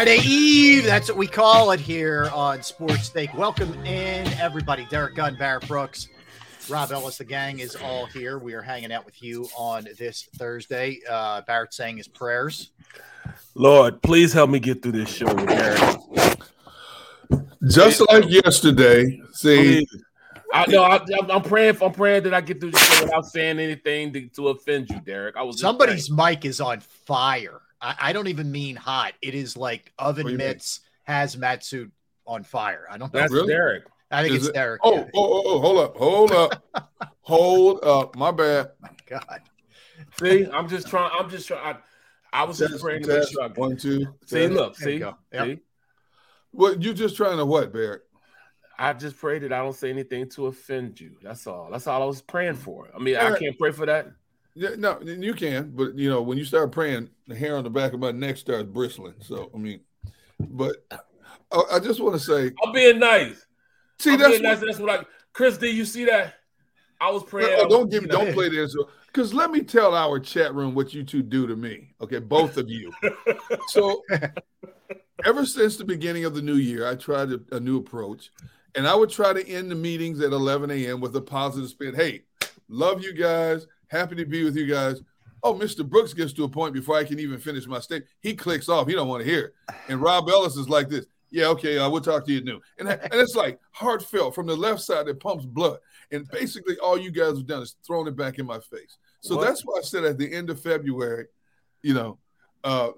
Friday Eve, that's what we call it here on Sports Take. Welcome in, everybody. Derrick Gunn, Barrett Brooks, Rob Ellis, the gang is all here. We are hanging out with you on this Thursday. Uh, Barrett saying his prayers. Lord, please help me get through this show with Derrick. Just like yesterday, see, Please. I know I, I'm- I'm praying. I'm praying that I get through the show without saying anything to, to offend you, Derrick. I was Somebody's mic is on fire. I, I don't even mean hot. It is like oven What do you mean? mitts hazmat suit on fire. I don't know. That's Really? Derrick. I think Is it's it- Derrick. oh, yeah. oh, oh, oh, hold up, hold up, hold up. My bad. My God. See, I'm just trying. I'm just trying. I, I was just Test, praying to make sure. I get- one, two. See, test. look, There you see. Yep. see. What you just trying to what, Barrett? I just pray that I don't say anything to offend you. That's all. That's all I was praying mm. for. I mean, I can't pray for that. Yeah, no, you can, but you know when you start praying, the hair on the back of my neck starts bristling. So I mean, but I, I just want to say, I'm being nice. see, I'm that's being nice. That's what I. Chris, did you see that? I was praying. No, don't was- give know, don't play this because let me tell our chat room what you two do to me. Okay, both of you. so ever since the beginning of the new year, I tried a, a new approach, and I would try to end the meetings at 11 a.m. with a positive spin. Hey, love you guys. Happy to be with you guys. Oh, Mr. Brooks gets to a point before I can even finish my statement. He clicks off. He don't want to hear it. And Rob Ellis is like this. Yeah, okay, I will talk to you noon. And, and it's like heartfelt from the left side that pumps blood. And basically, all you guys have done is thrown it back in my face. So What? that's why I said at the end of February, you know, uh,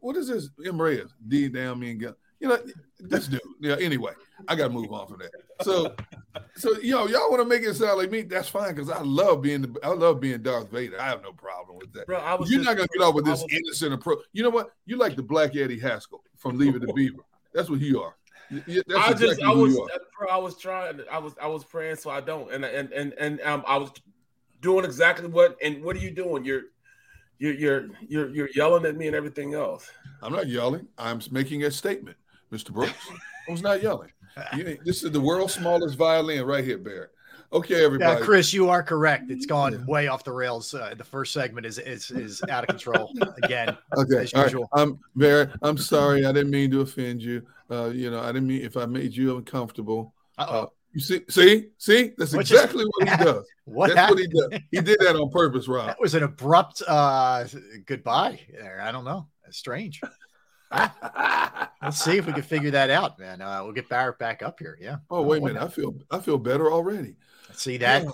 what is this? M. Reyes, D down me and go. You know, this dude. Yeah. Anyway, I got to move on from that. So, so know, y'all want to make it sound like me? That's fine because I love being the, I love being Darth Vader. I have no problem with that. Bro, I was You're just- not gonna get off with this was- innocent approach. You know what? You like the Black Eddie Haskell from Leaving the Beaver. That's what you are. Y- y- That's I exactly just, I was, bro, I was trying. I was, I was praying, so I don't, and and and and um, I was doing exactly what. And what are you doing? You're, you're, you're, you're, you're yelling at me and everything else. I'm not yelling. I'm making a statement, Mr. Brooks. I was not yelling. You- this is the world's smallest violin right here, Barrett. Okay, Yeah, everybody. Chris, you are correct. It's gone way off the rails. Uh, the first segment is is is out of control again. Okay, as all right. usual. I'm Barrett. I'm sorry. I didn't mean to offend you. Uh, you know, I didn't mean if I made you uncomfortable. Uh-oh. Uh, you see, see, see. That's What just- exactly what he does. What That's what he does. He did that on purpose, Rob. That was an abrupt uh goodbye there. I don't know. That's strange. Let's see if we can figure that out, man. Uh, we'll get Barrett back up here. Yeah. Oh, wait a minute. I feel I feel better already. See that?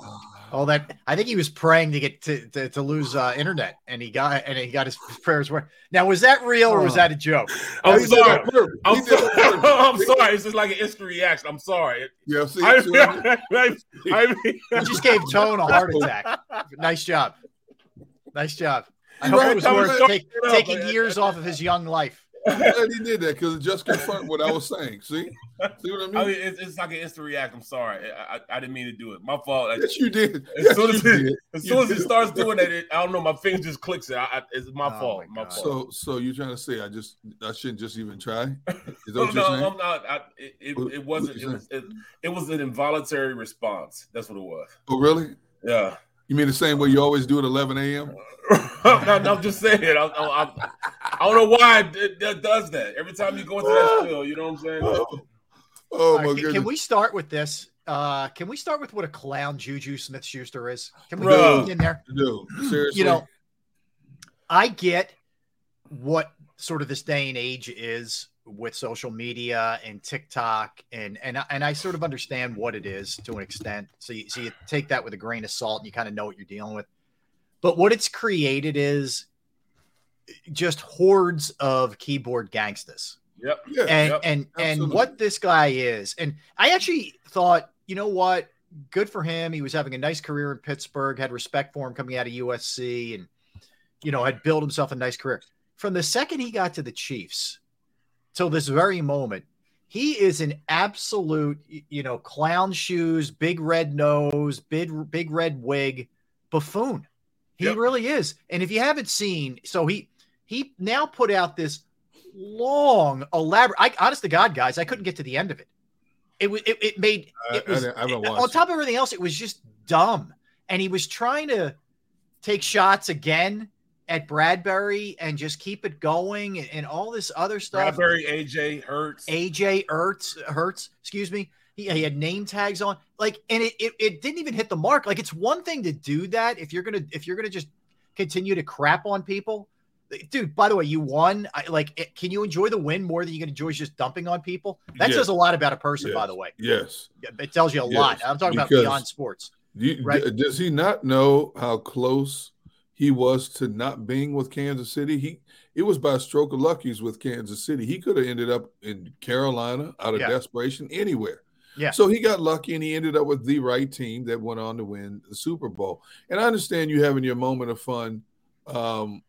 All that I think he was praying to get to to, to lose uh, internet, and he got and he got his prayers were. Now, was that real or was that a joke? I'm He did sorry. it on purpose. I'm He did it on sorry. I'm sorry. It's just like an instant reaction. I'm sorry. Yeah, see, I, see, I, I mean, You just gave Tone a heart attack. Nice job. Nice job. I hope right, it was Tony. worth take, get up, taking man. years off of his young life. I'm glad he did that because it just confirmed what I was saying. See, see what I mean? I mean, it's, it's like an instant react. I'm sorry. I, I, I didn't mean to do it. My fault. Like, yes, you did. As Yes, soon as it, did. as You soon as it starts doing that, it, I don't know. My finger just clicks it. I, I, it's my Oh fault. my My fault. So, so you're trying to say I just I shouldn't just even try? Is that No, what you're no, saying? I'm not. I, it, it, What- it wasn't. It was, it, it was an involuntary response. That's what it was. Oh, really? Yeah. You mean the same way you always do at 11 a.m.? no, no, I'm just saying. I, I, I, I don't know why it, it does that. Every time you go into that spill, you know what I'm saying? Oh, oh my right, can, goodness! can we start with this? Uh, can we start with what a clown Juju Smith Schuster is? Can we Bro. get in there? Dude, seriously, You know, I get what sort of this day and age is with social media and TikTok, and and and I sort of understand what it is to an extent. So you, so you take that with a grain of salt, and you kind of know what you're dealing with. But what it's created is just hordes of keyboard gangsters Yep. yeah, and Yep, and and what this guy is and i actually thought you know what good for him he was having a nice career in pittsburgh had respect for him coming out of usc and you know had built himself a nice career from the second he got to the chiefs till this very moment he is an absolute you know clown shoes big red nose big big red wig buffoon he Yep. really is and if you haven't seen so he he now put out this long, elaborate. I, honest to God, guys, I couldn't get to the end of it. It was it, it made it was I, I haven't on top of everything else. It was just dumb, and he was trying to take shots again at Bradberry and just keep it going and, and all this other stuff. Bradberry, AJ, Hurts. AJ Ertz, Hurts, excuse me. He, he had name tags on, like, and it, it it didn't even hit the mark. Like, it's one thing to do that if you're gonna if you're gonna just continue to crap on people. Dude, by the way, you won. I, like, it, can you enjoy the win more than you can enjoy just dumping on people? That Yes. says a lot about a person, by the way. Yes. It tells you a Yes, lot. I'm talking about beyond sports. You, Right. Does he not know how close he was to not being with Kansas City? He it was by a stroke of luck he's with Kansas City. He could have ended up in Carolina out of Yeah. desperation anywhere. Yeah. So he got lucky and he ended up with the right team that went on to win the Super Bowl. And I understand you having your moment of fun um,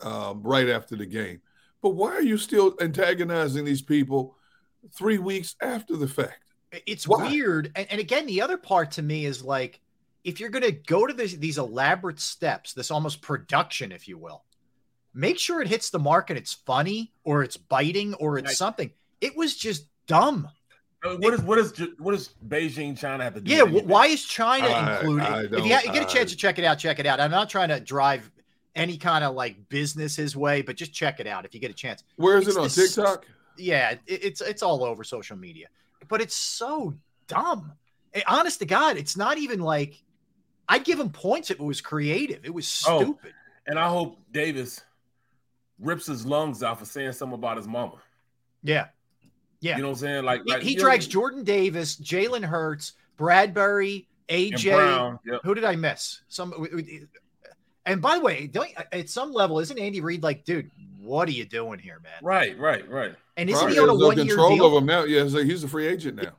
um, right after the game. But why are you still antagonizing these people three weeks after the fact? It's Why? weird. And, and again, the other part to me is like, if you're going to go to this, these elaborate steps, this almost production, if you will, make sure it hits the mark and it's funny or it's biting or it's Right. something. It was just dumb. I mean, what is what is what does Beijing China have to do? Yeah. anything? why is China I- included? If you, ha- get a chance I- to check it out, check it out. I'm not trying to drive any kind of like business his way, but just check it out if you get a chance. Where is It's it on this- TikTok? yeah, it, it's it's all over social media, but it's so dumb. Eh, honest to God, it's not even like I'd give him points if it was creative. It was stupid. Oh. stupid. And I hope Davis rips his lungs out for saying something about his mama. Yeah, yeah. You know what I'm saying? Like, he, like he you know, drags Jordan Davis, Jalen Hurts, Bradberry, and AJ. Brown. Yep. Who did I miss? Some. w- w- And by the way, don't at some level, isn't Andy Reid like, dude, what are you doing here, man? Right, right, right. And isn't Probably he on a has no one year control deal? of him now. Yeah, he's a free agent now.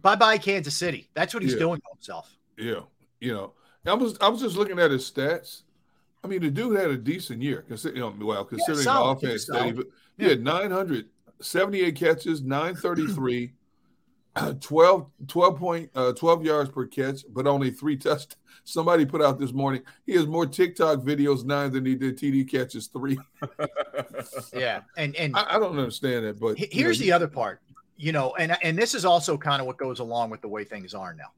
Bye bye, Kansas City. That's what he's Yeah. doing to himself. Yeah, you know, I was I was just looking at his stats. I mean, the dude had a decent year, consider, you know, well, considering the. He offense that he, he had 978 catches, 933, 12, 12 point, uh, 12 yards per catch, but only three touchdowns. Somebody put out this morning, he has more TikTok videos nine than he did TD catches three. Yeah, and and I, I don't understand that, but He- you know, Here's the other part, you know, and and this is also kind of what goes along with the way things are now.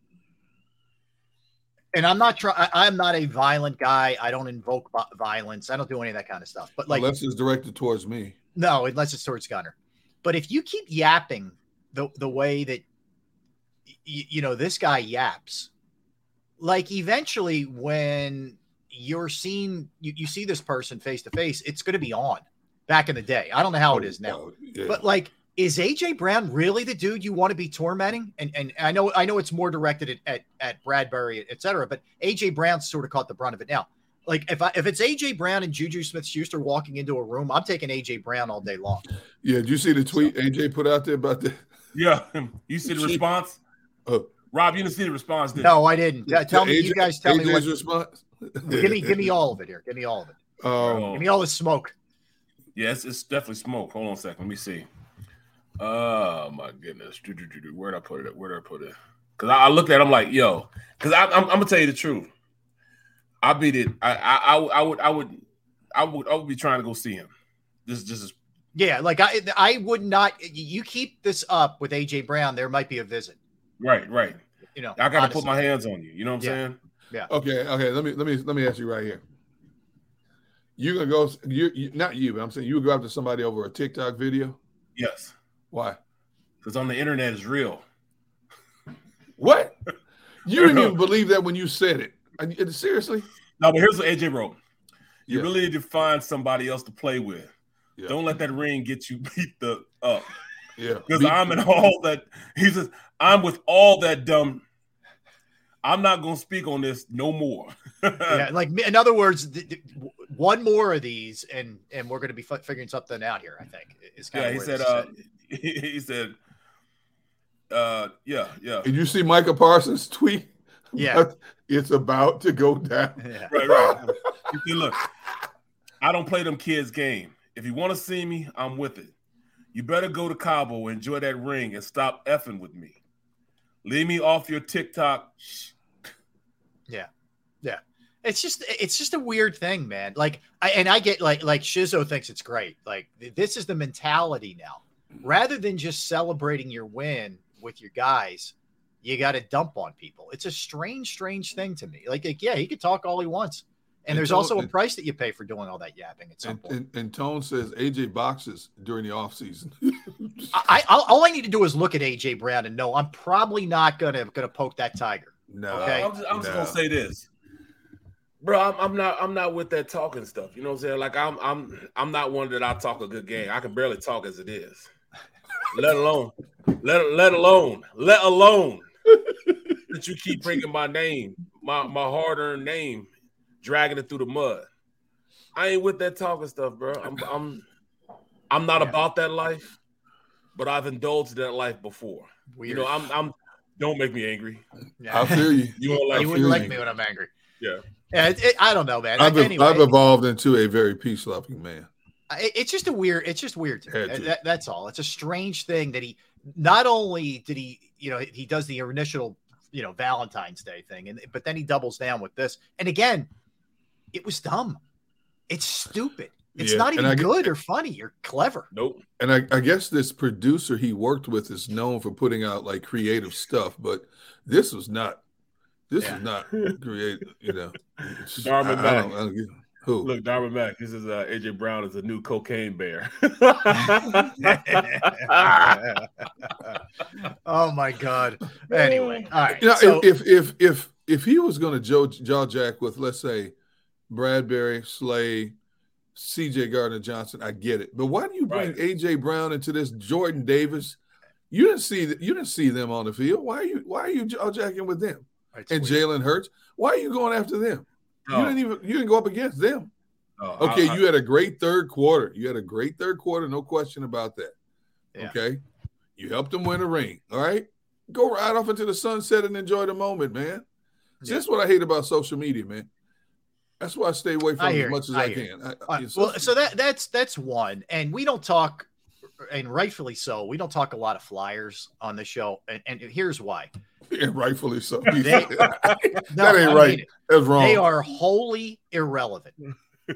And I'm not trying. I'm not a violent guy. I don't invoke violence. I don't do any of that kind of stuff. But like, unless it's directed towards me. no, unless it's towards Gunner. But if you keep yapping the the way that y- you know this guy yaps, like eventually when you're seen, you, you see this person face to face, it's going to be on. Back in the day, I don't know how it oh, is now. Oh, yeah. But like is AJ Brown really the dude you want to be tormenting? And and I know I know it's more directed at at, at Bradberry, et cetera, but AJ Brown sort of caught the brunt of it. Now, like if I if it's AJ Brown and Juju Smith Schuster walking into a room, I'm taking AJ Brown all day long. Yeah, did you see the tweet AJ put out there about that? Yeah, you see the response. Oh. Rob, you didn't see the response, did No, I didn't. Yeah, tell me, AJ you guys tell me what. AJ's response. Give me give me all of it here. Give me all of it. Um, Give me all the smoke. Yes, it's definitely smoke. Hold on a second. Let me see. Oh my goodness. Do. Where'd I put it? Where'd I put it? Because I, I looked at it, I'm like, yo, because I'm, I'm gonna tell you the truth. I beat it. I, I I I would I would I would I would be trying to go see him. This just is Yeah, like I I would not. You keep this up with AJ Brown, there might be a visit. right, right. You know, I gotta honestly. put my hands on you. You know what I'm Yeah. saying? Yeah. Okay, okay. Let me let me let me ask you right here. You gonna go? You, you not you, but I'm saying you would go after somebody over a TikTok video. Yes. Why? Because on the internet is real. What? You didn't even believe that when you said it. And- and seriously? No, but here's what AJ wrote. You Yeah. really need to find somebody else to play with. Yeah. Don't let that ring get you beat the up. Yeah. Because Be- I'm in all that. He says, I'm with all that dumb. I'm not going to speak on this no more. yeah, like in other words, th- th- one more of these, and and we're going to be fi- figuring something out here. I think is kind yeah, of he where said, this uh, is he, he said, uh, yeah, yeah. Did you see Micah Parsons' tweet? Yeah. it's about to go down. yeah. Right, right. He said, look, I don't play them kids' game. If you want to see me, I'm with it. You better go to Cabo, enjoy that ring, and stop effing with me. Leave me off your TikTok. Yeah. Yeah. It's just it's just a weird thing, man. Like I and I get like like Shizzo thinks it's great. Like this is the mentality now. Rather than just celebrating your win with your guys, you got to dump on people. It's a strange, strange thing to me. Like, like, yeah, he could talk all he wants, and, And there's tell- also a and- price that you pay for doing all that yapping at some And, point. and, and Tone says AJ boxes during the offseason. I, I all I need to do is look at AJ Brown and know I'm probably not gonna gonna poke that tiger. no. Okay. I'm just, I'm just No. gonna say this, bro. I'm, I'm not. I'm not with that talking stuff. You know what I'm saying? Like I'm. I'm. I'm not one that I talk a good game. I can barely talk as it is. Let alone. Let. Let alone. Let alone that you keep bringing my name, my my hard earned name, dragging it through the mud. I ain't with that talking stuff, bro. I'm. I'm. I'm not Yeah. about that life, but I've indulged that life before. Weird. You know, I'm. I'm. Don't make me angry. Yeah. I feel you. You won't like. you wouldn't like you. me when I'm angry. Yeah. Yeah, it, it- I don't know, man. I've, anyway, I've evolved into a very peace loving man. It- it's just a weird. It's just weird. To me. Had. That- that's all. It's a strange thing that he not only did he, you know, he does the initial, you know, Valentine's Day thing, and but then he doubles down with this. And again, it was dumb. It's stupid. It's Yeah, not even I good or funny or clever. Nope. And I, I guess this producer he worked with is known for putting out like creative stuff, but this was not. This Yeah. is not creative. You know, It's- Darman I- I don't- I don't get- who? Look, Darwin Mack. This is uh, AJ Brown is a new cocaine bear. oh my god. Anyway, all right. You know, so- if if if if he was going to jaw, jaw jack with, let's say, Bradberry, Slay, C.J. Gardner Johnson, I get it. But why do you bring Right. A.J. Brown into this? Jordan Davis, you didn't see that. You didn't see them on the field. Why are you Why are you jaw jacking with them? it's And. Jalen Hurts, why are you going after them? You Oh, didn't even you didn't go up against them. oh, Okay, I- I- you had a great third quarter. You had a great third quarter, no question about that. Yeah. Okay, you helped them win a ring. All right, go right off into the sunset and enjoy the moment, man. Yeah. That's what I hate about social media, man. That's why I stay away from it as much as I I, can. I, All right, it's well, so that that's that's one, and we don't talk, and rightfully so. We don't talk a lot of flyers on the show, and, and here's why. yeah, rightfully so. They- that I ain't mean right. it. That's wrong. They are wholly irrelevant.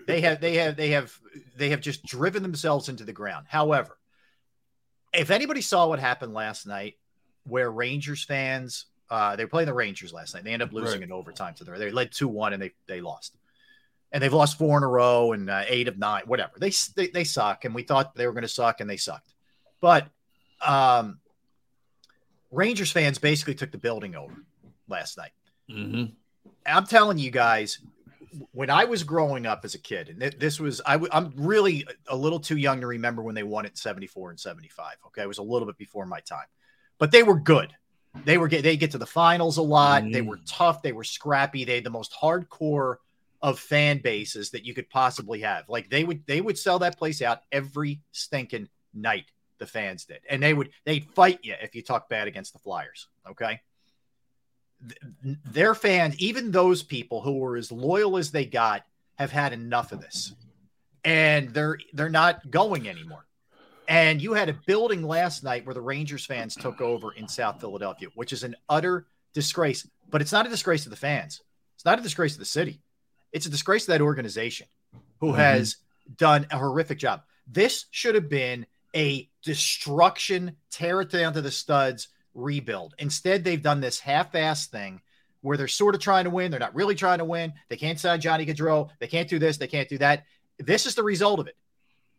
they have they have they have they have just driven themselves into the ground. However, if anybody saw what happened last night, where Rangers fans uh, they were playing the Rangers last night, they end up losing Right. in overtime to them. They led two one and they they lost, and they've lost four in a row and uh, eight of nine, whatever. They they, they suck, and we thought they were going to suck, and they sucked. But um, Rangers fans basically took the building over last night. Mhm. I'm telling you guys, when I was growing up as a kid, and this was I w- I'm really a little too young to remember when they won it 74 and 75. Okay, it was a little bit before my time, but they were good. They were get they get to the finals a lot. Mm. They were tough. They were scrappy. They had the most hardcore of fan bases that you could possibly have. Like they would they would sell that place out every stinking night. The fans did, and they would they'd fight you if you talk bad against the Flyers. Okay, their fans, even those people who were as loyal as they got, have had enough of this, and they're they're not going anymore. And you had a building last night where the Rangers fans took over in South Philadelphia, which is an utter disgrace. But it's not a disgrace to the fans. It's not a disgrace to the city. It's a disgrace to that organization who mm-hmm. has done a horrific job. This should have been a destruction, tear it down to the studs rebuild. Instead, they've done this half-ass thing where they're sort of trying to win. They're not really trying to win. They can't sign Johnny Gaudreau. They can't do this. They can't do that. This is the result of it.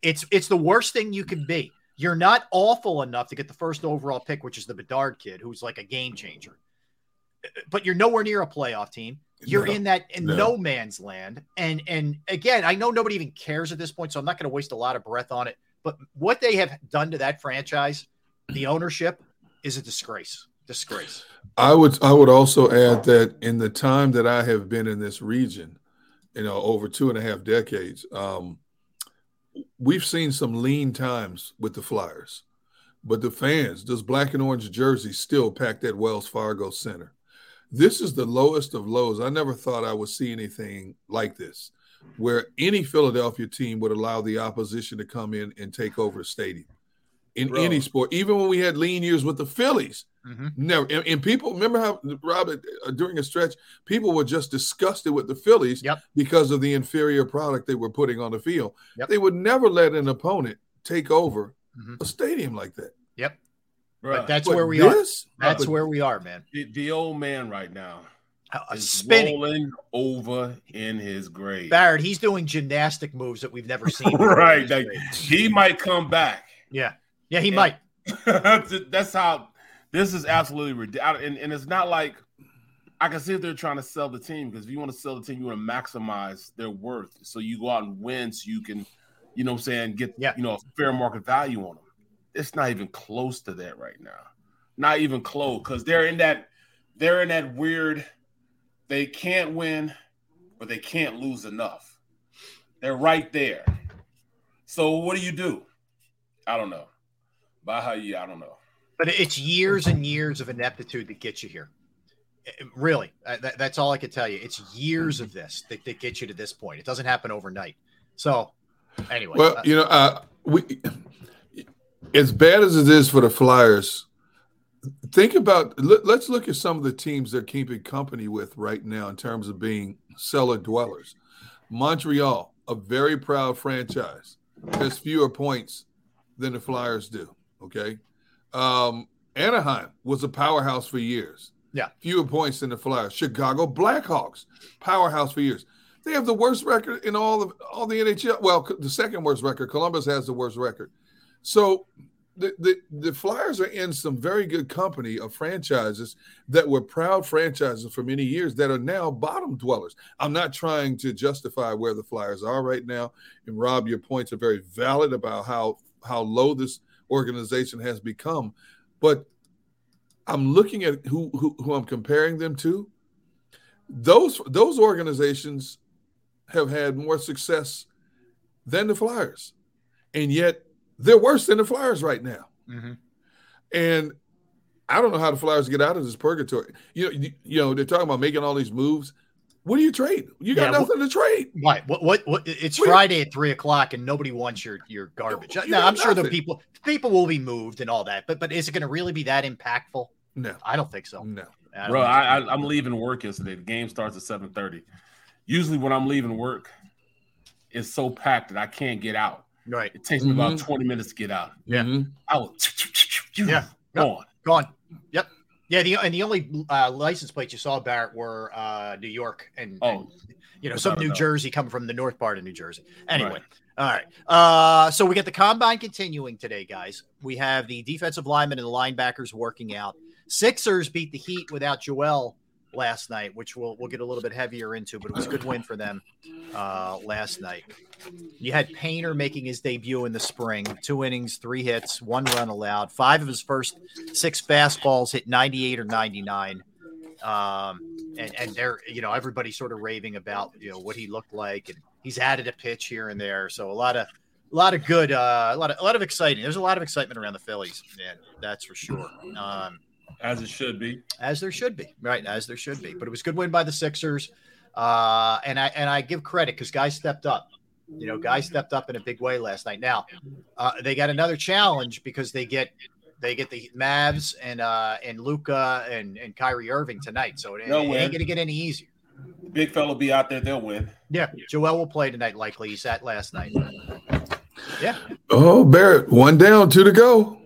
It's it's the worst thing you can be. You're not awful enough to get the first overall pick, which is the Bedard kid, who's like a game changer. But you're nowhere near a playoff team. You're no, in that in no. no man's land. And and again, I know nobody even cares at this point, so I'm not going to waste a lot of breath on it. But what they have done to that franchise, the ownership, is a disgrace. Disgrace. I would I would also add that in the time that I have been in this region, you know, over two and a half decades, um, we've seen some lean times with the Flyers, but the fans, those black and orange jerseys, still packed at Wells Fargo Center. This is the lowest of lows. I never thought I would see anything like this, where any Philadelphia team would allow the opposition to come in and take over the stadium in Bro. any sport. Even when we had lean years with the Phillies, mm-hmm. never. And, and, people remember how Robert uh, during a stretch, people were just disgusted with the Phillies yep. because of the inferior product they were putting on the field. Yep. They would never let an opponent take over mm-hmm. a stadium like that. Yep. But that's but where we this, are. That's where we are, man. The, the old man right now Uh, is spinning rolling over in his grave. Barrett, he's doing gymnastic moves that we've never seen. right. Like, he might come back. Yeah. Yeah, he and, might. that's how this is absolutely ridiculous. And, and it's not like I can see if they're trying to sell the team because if you want to sell the team, you want to maximize their worth. So you go out and win so you can, you know I'm saying, get yeah. you know a fair market value on them. It's not even close to that right now. Not even close because they're in that they're in that weird they can't win, but they can't lose enough. They're right there. So what do you do? I don't know. By how you, I don't know. But it's years and years of ineptitude that gets you here. Really, that, that's all I can tell you. It's years of this that, that get you to this point. It doesn't happen overnight. So, anyway. Well, uh, you know, uh, we as bad as it is for the Flyers, think about let, us look at some of the teams they're keeping company with right now in terms of being cellar dwellers. Montreal, a very proud franchise, has fewer points than the Flyers do. Okay. Um, Anaheim was a powerhouse for years. Yeah. Fewer points than the Flyers. Chicago Blackhawks, powerhouse for years. They have the worst record in all of all the NHL. Well, the second worst record. Columbus has the worst record. So the, the, the Flyers are in some very good company of franchises that were proud franchises for many years that are now bottom dwellers. I'm not trying to justify where the Flyers are right now. And Rob, your points are very valid about how how low this organization has become. But I'm looking at who, who, who I'm comparing them to. Those those organizations have had more success than the Flyers, and yet they're worse than the Flyers right now. Mm-hmm. And I don't know how the Flyers get out of this purgatory. You know, you, you know, they're talking about making all these moves. What do you trade? You got yeah, nothing what, to trade. Right. What, what, what it's what Friday at three o'clock and nobody wants your, your garbage. You now I'm nothing. sure the people, people will be moved and all that, but, but is it going to really be that impactful? No, I don't think so. No, I bro, I, I, am leaving work yesterday. The game starts at 7:30. Usually, when I'm leaving work, it's so packed that I can't get out. Right. It takes mm-hmm. me about 20 minutes to get out. Yeah. Mm-hmm. I will. Yeah. Gone. Gone. Yep. Yeah, the and the only uh, license plates you saw Barrett were uh, New York and, oh, and you know some New know. Jersey coming from the north part of New Jersey. Anyway, right. all right. Uh, so we get the combine continuing today, guys. We have the defensive linemen and the linebackers working out. Sixers beat the Heat without Joel last night, which we'll we'll get a little bit heavier into, but it was a good win for them uh, last night. You had Painter making his debut in the spring, two innings, three hits, one run allowed. Five of his first six fastballs hit 98 or 99. Um, and and they're you know everybody sort of raving about you know what he looked like, and he's added a pitch here and there, so a lot of a lot of good, uh, a lot of a lot of exciting. There's a lot of excitement around the Phillies, man. That's for sure. Um, as it should be, as there should be, right? As there should be. But it was good win by the Sixers, uh, and I and I give credit because guys stepped up. You know, guys stepped up in a big way last night. Now uh, they got another challenge because they get they get the Mavs and uh, and Luka and and Kyrie Irving tonight. So it, it ain't gonna get any easier. Big fella be out there, they'll win. Yeah, Joel will play tonight. Likely, he sat last night. Yeah. Oh, Barrett, one down, two to go.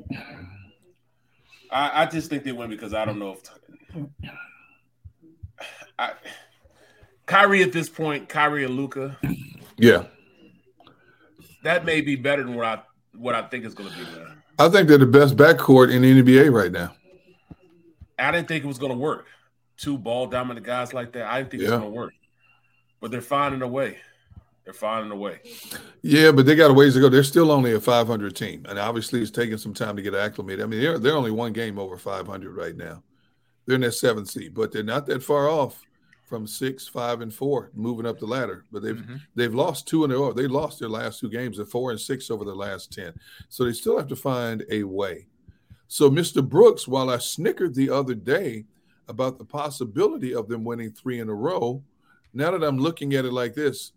I, I just think they win because I don't know if I, Kyrie at this point, Kyrie and Luka. Yeah. That may be better than what I what I think is going to be there. I think they're the best backcourt in the NBA right now. I didn't think it was going to work. Two ball dominant guys like that. I didn't think yeah. it was going to work. But they're finding a way. They're finding a way. Yeah, but they got a ways to go. They're still only a 500 team, and obviously it's taking some time to get acclimated. I mean, they're they're only one game over 500 right now. They're in that seventh seed, but they're not that far off from six, five, and four, moving up the ladder. But they've mm-hmm. they've lost two in a row. They lost their last two games. They're four and six over the last ten. So they still have to find a way. So Mr. Brooks, while I snickered the other day about the possibility of them winning three in a row, now that I'm looking at it like this,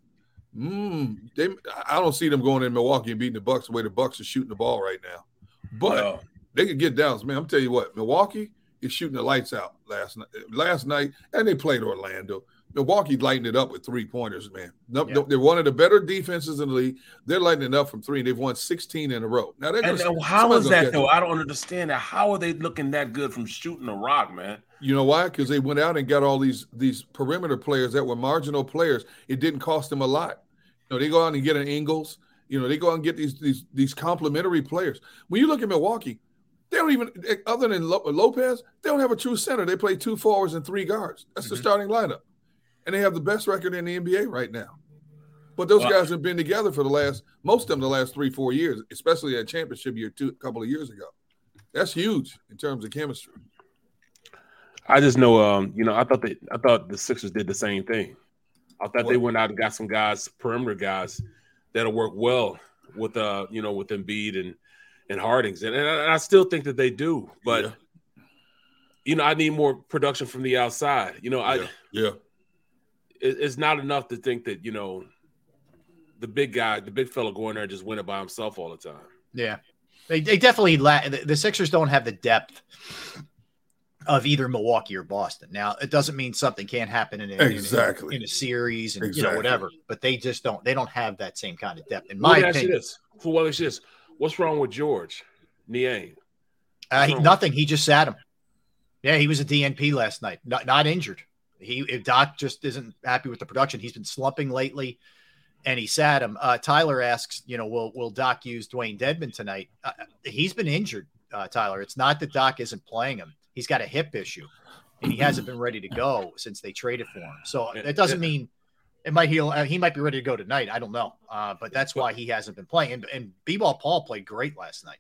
Mm, they, I don't see them going in Milwaukee and beating the Bucks the way the Bucks are shooting the ball right now. But no. they could get down. Man, I'm telling you what, Milwaukee is shooting the lights out last night. Last night, and they played Orlando. Milwaukee lighting it up with three pointers, man. Yeah. They're one of the better defenses in the league. They're lighting it up from three. and They've won 16 in a row. Now, they're and gonna, how is that though? I don't understand that. How are they looking that good from shooting the rock, man? You know why? Because they went out and got all these these perimeter players that were marginal players. It didn't cost them a lot. You know, they go out and get an Ingles. You know, they go out and get these these these complementary players. When you look at Milwaukee, they don't even other than Lopez, they don't have a true center. They play two forwards and three guards. That's mm-hmm. the starting lineup, and they have the best record in the NBA right now. But those guys have been together for the last most of them the last three four years, especially that championship year two a couple of years ago. That's huge in terms of chemistry. I just know, um, you know, I thought that I thought the Sixers did the same thing. I thought what? they went out and got some guys, perimeter guys, that'll work well with uh, you know, with Embiid and and Hardings, and, and I still think that they do, but. Yeah. You know, I need more production from the outside. You know, I yeah, It, it's not enough to think that you know the big guy, the big fella, going there and just win it by himself all the time. Yeah, they, they definitely la- the, the Sixers don't have the depth of either Milwaukee or Boston. Now, it doesn't mean something can't happen in a, exactly in, in a series and exactly. you know whatever, but they just don't. They don't have that same kind of depth. In my Let opinion, this. For what is this? What's wrong with Georges Niang? Uh, he, nothing. He just sat him. Yeah, he was a DNP last night, not not injured. He Doc just isn't happy with the production. He's been slumping lately, and he sat him. Uh, Tyler asks, you know, will will Doc use Dewayne Dedmon tonight? Uh, he's been injured, uh, Tyler. It's not that Doc isn't playing him he's got a hip issue and he hasn't been ready to go since they traded for him. So it doesn't mean it might heal. Uh, he might be ready to go tonight. I don't know, uh, but that's why he hasn't been playing. And, and B-ball Paul played great last night.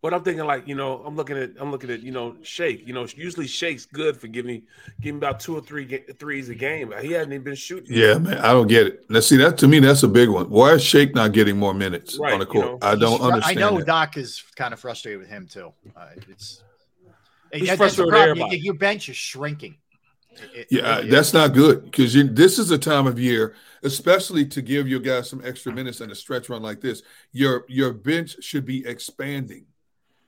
But I'm thinking like you know I'm looking at I'm looking at you know Shake you know usually Shake's good for giving me, giving about two or three ga- threes a game. He hasn't even been shooting. Yeah, man, I don't get it. Let's see that to me that's a big one. Why is Shake not getting more minutes right, on the court? You know, I don't understand. I know that. Doc is kind of frustrated with him too. Uh, it's He's that's the problem. Your bench is shrinking. It, yeah, it, that's not good because this is a time of year, especially to give your guys some extra minutes and a stretch run like this. Your your bench should be expanding.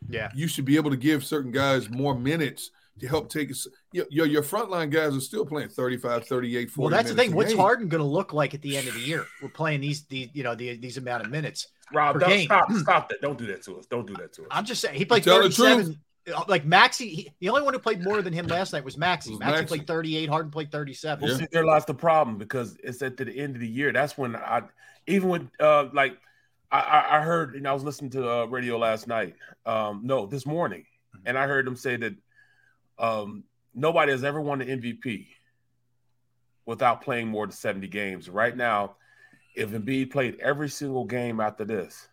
Yeah, you should be able to give certain guys more minutes to help take us. Your, your frontline guys are still playing 35, 38, 40 Well, that's the thing. What's game. Harden going to look like at the end of the year? We're playing these, these you know, the, these amount of minutes. Rob, don't, stop, hmm. stop that. Don't do that to us. Don't do that to us. I'm just saying he played 37 like Maxey, he, the only one who played more than him last night was Maxey. Was Maxey, Maxey, played 38, Harden played 37. Well, see, there lies the problem because it's at the end of the year. That's when I, even with uh, like, I, I heard, you know, I was listening to uh, radio last night. Um, no, this morning, mm-hmm. and I heard them say that um, nobody has ever won the MVP without playing more than 70 games. Right now, if Embiid played every single game after this,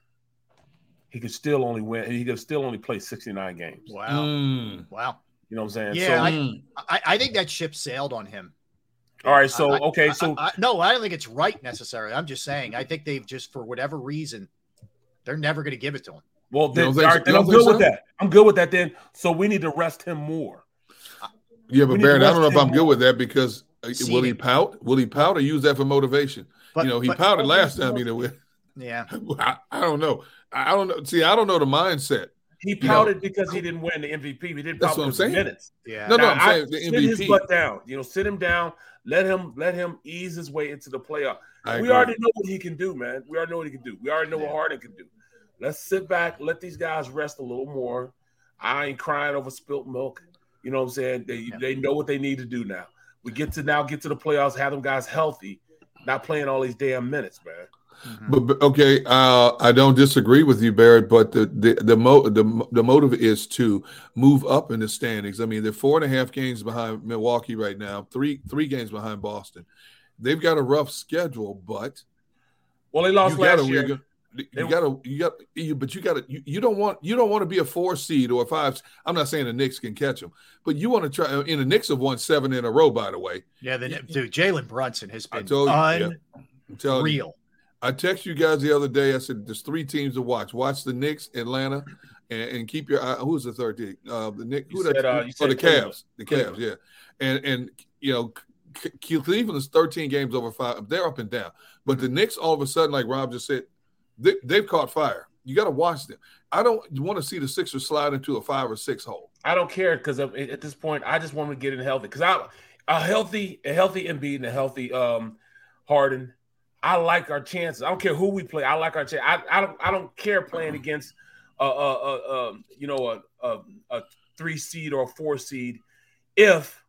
he could still only win. He could still only play 69 games. Wow. Mm. Wow. You know what I'm saying? Yeah, So, I, Mm. I, I think that ship sailed on him. all right. So, I- I- okay. I- So, I- no, I don't think it's right necessarily. I'm just saying. I think they've just for whatever reason, they're never going to give it to him. well, then, don't all think right, so? then I'm good think with that. I'm good with that then. So, we need to rest him more. Yeah, but Baron, I don't know if I'm him good with that because uh, will he pout? Will he pout or use that for motivation? But you know, he but- pouted last time. You know, Yeah. I, I don't know. I don't know. See, I don't know the mindset. He know- pouted because he didn't win the MVP. He didn't That's what I'm saying. minutes. Yeah. No, no, Now, I'm I- saying the sit his MVP. butt down. You know, sit him down. Let him let him ease his way into the playoff. I we agree. already know what he can do, man. We already know what he can do. We already know Yeah. what Harden can do. Let's sit back, let these guys rest a little more. I ain't crying over spilt milk. You know what I'm saying? They Yeah. they know what they need to do now. We get to now get to the playoffs, have them guys healthy, not playing all these damn minutes, man. Mm-hmm. But, but okay, uh, I don't disagree with you, Barrett. But the the the, mo- the the motive is to move up in the standings. I mean, they're four and a half games behind Milwaukee right now, three three games behind Boston. They've got a rough schedule, but Well, they lost you last gotta, year. you They- got to you got you, but you got to you, you don't want you don't want to be a four seed or a five. I'm not saying the Knicks can catch them, but you want to try. And the Knicks have won seven in a row, by the way. Yeah. the, dude, Jalen Brunson has I been told you, yeah. unreal. I'm telling you. I text you guys the other day. I said there's three teams to watch. Watch the Knicks, Atlanta, and, and keep your eye. Who's the third team? Uh, the Knicks. Who said, uh, oh, the Cavs. The Cavs. Yeah, and and you know, C- C- Cleveland's 13 games over five. They're up and down, but the Knicks all of a sudden, like Rob just said, they, they've caught fire. You got to watch them. I don't want to see the Sixers slide into a five or six hole. I don't care because at this point, I just want to get in healthy. Because I a healthy, a healthy Embiid and a healthy um Harden, I like our chances. I don't care who we play. I like our chance. I, I don't I don't care playing uh-huh. against a, a, a, a you know a, a a three seed or a four seed if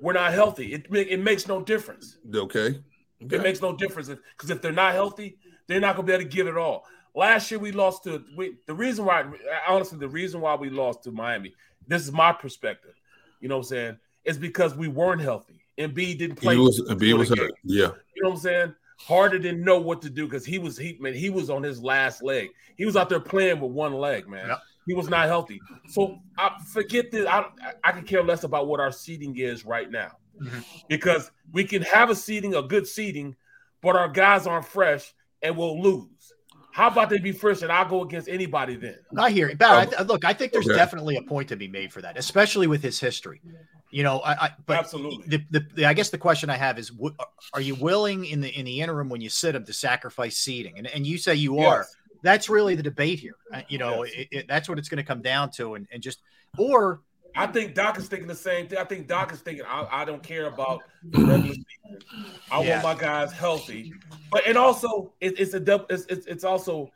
we're not healthy. It it makes no difference. Okay. It makes no difference because if they're not healthy, they're not gonna be able to give it all. Last year we lost to we, the reason why honestly the reason why we lost to Miami. This is my perspective. You know what I'm saying? It's because we weren't healthy. Embiid didn't play. He was, was hurt. Yeah. You know what I'm saying? Harden didn't know what to do because he was he man, he was on his last leg. He was out there playing with one leg, man. Yep. He was not healthy. So I forget this. I I can care less about what our seating is right now. Mhm. Because we can have a seating, a good seating, but our guys aren't fresh and we'll lose. How about they be fresh and I'll go against anybody then? I hear you. Barrett, I th- look, I think there's Okay. definitely a point to be made for that, especially with his history. You know, I, I but Absolutely. the, the, the I guess the question I have is, w- are you willing in the in the interim when you sit him to sacrifice seating? And and you say you are. That's really the debate here. You know, Yes. it, it, that's what it's going to come down to, and, and just or I think Doc is thinking the same thing. I think Doc is thinking I, I don't care about the regular season. I Yeah. want my guys healthy, but and also it, it's a it's it's also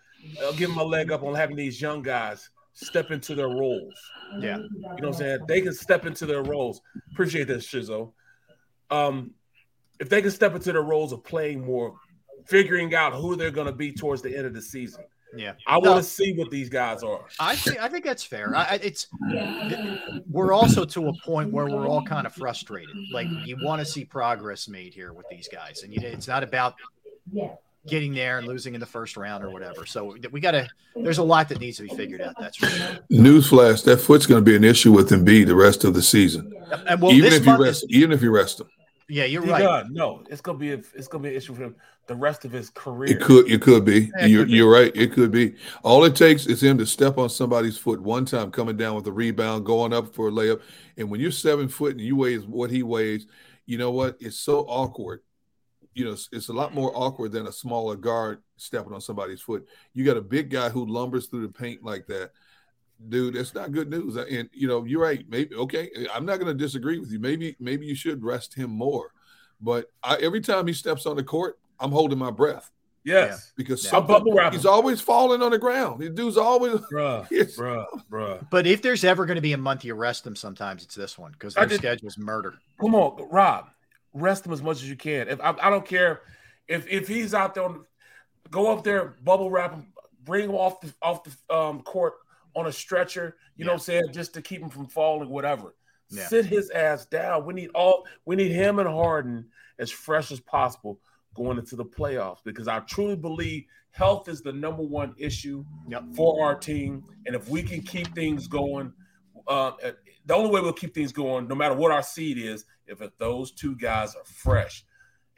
uh, giving my leg up on having these young guys step into their roles. yeah, You know what I'm saying? They can step into their roles. Appreciate that, Shizzo. Um, if they can step into their roles of playing more, figuring out who they're going to be towards the end of the season. yeah. I want to see what these guys are. I think I think that's fair. I, I- it's we're also to a point where we're all kind of frustrated. Like you want to see progress made here with these guys, and you, it's not about getting there and losing in the first round or whatever. So we got to. There's a lot that needs to be figured out. That's for sure. Newsflash: That foot's going to be an issue with Embiid the rest of the season. And well, even if you rest, is, even if you rest him, yeah, you're right. God, no, it's gonna be a, it's gonna be an issue for him the rest of his career. it could it could be. Yeah, it you're, could be. you're right. It could be. All it takes is him to step on somebody's foot one time, coming down with a rebound, going up for a layup. And when you're seven foot and you weigh what he weighs, you know what? It's so awkward. You know, it's, it's a lot more awkward than a smaller guard stepping on somebody's foot. You got a big guy who lumbers through the paint like that. Dude, that's not good news. And you know, you're right. Maybe okay. I'm not going to disagree with you. Maybe maybe you should rest him more. But I, every time he steps on the court, I'm holding my breath Yes, because Yeah. Something- bubble wrap he's always falling on the ground. The dude's always bruh, bruh, bruh. But if there's ever going to be a month you rest them, sometimes it's this one because I their did- schedule's murder. Come on, Rob. Rest him as much as you can. If I, I don't care if if he's out there, on, go up there, bubble wrap him, bring him off the off the um, court on a stretcher. You know what I'm saying, just to keep him from falling, whatever. Yeah. Sit his ass down. We need all we need him and Harden as fresh as possible going into the playoffs because I truly believe health is the number one issue yep. for our team. And if we can keep things going, uh, the only way we'll keep things going, no matter what our seed is, if those two guys are fresh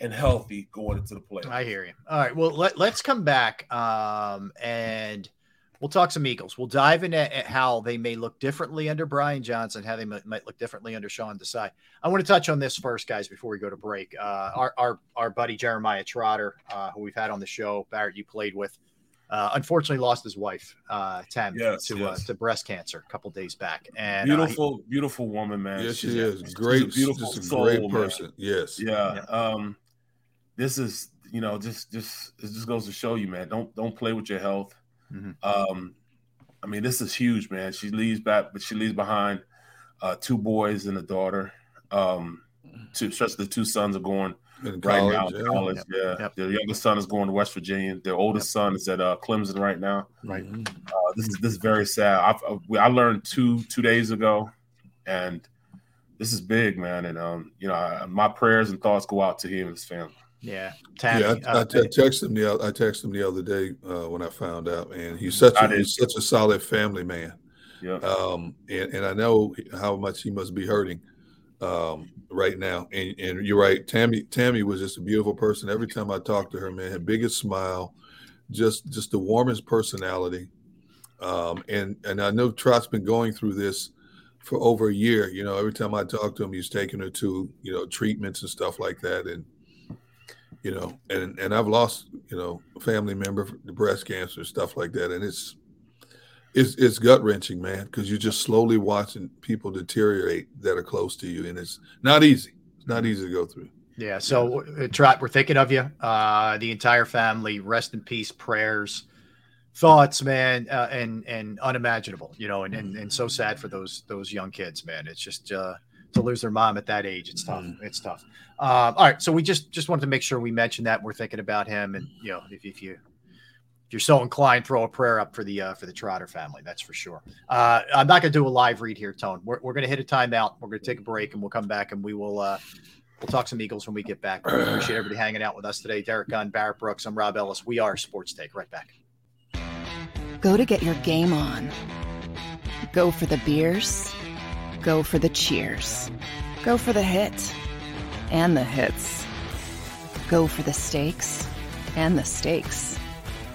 and healthy going into the playoffs. I hear you. All right. Well, let, us come back um, and – we'll talk some Eagles. We'll dive into at how they may look differently under Brian Johnson, how they might, might look differently under Sean Desai. I want to touch on this first, guys, before we go to break. Uh, our, our, our buddy Jeremiah Trotter, uh, who we've had on the show, Barrett, you played with, uh, unfortunately lost his wife, uh, Tam, yes, to uh, to breast cancer a couple days back. And uh, beautiful, he, beautiful woman, man. Yes, she is. Great, beautiful, just a soul, great person. Man. Yes. Yeah. yeah. Um, this is, you know, just just it just goes to show you, man. Don't don't play with your health. Mm-hmm. Um, I mean, this is huge, man. She leaves back, but she leaves behind uh, two boys and a daughter. Um, two, especially the two sons are going in right now yeah. college. Yep. Yeah, yep. their youngest son is going to West Virginia. Their oldest yep. son is at uh, Clemson right now. Right. Uh, this is this is very sad. I've, uh, I learned two two days ago, and this is big, man. And um, you know, I, my prayers and thoughts go out to him and his family. Yeah, Tammy, yeah. I, uh, I, texted him the I texted him the other day uh, when I found out, and he's such a, he's such a solid family man. Yeah. Um, and and I know how much he must be hurting um, right now. And and you're right, Tammy. Tammy was just a beautiful person. Every time I talked to her, man, her biggest smile, just just the warmest personality. Um, and and I know Trot's been going through this for over a year. You know, every time I talk to him, he's taking her to you know treatments and stuff like that, and you know, and and I've lost, you know, family member to breast cancer, stuff like that, and it's it's it's gut wrenching, man, because you're just slowly watching people deteriorate that are close to you, and it's not easy. It's not easy to go through. Yeah. So, uh, Trot, we're thinking of you. Uh, the entire family. Rest in peace. Prayers, thoughts, man, uh, and and unimaginable. You know, and, and and so sad for those those young kids, man. It's just uh, to lose their mom at that age. It's tough. Mm-hmm. It's tough. Uh, all right, so we just just wanted to make sure we mentioned that we're thinking about him, and you know, if, if you if you're so inclined, throw a prayer up for the uh, for the Trotter family. That's for sure. Uh, I'm not going to do a live read here, Tone. We're, we're going to hit a timeout. We're going to take a break, and we'll come back, and we will uh, we'll talk some Eagles when we get back. We appreciate everybody hanging out with us today. Derrick Gunn, Barrett Brooks, I'm Rob Ellis. We are Sports Take. Right back. Go to get your game on. Go for the beers. Go for the cheers. Go for the hit and the hits. Go for the stakes and the stakes.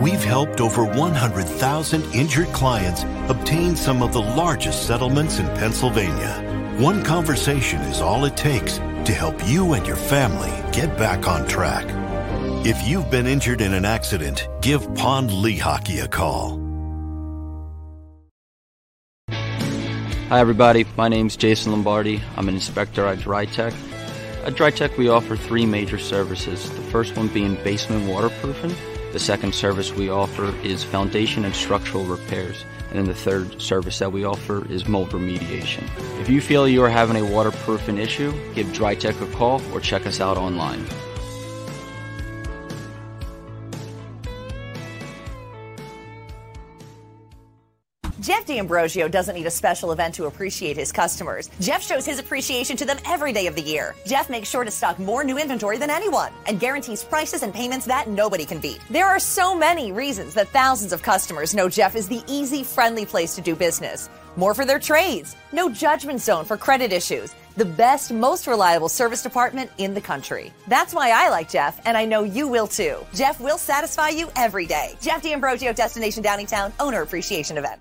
we've helped over 100,000 injured clients obtain some of the largest settlements in Pennsylvania. One conversation is all it takes to help you and your family get back on track. If you've been injured in an accident, give Pond Lehocky a call. Hi, everybody. My name is Jason Lombardi. I'm an inspector at DryTech. At DryTech, we offer three major services. The first one being basement waterproofing. The second service we offer is foundation and structural repairs. And then the third service that we offer is mold remediation. If you feel you are having a waterproofing issue, give DryTech a call or check us out online. Jeff D'Ambrosio doesn't need a special event to appreciate his customers. Jeff shows his appreciation to them every day of the year. Jeff makes sure to stock more new inventory than anyone and guarantees prices and payments that nobody can beat. There are so many reasons that thousands of customers know Jeff is the easy, friendly place to do business. More for their trades. No judgment zone for credit issues. The best, most reliable service department in the country. That's why I like Jeff, and I know you will too. Jeff will satisfy you every day. Jeff D'Ambrosio, Destination Downingtown, Owner Appreciation Event.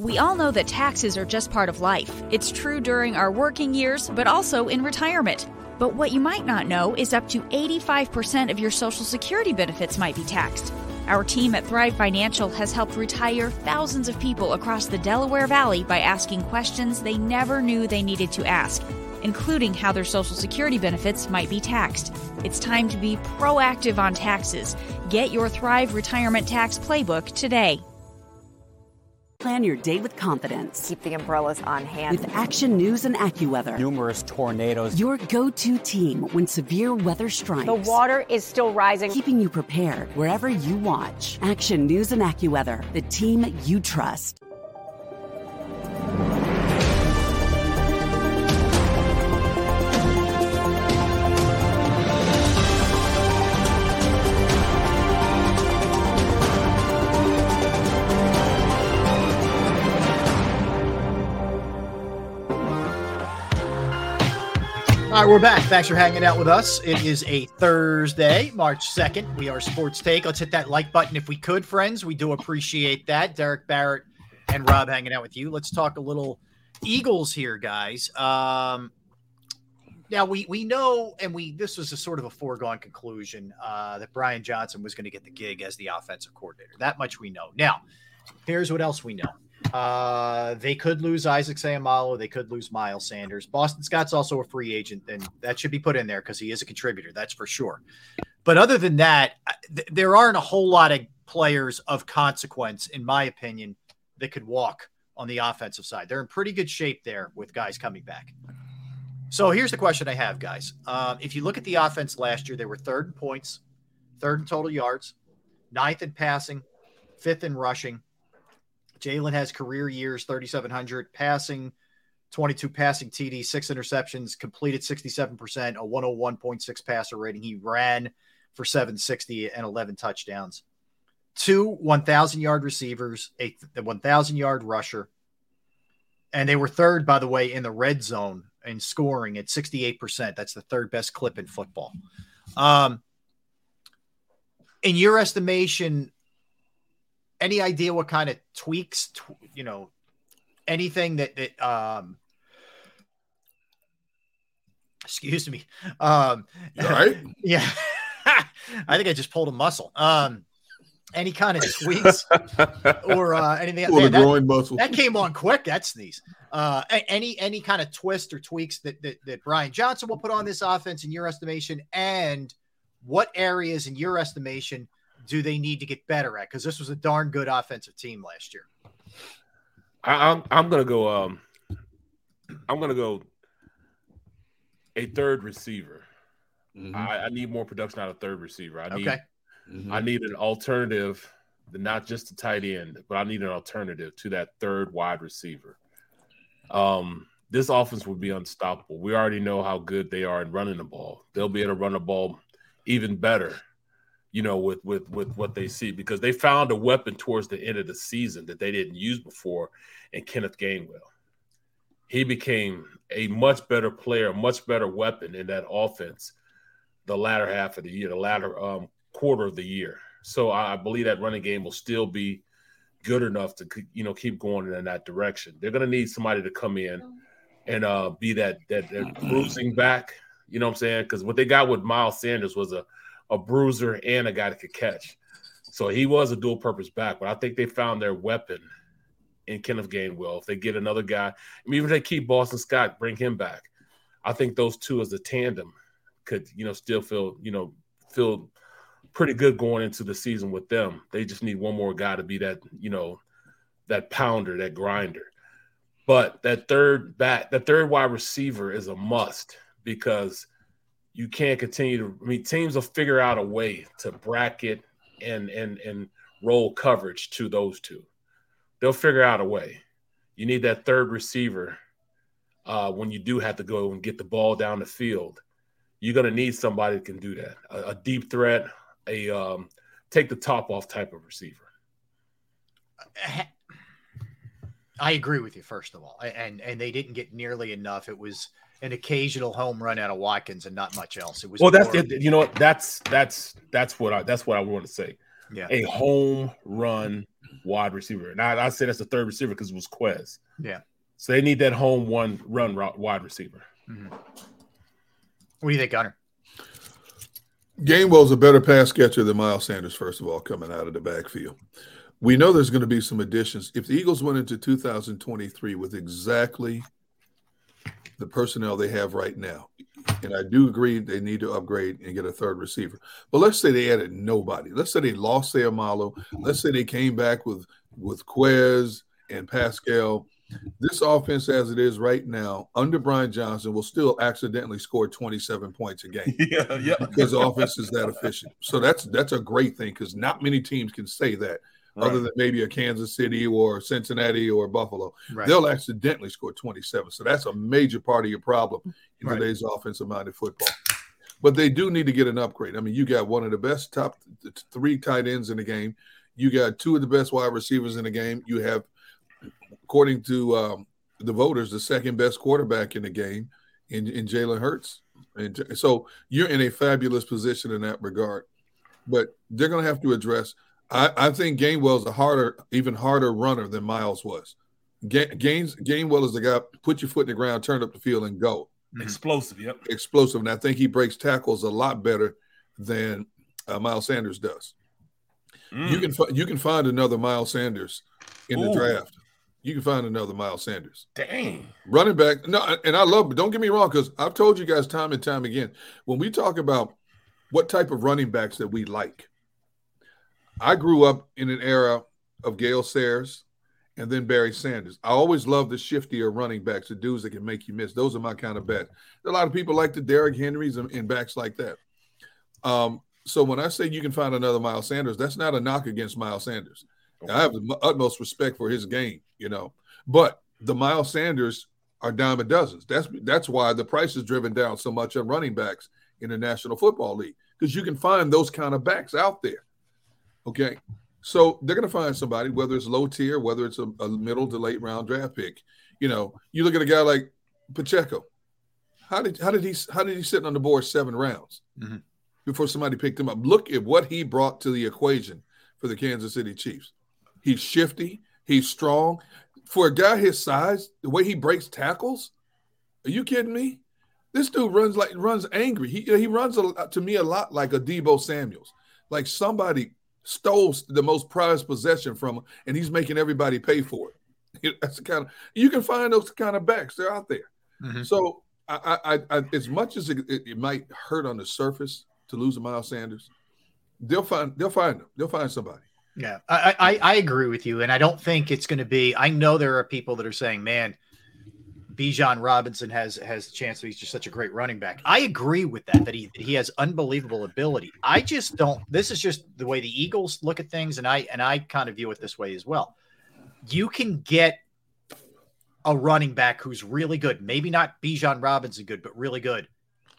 We all know that taxes are just part of life. It's true during our working years, but also in retirement. But what you might not know is up to 85% of your Social Security benefits might be taxed. Our team at Thrive Financial has helped retire thousands of people across the Delaware Valley by asking questions they never knew they needed to ask. including how their Social Security benefits might be taxed. It's time to be proactive on taxes. Get your Thrive Retirement Tax Playbook today. Plan your day with confidence. Keep the umbrellas on hand. With Action News and AccuWeather. Numerous tornadoes. Your go to team when severe weather strikes. The water is still rising. Keeping you prepared wherever you watch. Action News and AccuWeather, the team you trust. Right, we're back. Thanks for hanging out with us. It is a Thursday, March 2nd. We are Sports Take. Let's hit that like button if we could, friends. We do appreciate that. Derrick Barrett and Rob hanging out with you. Let's talk a little Eagles here, guys. Um, now we we know, and we this was a sort of a foregone conclusion uh, that Brian Johnson was going to get the gig as the offensive coordinator. That much we know. Now, here's what else we know. Uh, they could lose Isaac Seumalo. They could lose Miles Sanders. Boston Scott's also a free agent, and that should be put in there because he is a contributor. That's for sure. But other than that, th- there aren't a whole lot of players of consequence, in my opinion, that could walk on the offensive side. They're in pretty good shape there with guys coming back. So here's the question I have, guys. Um, if you look at the offense last year, they were third in points, third in total yards, ninth in passing, fifth in rushing. Jalen has career years 3,700 passing, 22 passing TD, six interceptions, completed 67%, a 101.6 passer rating. He ran for 760 and 11 touchdowns. Two 1,000 yard receivers, a 1,000 yard rusher. And they were third, by the way, in the red zone in scoring at 68%. That's the third best clip in football. Um, in your estimation, any idea what kind of tweaks, tw- you know, anything that that um excuse me. Um right? yeah. I think I just pulled a muscle. Um any kind of tweaks or uh anything Pulled a that, muscle. that came on quick that sneeze uh any any kind of twist or tweaks that, that that brian johnson will put on this offense in your estimation and what areas in your estimation do they need to get better at because this was a darn good offensive team last year I, I'm I'm gonna go. Um, I'm gonna go a third receiver. I, I need more production out of third receiver. I need Okay. I need an alternative, not just a tight end, but I need an alternative to that third wide receiver. Um, this offense will be unstoppable. We already know how good they are in running the ball. They'll be able to run the ball even better, you know, with with with what they see because they found a weapon towards the end of the season that they didn't use before and Kenneth Gainwell. He became a much better player, a much better weapon in that offense the latter half of the year, the latter um, quarter of the year. So I I believe that running game will still be good enough to you know keep going in that direction. They're going to need somebody to come in and uh, be that that, that bruising back. You know what I'm saying? Because what they got with Miles Sanders was a a bruiser and a guy that could catch. So he was a dual purpose back, but I think they found their weapon in Kenneth Gainwell. If they get another guy, I mean, even if they keep Boston Scott, bring him back. I think those two as a tandem could, you know, still feel, you know, feel pretty good going into the season with them. They just need one more guy to be that, you know, that pounder, that grinder. But that third back, that third wide receiver is a must because you can't continue to. I mean, teams will figure out a way to bracket and and and roll coverage to those two. They'll figure out a way. You need that third receiver uh, when you do have to go and get the ball down the field. You're going to need somebody that can do that. A, a deep threat, a um, take the top off type of receiver. I agree with you, first of all, and and they didn't get nearly enough. It was an occasional home run out of Watkins and not much else. It was Well, that's more- it. You know what? That's that's that's what I that's what I want to say. Yeah. A home run wide receiver. Now I say that's the third receiver because it was Quez. Yeah. So they need that home one run wide receiver. Mm-hmm. What do you think, Gunner? Gainwell's a better pass catcher than Miles Sanders, first of all, coming out of the backfield. We know there's going to be some additions. If the Eagles went into 2023 with exactly the personnel they have right now. And I do agree they need to upgrade and get a third receiver. But let's say they added nobody. Let's say they lost Seumalo. Let's say they came back with with Quez and Pascal. This offense, as it is right now, under Brian Johnson, will still accidentally score 27 points a game. Yeah, yeah. Because the offense is that efficient. So that's that's a great thing because not many teams can say that, other than maybe a Kansas City or Cincinnati or Buffalo. Right. They'll accidentally score 27. So that's a major part of your problem in Right. today's offensive minded football. But they do need to get an upgrade. I mean, you got one of the best top three tight ends in the game. You got two of the best wide receivers in the game. You have, according to um, the voters, the second best quarterback in the game in, in Jalen Hurts. And so you're in a fabulous position in that regard. But they're going to have to address. I, I think Gainwell's a harder, even harder runner than Miles was. Ga- Gaines Gainwell is the guy put your foot in the ground, turn up the field, and go Explosive. Yep. explosive. And I think he breaks tackles a lot better than uh, Miles Sanders does. You Mm. can fi- you can find another Miles Sanders in the draft. You can find another Miles Sanders. Dang. Running back, no, and I love, don't get me wrong, because I've told you guys time and time again, when we talk about what type of running backs that we like, I grew up in an era of Gale Sayers and then Barry Sanders. I always loved the shiftier running backs, the dudes that can make you miss. Those are my kind of bets. A lot of people like the Derrick Henrys and, and backs like that. Um, so when I say you can find another Miles Sanders, that's not a knock against Miles Sanders. I have the utmost respect for his game, you know. But the Miles Sanders are dime a dozens. That's that's why the price is driven down so much on running backs in the National Football League because you can find those kind of backs out there. Okay, so they're going to find somebody, whether it's low tier, whether it's a, a middle to late round draft pick. You know, you look at a guy like Pacheco. How did how did he how did he sit on the board seven rounds Mhm. before somebody picked him up? Look at what he brought to the equation for the Kansas City Chiefs. He's shifty. He's strong. For a guy his size, the way he breaks tackles, are you kidding me? This dude runs like runs angry. He he runs a, to me a lot like a Deebo Samuels, like somebody stole the most prized possession from him, and he's making everybody pay for it. That's the kind of you can find those kind of backs. They're out there. Mhm. So I, I, I, as much as it, it, it might hurt on the surface to lose a Miles Sanders, they'll find they'll find them. They'll find somebody. Yeah, I, I I agree with you, and I don't think it's going to be. I know there are people that are saying, "Man, Bijan Robinson has has a chance be just such a great running back." I agree with that. That he that he has unbelievable ability. I just don't. This is just the way the Eagles look at things, and I and I kind of view it this way as well. You can get a running back who's really good, maybe not Bijan Robinson good, but really good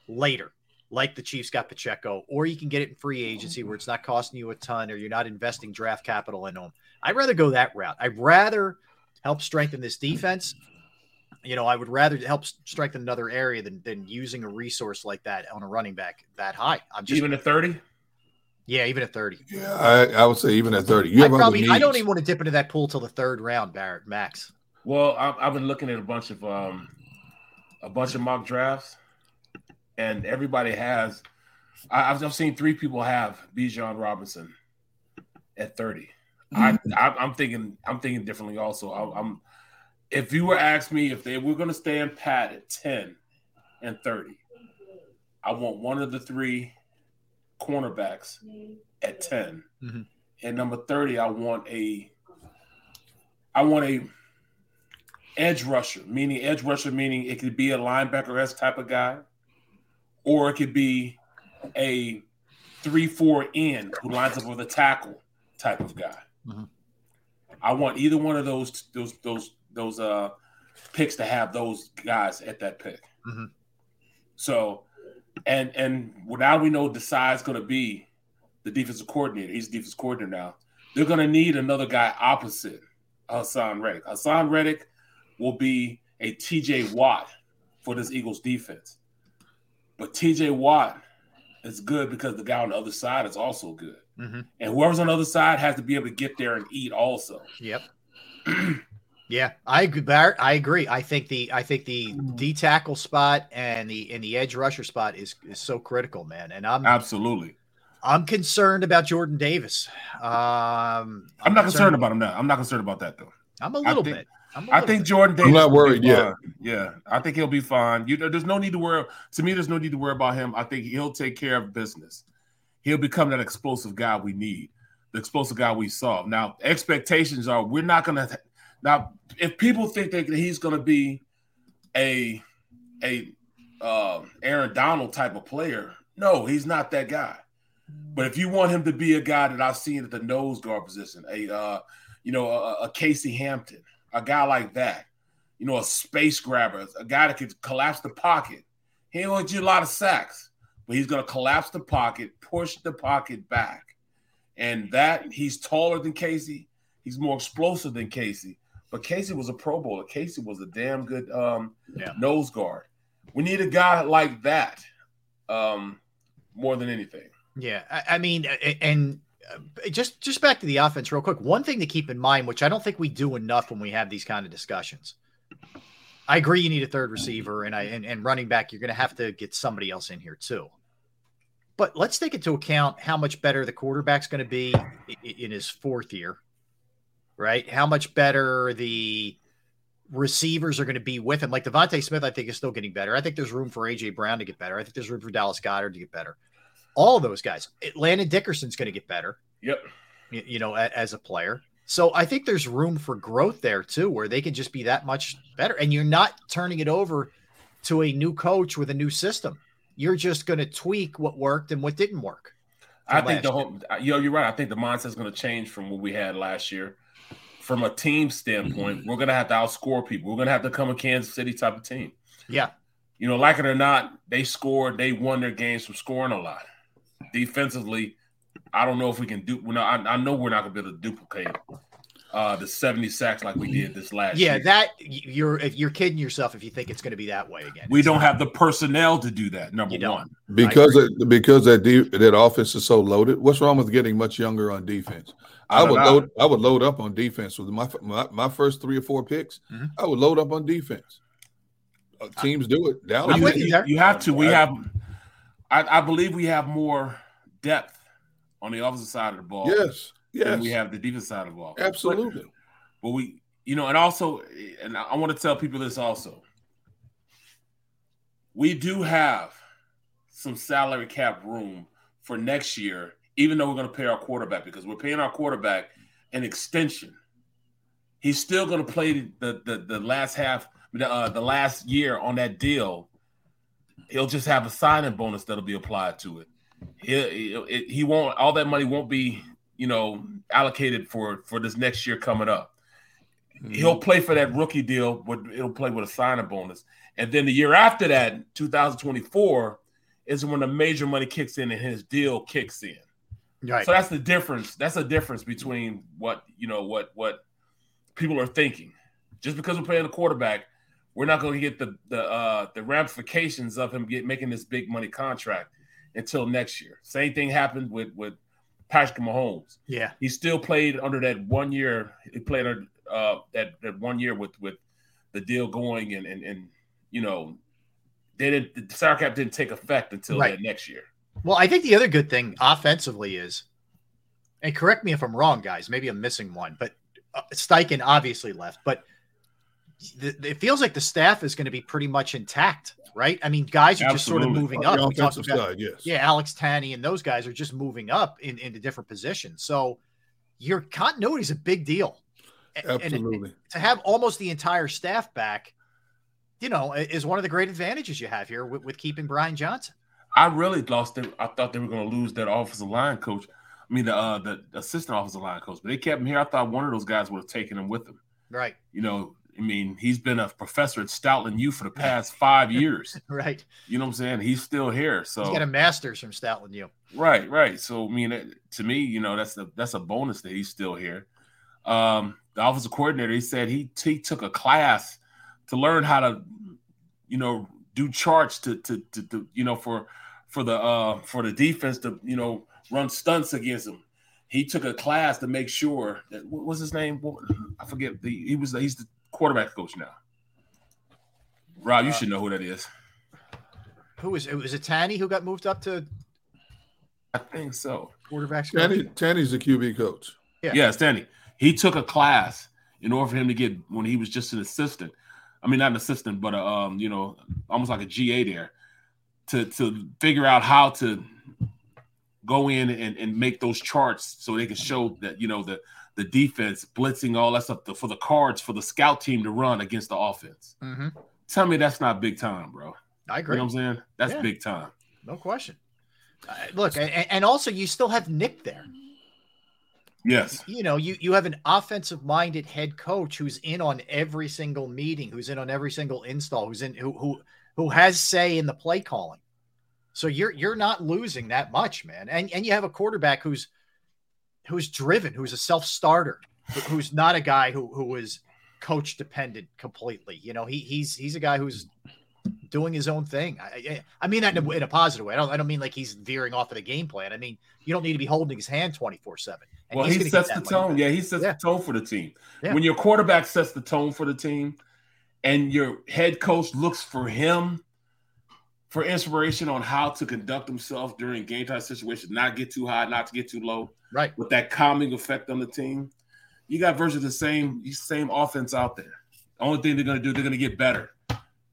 later like the Chiefs got Pacheco, or you can get it in free agency where it's not costing you a ton or you're not investing draft capital in them. I'd rather go that route. I'd rather help strengthen this defense. You know, I would rather help strengthen another area than, than using a resource like that on a running back that high. I'm just Even at 30? yeah, even at 30. Yeah, I, I would say even at thirty, you I have other probably I don't even want to dip into that pool till the third round, Barrett Max. Well, I've, I've been looking at a bunch of um, a bunch of mock drafts, and everybody has. I, I've, I've seen three people have Bijan Robinson at 30 I, I I'm thinking I'm thinking differently. Also, I, I'm if you were asked me if they were going to stand pat at ten and thirty, I want one of the three cornerbacks at 10 Mhm. and number thirty. I want a I want a edge rusher, meaning edge rusher, meaning it could be a linebacker s type of guy, or it could be a three four end who lines up with a tackle type of guy. Mhm. I want either one of those those those those uh picks to have those guys at that pick. Mhm. So, and and now we know Desai's going to be the defensive coordinator. He's the defensive coordinator now. They're going to need another guy opposite Haason Reddick. Haason Reddick will be a TJ Watt for this Eagles defense. But TJ Watt is good because the guy on the other side is also good. Mhm. And whoever's on the other side has to be able to get there and eat also. Yep. yeah, I agree. Barrett, I agree. I think the I think the D tackle spot and the and the edge rusher spot is is so critical, man. And I'm Absolutely. I'm concerned about Jordan Davis. Um, I'm, not concerned about him now. I'm not concerned about that though. I'm a little think, bit. I'm a I little think bit. Jordan Davis. I'm not worried yet. fine. Yeah, I think he'll be fine. You know, there's no need to worry. To me, there's no need to worry about him. I think he'll take care of business. He'll become that explosive guy we need, the explosive guy we saw. Now, expectations are we're not gonna. Now, if people think that he's gonna be a a uh, Aaron Donald type of player, no, he's not that guy. But if you want him to be a guy that I've seen at the nose guard position, a uh, you know, a, a Casey Hampton, a guy like that, you know, a space grabber, a guy that could collapse the pocket. He gonna get a lot of sacks, but he's gonna collapse the pocket, push the pocket back. And that he's taller than Casey, he's more explosive than Casey. But Casey was a pro bowler. Casey was a damn good um, Yeah. nose guard. We need a guy like that um, more than anything. Yeah, I, I mean, and uh, just just back to the offense real quick. One thing to keep in mind, which I don't think we do enough when we have these kind of discussions. I agree, you need a third receiver, and I and, and running back. You're going to have to get somebody else in here too. But let's take into account how much better the quarterback's going to be i- i- in his fourth year, right? How much better the receivers are going to be with him. Like DeVonta Smith, I think is still getting better. I think there's room for AJ Brown to get better. I think there's room for Dallas Goedert to get better. All of those guys. Landon Dickerson's going to get better. Yep. You, you know, a- as a player. So I think there's room for growth there too, where they can just be that much better. And you're not turning it over to a new coach with a new system. You're just going to tweak what worked and what didn't work. I think the whole, yo, you're right. I think the mindset's going to change from what we had last year. From a team standpoint, we're going to have to outscore people. We're going to have to come a Kansas City type of team. Yeah. You know, like it or not, they scored. They won their games from scoring a lot. Defensively, I don't know if we can do. Well, no, I, I know we're not going to be able to duplicate uh, the 70 sacks like we did this last year. Yeah, year. that you're if you're kidding yourself if you think it's going to be that way again. we don't have the personnel to do that. Number one, because it, because that de- that offense is so loaded. What's wrong with getting much younger on defense? I, I would load. I would load up on defense with my my, my first three or four picks. Mm-hmm. I would load up on defense. Uh, teams do it. Dallas. You, you- you have to. We I- have. I, I believe we have more depth on the offensive side of the ball. Yes, Than we have the defensive side of the ball. Absolutely. But, but we, you know, and also, and I want to tell people this also. We do have some salary cap room for next year, even though we're going to pay our quarterback because we're paying our quarterback an extension. He's still going to play the the, the last half, the, uh, the last year on that deal. He'll just have a signing bonus that'll be applied to it. He, he, he won't. All that money won't be, you know, allocated for for this next year coming up. He'll play for that rookie deal, but he'll play with a signing bonus. And then the year after that, 2024, is when the major money kicks in and his deal kicks in. Right. So that's the difference. That's a difference between what you know what what people are thinking. Just because we're playing the quarterback, we're not going to get the the uh, the ramifications of him get making this big money contract until next year. Same thing happened with with Patrick Mahomes. Yeah. He still played under that one year. He played under uh, that that one year with with the deal going and and and you know they didn't the salary cap didn't take effect until Right. that next year. Well, I think the other good thing offensively is, and correct me if I'm wrong, guys. Maybe I'm missing one, but uh, Steichen obviously left, but th- it feels like the staff is going to be pretty much intact, right? I mean, guys are just sort of moving up. offensive about- side, yes. Yeah, Alex Tanney and those guys are just moving up in, into different positions. So your continuity is a big deal. A- and Absolutely. to have almost the entire staff back, you know, is one of the great advantages you have here with, with keeping Brian Johnson. I really lost them. I thought they were going to lose that offensive line coach. I mean, the uh, the assistant offensive line coach, but they kept him here. I thought one of those guys would have taken him with them. Right. You know, I mean, he's been a professor at Stoutland U for the past five years. Right. You know what I'm saying? He's still here. So He's got a master's from Stoutland U. Right, right. So I mean, it- to me, you know, that's a that's a bonus that he's still here. Um, the offensive coordinator, he said he he took a class to learn how to, you know, do charts to to to, to you know for for the uh for the defense to you know run stunts against him. He took a class to make sure that what was his name? I forget. The, he was he's the quarterback coach now. Rob, you Uh, should know who that is. Who is it? Was it Tanney who got moved up to? I think so. Quarterbacks. Tanney, Tanney's the QB coach. Yeah. yeah, Stanley. He took a class in order for him to get when he was just an assistant. I mean, not an assistant, but a, um, you know, almost like a GA there, to to figure out how to go in and, and make those charts so they can show that you know the the defense blitzing all that stuff for the cards for the scout team to run against the offense. Mm-hmm. Tell me that's not big time, bro. I agree. You know what I'm saying? That's Yeah. big time. No question. Uh, look, and, and also you still have Nick there. Yes. You know, you you have an offensive minded head coach who's in on every single meeting, who's in on every single install, who's in who who who has say in the play calling. So you're you're not losing that much, man. And and you have a quarterback who's who's driven, who's a self starter, who's not a guy who who is coach dependent completely. You know, he he's he's a guy who's doing his own thing. I, I, mean that in a, in a positive way. I don't I don't mean like he's veering off of the game plan. I mean you don't need to be holding his hand twenty four seven. Well, he sets the tone. Yeah, he sets the tone for the team. Yeah. When your quarterback sets the tone for the team, and your head coach looks for him for inspiration on how to conduct himself during game time situations, not get too high, not to get too low, right? With that calming effect on the team, you got virtually the same same offense out there. The only thing they're going to do, they're going to get better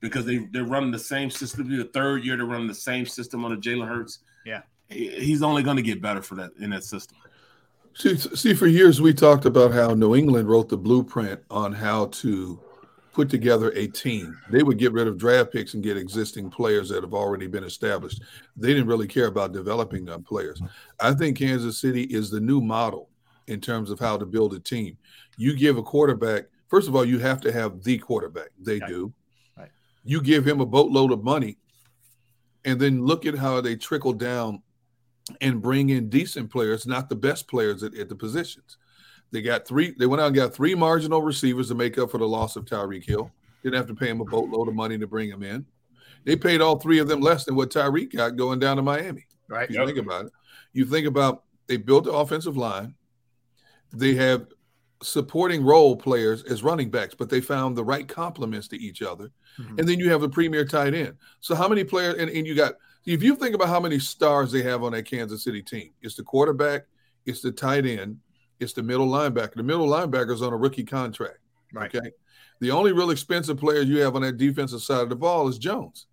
because they they're running the same system. The third year they're running the same system on the Jalen Hurts. Yeah, He- he's only going to get better for that in that system. See, see, for years we talked about how New England wrote the blueprint on how to put together a team. They would get rid of draft picks and get existing players that have already been established. They didn't really care about developing them players. I think Kansas City is the new model in terms of how to build a team. You give a quarterback, first of all, you have to have the quarterback. They do. Right. You give him a boatload of money, and then look at how they trickle down and bring in decent players, not the best players at, at the positions. They got three, they went out and got three marginal receivers to make up for the loss of Tyreek Hill. Didn't have to pay him a boatload of money to bring him in. They paid all three of them less than what Tyreek got going down to Miami. Right. If you think about it. You think about they built the offensive line. They have supporting role players as running backs, but they found the right complements to each other. Mm-hmm. And then you have the premier tight end. So how many players and, and you got if you think about how many stars they have on that Kansas City team, it's the quarterback, it's the tight end, it's the middle linebacker. The middle linebacker is on a rookie contract. Right. Okay. The only real expensive player you have on that defensive side of the ball is Jones.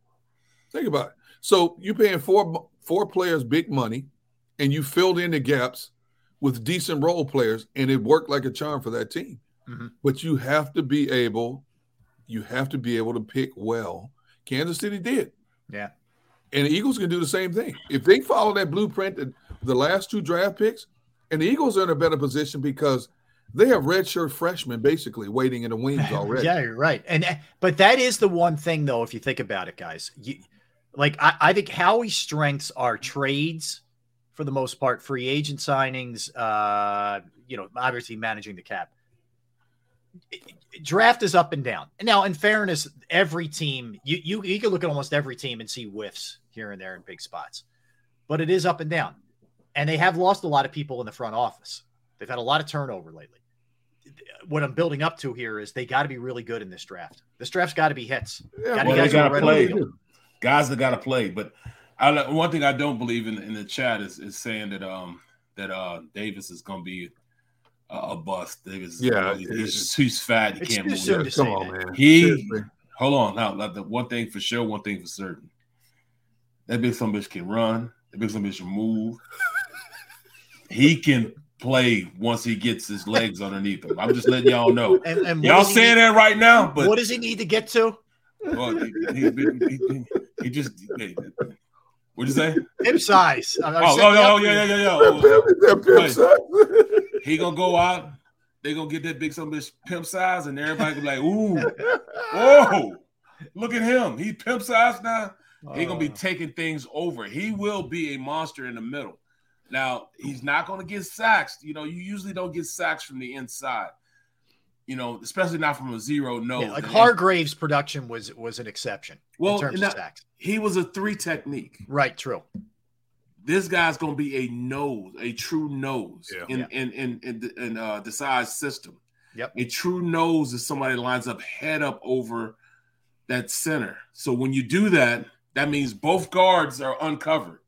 Think about it. So you're paying four four players big money, and you filled in the gaps with decent role players, and it worked like a charm for that team. Mhm. But you have to be able, you have to be able to pick well. Kansas City did. Yeah. And the Eagles can do the same thing. If they follow that blueprint, that the last two draft picks, and the Eagles are in a better position because they have redshirt freshmen basically waiting in the wings already. Yeah, you're right. And but that is the one thing though, if you think about it, guys. You, like I, I think Howie's strengths are trades for the most part, free agent signings, uh, you know, obviously managing the cap. Draft is up and down. Now, in fairness, every team you you you can look at almost every team and see whiffs here and there in big spots, but it is up and down, and they have lost a lot of people in the front office. They've had a lot of turnover lately what I'm building up to here is they got to be really good in this draft. This draft's got to be hits. Yeah, Gotta Well, be they guys who got to play. Guys that got to play. But I, one thing I don't believe in in the chat is, is saying that um that uh Davis is going to be a, a bust. Davis, Yeah, he's, it's- he's, he's fat. He It's can't too move. soon Come on, that. man. He Seriously. hold on now. like, The one thing for sure, one thing for certain. That big some bitch can run. That big some bitch can move. He can play once he gets his legs underneath him. I'm just letting y'all know. And, and Y'all saying need- that right now, but what does he need to get to? well, he, he, he, he, he just he- what'd you say? Hip size. I- I Oh, oh, oh, yeah, yeah, yeah, yeah. Oh, pimp- pimp size. he gonna go out. They gonna get that big some bitch pimp size, and everybody gonna be like, "Ooh, whoa, look at him. He pimp size now. He gonna be uh. taking things over. He will be a monster in the middle. Now he's not gonna get sacks. You know, you usually don't get sacks from the inside. You know, especially not from a zero no. Yeah, like Hargrave's production was was an exception Well, in terms and of sacks. He was a three technique. Right, true. this guy's gonna be a nose, a true nose Yeah. in, Yeah. in in in in uh the size system. Yep. A true nose is somebody that lines up head up over that center. So when you do that, that means both guards are uncovered.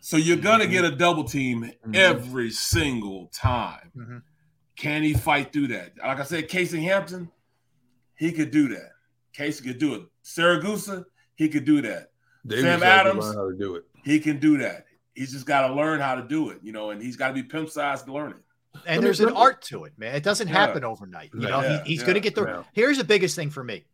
So you're gonna get a double team Mm-hmm. every single time. Mhm. Can he fight through that? Like I said, Casey Hampton, he could do that. Casey could do it. Siragusa, he could do that. Davis Sam has to Adams, learn how to do it. he can do that. He's just got to learn how to do it, you know, and he's got to be pimp sized to learn it. And Let there's an let me- art to it, man. It doesn't Yeah. happen overnight. You know, Yeah, he, he's yeah, going to get the. yeah. Here's the biggest thing for me: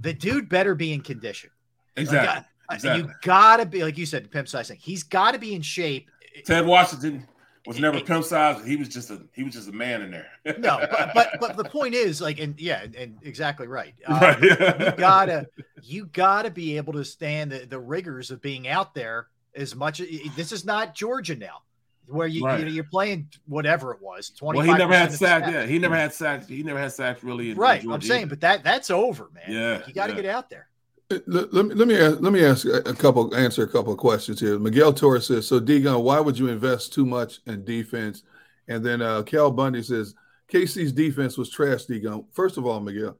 the dude better be in condition. Exactly. Like, I- exactly. You gotta be, like you said, pimp size. He's got to be in shape. Ted Washington was never pimp sized. He was just a he was just a man in there. No, but but, but the point is, like, and yeah, and, exactly right. Right. Um, you gotta you gotta be able to stand the, the rigors of being out there as much. This is not Georgia now, where you, Right. you know, you're playing whatever it was. Twenty. well, he never had sacks. Yeah, he never had sacks. He never had sacks really. Right, I'm saying, either. but that that's over, man. Yeah, you got to yeah. get out there. Let, let me let me ask, let me ask a couple answer a couple of questions here. Miguel Torres says, "So Degon, why would you invest too much in defense?" And then uh, Cal Bundy says, "KC's defense was trash." Degon, first of all, Miguel,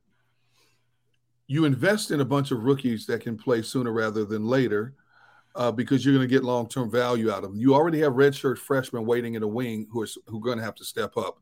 you invest in a bunch of rookies that can play sooner rather than later. Uh, because you're going to get long-term value out of them. You already have redshirt freshmen waiting in the wing who are who are going to have to step up.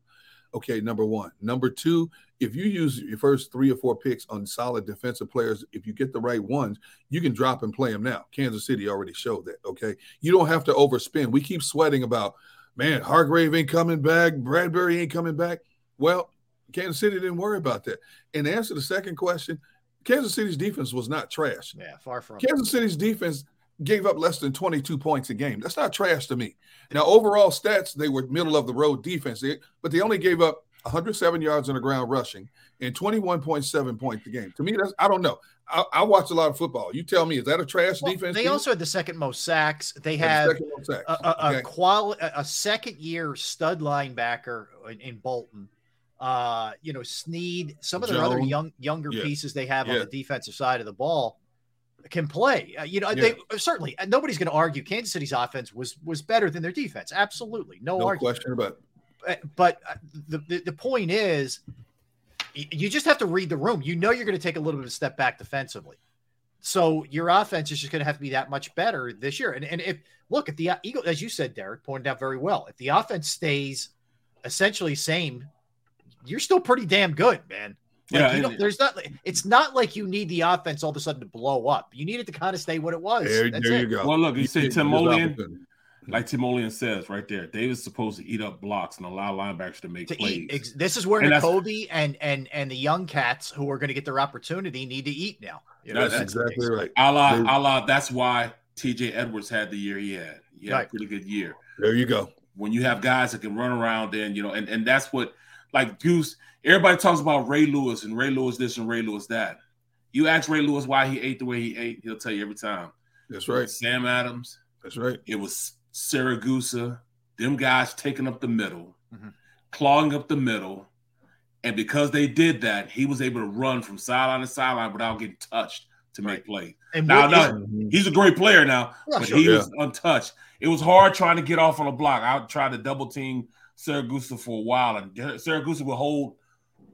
Okay, number one. Number two, if you use your first three or four picks on solid defensive players, if you get the right ones, you can drop and play them now. Kansas City already showed that. Okay, you don't have to overspend. We keep sweating about, man, Hargrave ain't coming back, Bradberry ain't coming back. Well, Kansas City didn't worry about that. And to answer the second question, Kansas City's defense was not trash. Yeah, far from. Kansas City's defense gave up less than 22 points a game. That's not trash to me. Now, overall stats, they were middle of the road defense, but they only gave up 107 yards on the ground rushing and 21.7 points a game. To me, that's I don't know. I, I watch a lot of football. You tell me, is that a trash Well, defense? they you? also had the second most sacks. They Had the sacks. a, a, a quali- a second year stud linebacker in, in Bolton. Uh, you know, Sneed, some of their other young younger Yeah. pieces they have on the defensive side of the ball can play. Uh, you know, Yeah. they certainly nobody's going to argue Kansas City's offense was was better than their defense. Absolutely, no, no question about it. Uh, But uh, the, the the point is, you just have to read the room. You know, you're going to take a little bit of a step back defensively. So your offense is just going to have to be that much better this year. And and if look at the uh, Eagle, as you said, Derrick pointed out very well, if the offense stays essentially same, you're still pretty damn good, man. Like, Yeah, you and- there's not. It's not like you need the offense all of a sudden to blow up. You need it to kind of stay what it was. There, That's there it. you go. Well, look, you say get Tim this like Tim Mullian says right there, Davis supposed to eat up blocks and allow linebackers to make to plays. eat. This is where And that's- and and and the young cats who are going to get their opportunity need to eat now. You know, That's the exactly right. A la, a la, that's why TJ Edwards had the year he had. He had Right. a pretty good year. There you go. When you have guys that can run around, then you know, and, and that's what like Goose. Everybody talks about Ray Lewis and Ray Lewis this and Ray Lewis that. You ask Ray Lewis why he ate the way he ate, he'll tell you every time. That's right. Sam Adams, That's right. it was Siragusa, them guys taking up the middle, Mhm. clogging up the middle. And because they did that, he was able to run from sideline to sideline without getting touched to make plays. And Now, now is- he's a great player now, Yeah, but sure. he Yeah. was untouched. It was hard trying to get off on a block. I tried to double team Siragusa for a while, and Siragusa would hold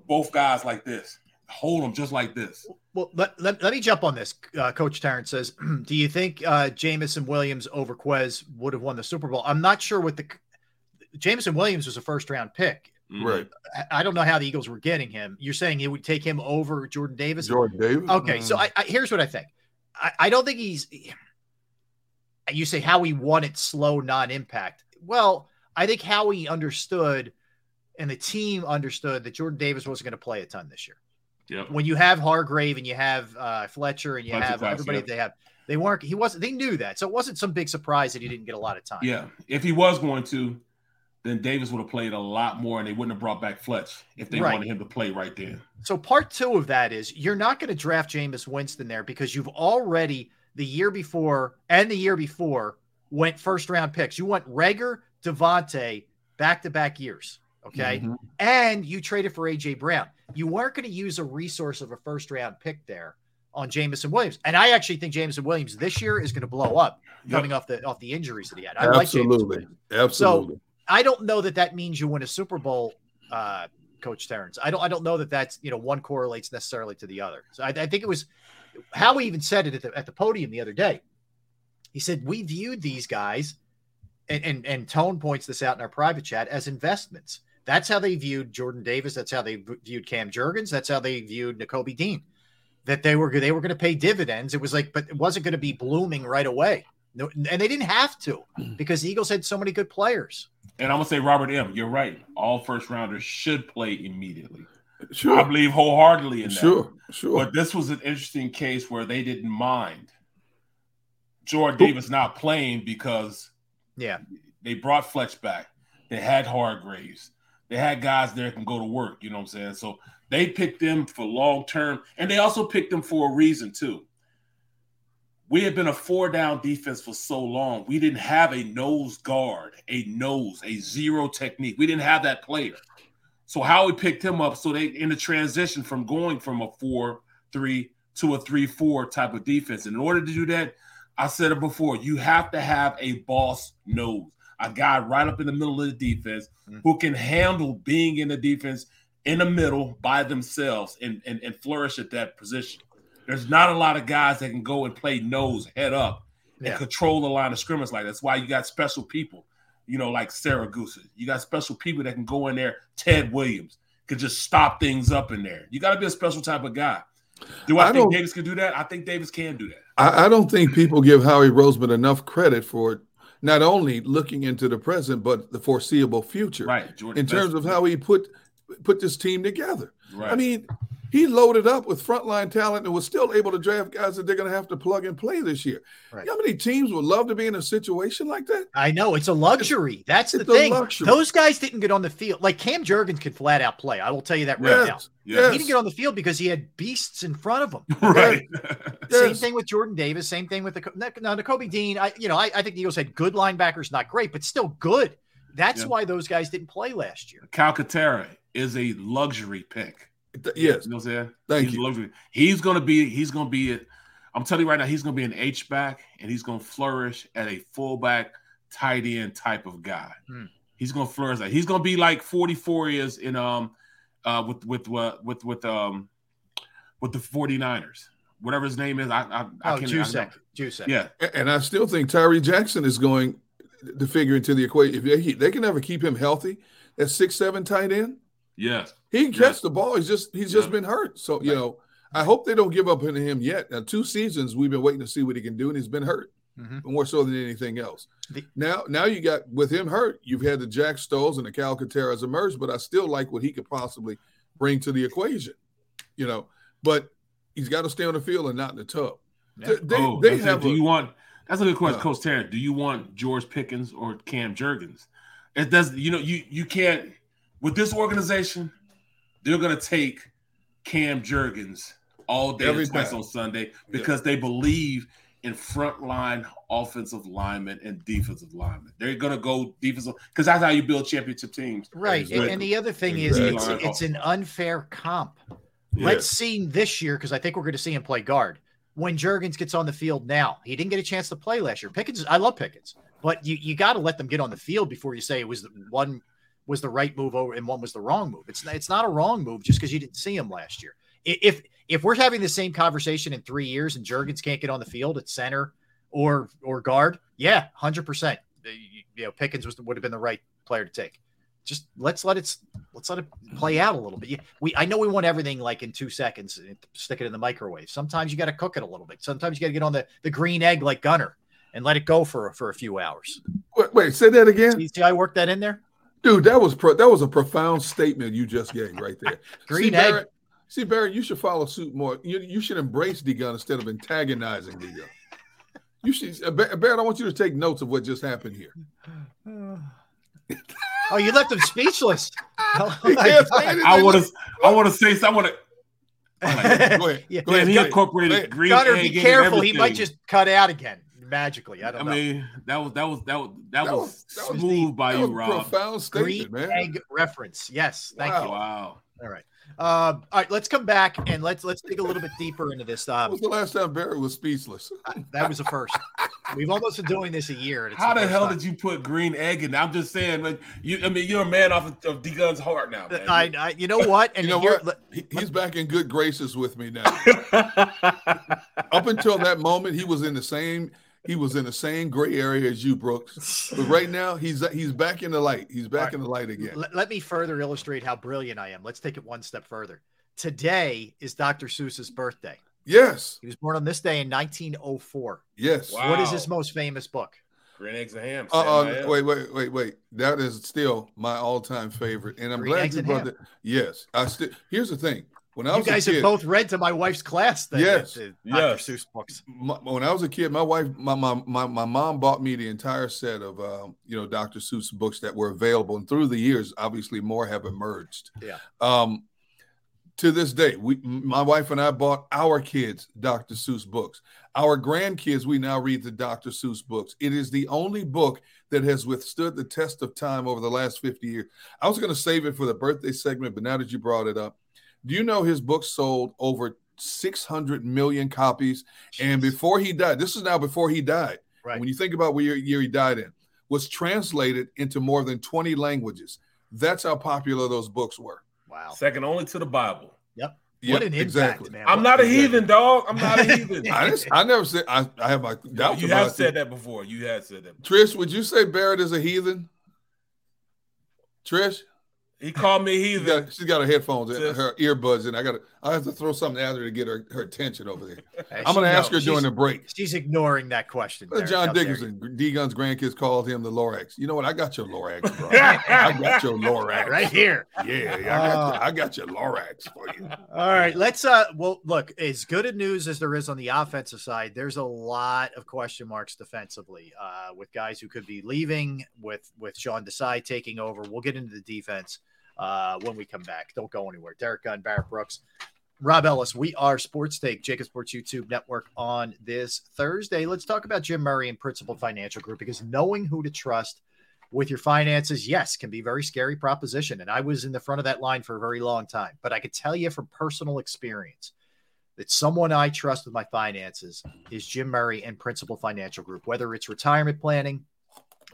both guys like this, hold them just like this. Well, let, let, let me jump on this. Uh, Coach Tarrant says, "Do you think uh, Jameson Williams over Quez would have won the Super Bowl?" I'm not sure what the Jameson Williams was a first round pick. Mhm. Right. I- I don't know how the Eagles were getting him. You're saying it would take him over Jordan Davis? Jordan Davis. Okay, so I, I here's what I think. I, I don't think he's. You say how he won it slow, non-impact. Well, I think how he understood, and the team understood that Jordan Davis wasn't going to play a ton this year. Yep. When you have Hargrave and you have uh, Fletcher and you Fletcher have class, everybody yep. they have, they weren't. He wasn't. They knew that, so it wasn't some big surprise that he didn't get a lot of time. Yeah. If he was going to, then Davis would have played a lot more, and they wouldn't have brought back Fletch if they Right. wanted him to play right then. So part two of that is you're not going to draft Jameis Winston there because you've already the year before and the year before went first round picks. You want Reagor, DeVonta back to back years. Okay. Mhm. And you traded for AJ Brown. You weren't going to use a resource of a first round pick there on Jameson Williams. And I actually think Jameson Williams this year is going to blow up coming off the off the injuries that he had. I like Absolutely. Williams. Absolutely. I don't know that that means you win a Super Bowl, uh, Coach Terrence. I don't. I don't know that that's you know one correlates necessarily to the other. So I, I think it was how he even said it at the at the podium the other day. He said we viewed these guys and, and and Tone points this out in our private chat as investments. That's how they viewed Jordan Davis. That's how they viewed Cam Jurgens. That's how they viewed Nakobe Dean. That they were they were going to pay dividends. It was like, but it wasn't going to be blooming right away. No, and they didn't have to mm. because the Eagles had so many good players. And I'm gonna say Robert M. You're right. All first rounders should play immediately. Sure. I believe wholeheartedly in that. Sure, sure. But this was an interesting case where they didn't mind Jordan Davis not playing because Yeah, they brought Fletch back. They had Hargraves. They had guys there that can go to work. You know what I'm saying? So they picked them for long term, and they also picked them for a reason too. We had been a four down defense for so long. We didn't have a nose guard, a nose, a zero technique. We didn't have that player. So Howie picked him up so they in the transition from going from a four three to a three four type of defense. And in order to do that, I said it before, you have to have a boss nose, a guy right up in the middle of the defense who mm-hmm. can handle being in the defense in the middle by themselves and, and, and flourish at that position. There's not a lot of guys that can go and play nose head up and Yeah. control the line of scrimmage like that. That's why you got special people, you know, like Siragusa. You got special people that can go in there. Ted Williams could just stop things up in there. You got to be a special type of guy. Do I, I think Davis can do that? I think Davis can do that. I, I don't think people give Howie Roseman enough credit for not only looking into the present but the foreseeable future. Right, Jordan, in terms that's- of how he put put this team together. Right. I mean, he loaded up with frontline talent and was still able to draft guys that they're going to have to plug and play this year. Right. You know how many teams would love to be in a situation like that? I know it's a luxury. That's the it's a thing. luxury. Those guys didn't get on the field. Like Cam Jurgens could flat out play. I will tell you that right Yes, now. yes. He didn't get on the field because he had beasts in front of him. Right. Same Yes. thing with Jordan Davis. Same thing with the now Nakobe Dean. I you know I, I think the Eagles had good linebackers, not great, but still good. That's Yeah. why those guys didn't play last year. Calcaterra is a luxury pick. Th- Yes. You know what I'm saying? Thank he's you. Luxury. He's gonna be. He's gonna be. I'm telling you right now, he's gonna be an H back, and he's gonna flourish at a fullback, tight end type of guy. Hmm. He's gonna flourish. Like, he's gonna be like 44 years in um uh with with uh, with with um with the 49ers. Whatever his name is, I I, I Oh, can't. Juszczyk. I, Juszczyk. yeah, And I still think Tyree Jackson is going to figure into the equation. If they, they can ever keep him healthy, that six seven tight end, yes. he can catch the ball. He's just he's just been hurt. So you know, I hope they don't give up on him yet. Now, two seasons we've been waiting to see what he can do, and he's been hurt Mhm. more so than anything else. The- now, now you got with him hurt, you've had the Jack Stolls and the Calcaterras emerge, but I still like what he could possibly bring to the equation. You know, but he's got to stay on the field and not in the tub. They, they, oh, they that's it. have. do a- you want? That's a good question, Uh. Coach Terry. Do you want George Pickens or Cam Jurgens? It does. You know, you you can't with this organization. They're gonna take Cam Jurgens all day Every and twice time. on Sunday because they believe in frontline offensive linemen and defensive linemen. They're gonna go defensive because that's how you build championship teams. Right. And, and the other thing is it's, it's an unfair comp. Yeah. Let's see this year, because I think we're going to see him play guard. When Jurgens gets on the field now, he didn't get a chance to play last year. Pickens, I love Pickens, but you, you got to let them get on the field before you say it was the one was the right move over and one was the wrong move. It's it's not a wrong move just because you didn't see him last year. If if we're having the same conversation in three years and Jurgens can't get on the field at center or or guard, yeah, hundred percent. Uh, you know, Pickens was would have been the right player to take just let's let it let's let it play out a little bit. We I know we want everything like in two seconds, uh, stick it in the microwave. Sometimes you got to cook it a little bit. Sometimes you got to get on the the green egg like Gunner and let it go for for a few hours. Wait, wait, say that again, See, see, I worked that in there. Dude. That was pro, that was a profound statement you just gave right there. Green see, egg. Barrett, see, Barrett, you should follow suit more. You, you should embrace D Gun instead of antagonizing D Gun. You should, uh, Barrett. I want you to take notes of what just happened here. Oh, you left him speechless. Oh, He my can't God. say anything. I want to. I want to say. I want to. Go ahead. Go Man, ahead. he Go ahead. incorporated Go green Gunner, egg be careful. He might just cut out again magically. I don't I know. mean, that was that was that was that, That was, was- that was smooth by That you, was a Rob. profound green man. egg reference. Yes, thank Wow. you. Wow. All right. Um, all right, let's come back and let's let's dig a little bit deeper into this. When Um, was the last time Barry was speechless? that was the first. We've almost been doing this a year. and it's How the first hell time. did you put green egg in? I'm just saying, like you. I mean, you're a man off of, of D Gun's heart now, man. I, I, you know what? And You know here- what? He- he's back in good graces with me now. Up until that moment, he was in the same he was in the same gray area as you, Brooks. But right now, he's he's back in the light. He's back right. in the light again. Let, let me further illustrate how brilliant I am. Let's take it one step further. Today is Dr. Seuss's birthday. Yes. He was born on this day in 1904. Yes. Wow. What is his most famous book? Green Eggs and Ham. Uh, uh, wait, wait, wait, wait. That is still my all-time favorite, and I'm Green glad Eggs you brought that. Yes, I still. Here's the thing: when I you guys kid, have both read to my wife's class. Then, yes, the, the yes. Seuss books. My, when I was a kid, my wife, my, my my my mom bought me the entire set of um, you know Dr. Seuss books that were available, and through the years, obviously more have emerged. Yeah. Um, to this day, we, my wife and I bought our kids Dr. Seuss books. Our grandkids, we now read the Dr. Seuss books. It is the only book that has withstood the test of time over the last 50 years. I was going to save it for the birthday segment, but now that you brought it up, do you know his book sold over 600 million copies? And before he died, this is now before he died. Right. When you think about what year, year he died in, was translated into more than 20 languages. That's how popular those books were. Wow. Second only to the Bible. Yep. Yep, what an impact, exactly. man. I'm not a heathen, dog. I'm not a heathen. I, didn't- I never said I, I have my doubts you about have said it. that before. You have said that. Trish, would you say Barrett is a heathen? Trish, He called me she's heathen. got, she's got her headphones, in, her earbuds, and I got to. I have to throw something at her to get her, her attention over there. Hey, I'm going to ask her during the break. She's ignoring that question. Uh, Derrick. John How dare. Dickerson, D Gun's grandkids called him the Lorax. You know what? I got your Lorax, bro. I got your Lorax Right here. Yeah, yeah, I got, your, I got your Lorax for you. All right, let's uh well look, as good a news as there is on the offensive side, there's a lot of question marks defensively, uh, with guys who could be leaving, with with Sean Desai taking over. We'll get into the defense uh when we come back. Don't go anywhere. Derrick Gunn, Barrett Brooks, Rob Ellis. We are Sports Take, JAKIB Sports YouTube Network on this Thursday. Let's talk about Jim Murray and Principal Financial Group because knowing who to trust with your finances, yes, can be a very scary proposition. And I was in the front of that line for a very long time. But I could tell you from personal experience that someone I trust with my finances is Jim Murray and Principal Financial Group, whether it's retirement planning,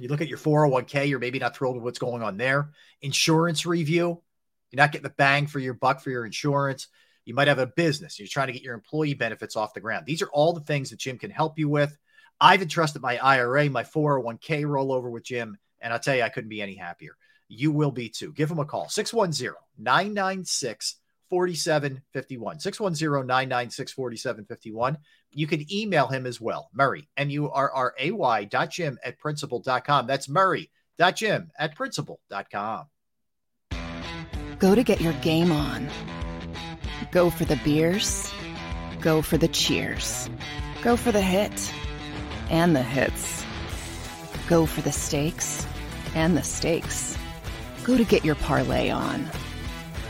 you look at your 401k, you're maybe not thrilled with what's going on there. Insurance review, you're not getting the bang for your buck for your insurance. You might have a business, you're trying to get your employee benefits off the ground. These are all the things that Jim can help you with. I've entrusted my IRA, my 401k rollover with Jim, and I'll tell you, I couldn't be any happier. You will be too. Give him a call 610 996 4751. 610 996 4751. You can email him as well, Murray, M U R R A Y dot Jim at principal.com. That's Murray dot Jim at principal.com. Go to get your game on. Go for the beers. Go for the cheers. Go for the hit and the hits. Go for the stakes and the stakes. Go to get your parlay on.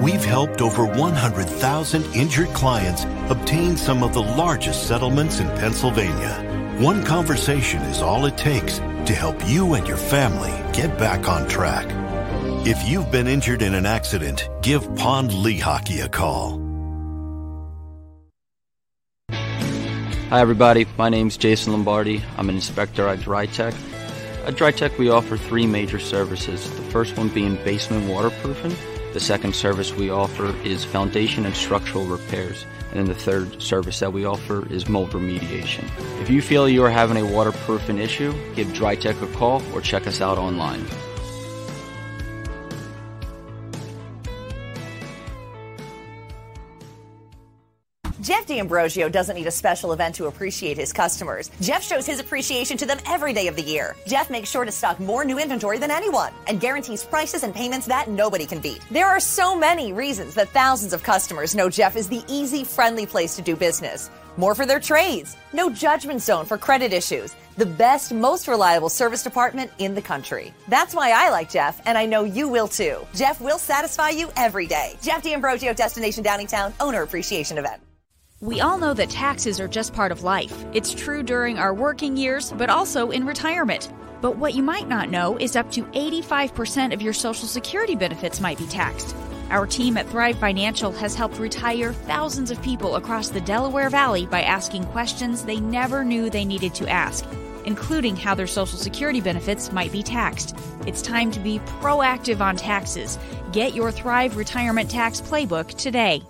we've helped over 100,000 injured clients obtain some of the largest settlements in Pennsylvania. One conversation is all it takes to help you and your family get back on track. If you've been injured in an accident, give Pond Lehocky a call. Hi, everybody. My name's Jason Lombardi. I'm an inspector at DryTech. At DryTech, we offer three major services. The first one being basement waterproofing. The second service we offer is foundation and structural repairs. And then the third service that we offer is mold remediation. If you feel you are having a waterproofing issue, give DryTech a call or check us out online. Jeff D'Ambrosio doesn't need a special event to appreciate his customers. Jeff shows his appreciation to them every day of the year. Jeff makes sure to stock more new inventory than anyone and guarantees prices and payments that nobody can beat. There are so many reasons that thousands of customers know Jeff is the easy, friendly place to do business. More for their trades, no judgment zone for credit issues, the best, most reliable service department in the country. That's why I like Jeff, and I know you will too. Jeff will satisfy you every day. Jeff D'Ambrosio, Destination Downingtown, Owner Appreciation Event. We all know that taxes are just part of life. It's true during our working years, but also in retirement. But what you might not know is up to 85% of your Social Security benefits might be taxed. Our team at Thrive Financial has helped retire thousands of people across the Delaware Valley by asking questions they never knew they needed to ask, including how their Social Security benefits might be taxed. It's time to be proactive on taxes. Get your Thrive Retirement Tax Playbook today.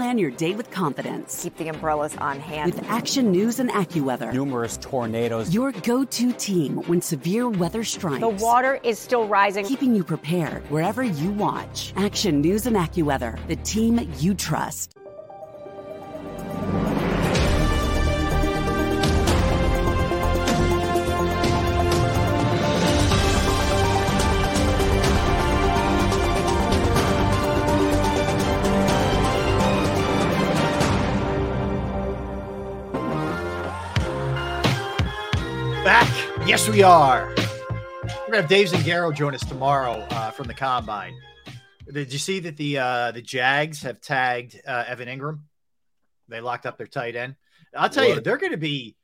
Plan your day with confidence. Keep the umbrellas on hand. With Action News and AccuWeather. Numerous tornadoes. Your go to team when severe weather strikes. The water is still rising. Keeping you prepared wherever you watch. Action News and AccuWeather, the team you trust. Yes, we are. We're gonna have Dave Zangaro join us tomorrow uh, from the combine. Did you see that the uh, the Jags have tagged uh, Evan Engram? They locked up their tight end. I'll tell you, they're going to be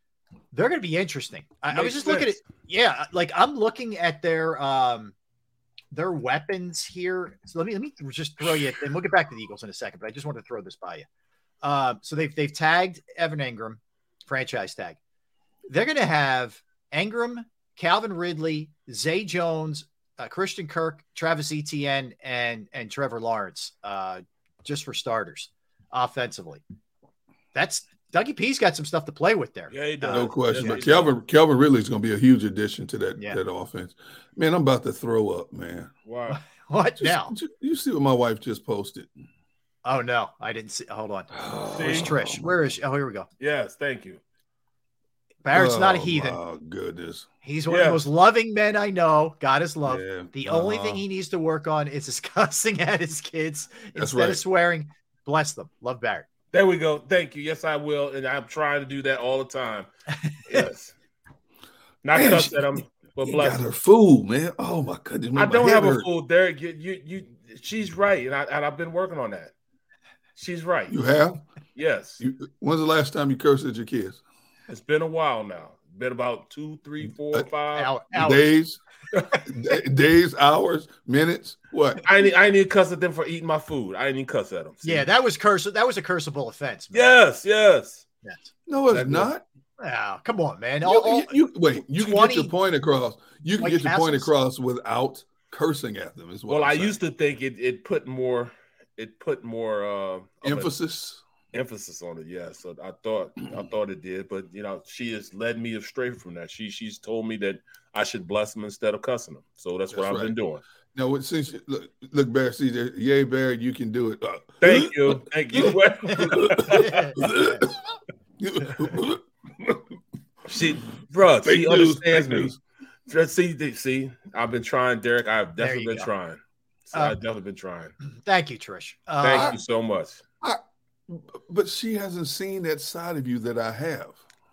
they're going to be interesting. I, I was just looking at yeah, like I'm looking at their um their weapons here. So let me let me just throw you, and we'll get back to the Eagles in a second. But I just want to throw this by you. Um, so they've they've tagged Evan Engram, franchise tag. They're going to have Engram, Calvin Ridley, Zay Jones, uh, Christian Kirk, Travis Etienne, and and Trevor Lawrence, uh, just for starters, offensively. That's Dougie P's got some stuff to play with there. Yeah, he does. No question. Yeah, but he does. Kelvin Kelvin Ridley is going to be a huge addition to that Yeah. that offense. Man, I'm about to throw up, man. Wow. What Just- now? ju- You see what my wife just posted? Oh no, I didn't see. Hold on. Where's Trish? Where is she? Oh, here we go. Yes, thank you. Barrett's not a Oh, heathen. Oh goodness. He's one of the most loving men I know. God is love. Yeah, The only uh-huh. thing he needs to work on is his cussing at his kids That's instead of swearing. Bless them. Love Barrett. There we go. Thank you. Yes, I will, and I'm trying to do that all the time. Yes. Not Man, cuss at them, but bless got them. her food, man. Oh my goodness. I don't have a hurt. fool, Derrick. You, you, you, she's right, and I, and I've been working on that. She's right. You have? Yes, You, when's the last time you cursed at your kids? It's been a while now. Been about two, three, four, five Uh, hours. Days, days, hours, minutes. What? I need, I need to cuss at them for eating my food. I didn't cuss at them. See? Yeah, that was curse. That was a cursable offense. Man. Yes, yes. Yes. No, it's That- not. Oh, come on, man. All- all- you- you- wait. You can get your point across. You can White get your point across without cursing at them. as well. Well, I'm I saying. used to think it, it put more, it put more uh, of a- emphasis. Emphasis on it. Yeah, so I thought I thought it did, but you know, she has led me astray from that. She she's told me that I should bless them instead of cussing them. So that's, what That's I've been doing. Now, what- since you- look, look, Barry, see, there- yay, Barry, you can do it. Uh, Thank you, thank you. she, bro, Fake she news, understands me. news. Just see, see, I've been trying, Derrick. I've definitely been go. trying. So Uh, I've definitely been trying. Thank you, Trish. Uh, Thank you so much. But she hasn't seen that side of you that I have.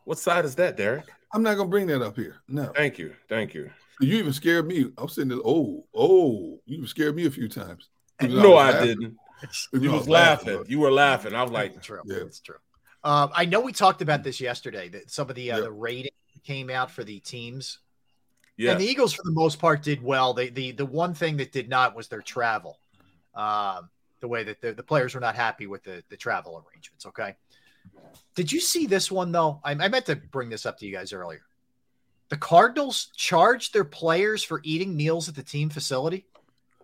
What side is that, Derrick? I'm not gonna bring that up here. No, Thank you, thank you. you even scared me. I'm sitting there. Oh, oh, you even scared me a few times. No, was I didn't. Even You was laughing. but- You were laughing. I was like, It's true. Yeah. It's true. Um, I know we talked about this yesterday. That some of the uh, Yep. the rating came out for the teams, yeah, and the Eagles for the most part did well. They, the the one thing that did not was their travel. Um, the way that the, the players were not happy with the the travel arrangements. Okay. Did you see this one though? I, I meant to bring this up to you guys earlier. The Cardinals charged their players for eating meals at the team facility.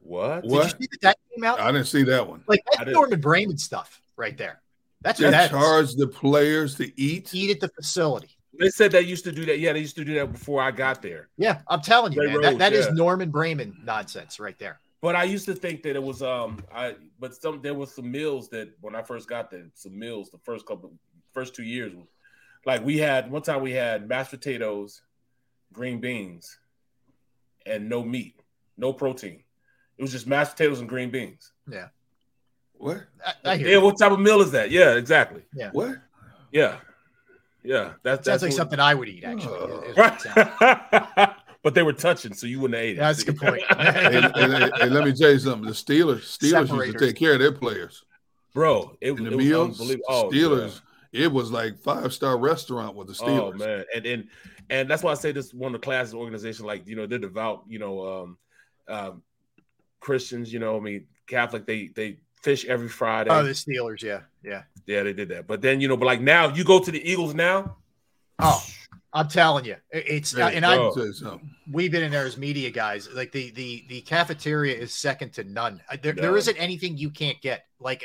what? Did What? you see that that came out? I didn't see that one. Like that's Norman Braman stuff right there. That's what They that is. charge the players to eat. Eat at the facility. They said they used to do that. Yeah, they used to do that before I got there. Yeah, I'm telling you, Ray man. That, Rhodes, that is yeah. Norman Braman nonsense right there. But I used to think that it was um I but some there was some meals that when I first got there, some meals the first couple first two years like we had one time we had mashed potatoes, green beans, and no meat, no protein. It was just mashed potatoes and green beans. Yeah. What? I, I hear Yeah, you. what type of meal is that? Yeah, exactly. Yeah. What? Yeah. Yeah. That's Sounds that's like what- something I would eat, actually. Oh. is what it sounds like. but they were touching, so you wouldn't have ate it. That's a good point. and, and- and- and let me tell you something. The Steelers, Steelers used to take care of their players Bro, it, in the it was meals. unbelievable. Oh, Steelers, it was like five star restaurant with the Steelers. Oh man, and and and that's why I say this one of the classes organization. Like you know, they're devout. You know, um, um, Christians. You know, I mean, Catholic. They they fish every Friday. Oh, the Steelers. Yeah, yeah, yeah. They did that, but then you know, but like now, you go to the Eagles now. Oh, I'm telling you, it's There you and I we've been in there as media guys. Like the the the cafeteria is second to none. Uh, There, there No. isn't anything you can't get. Like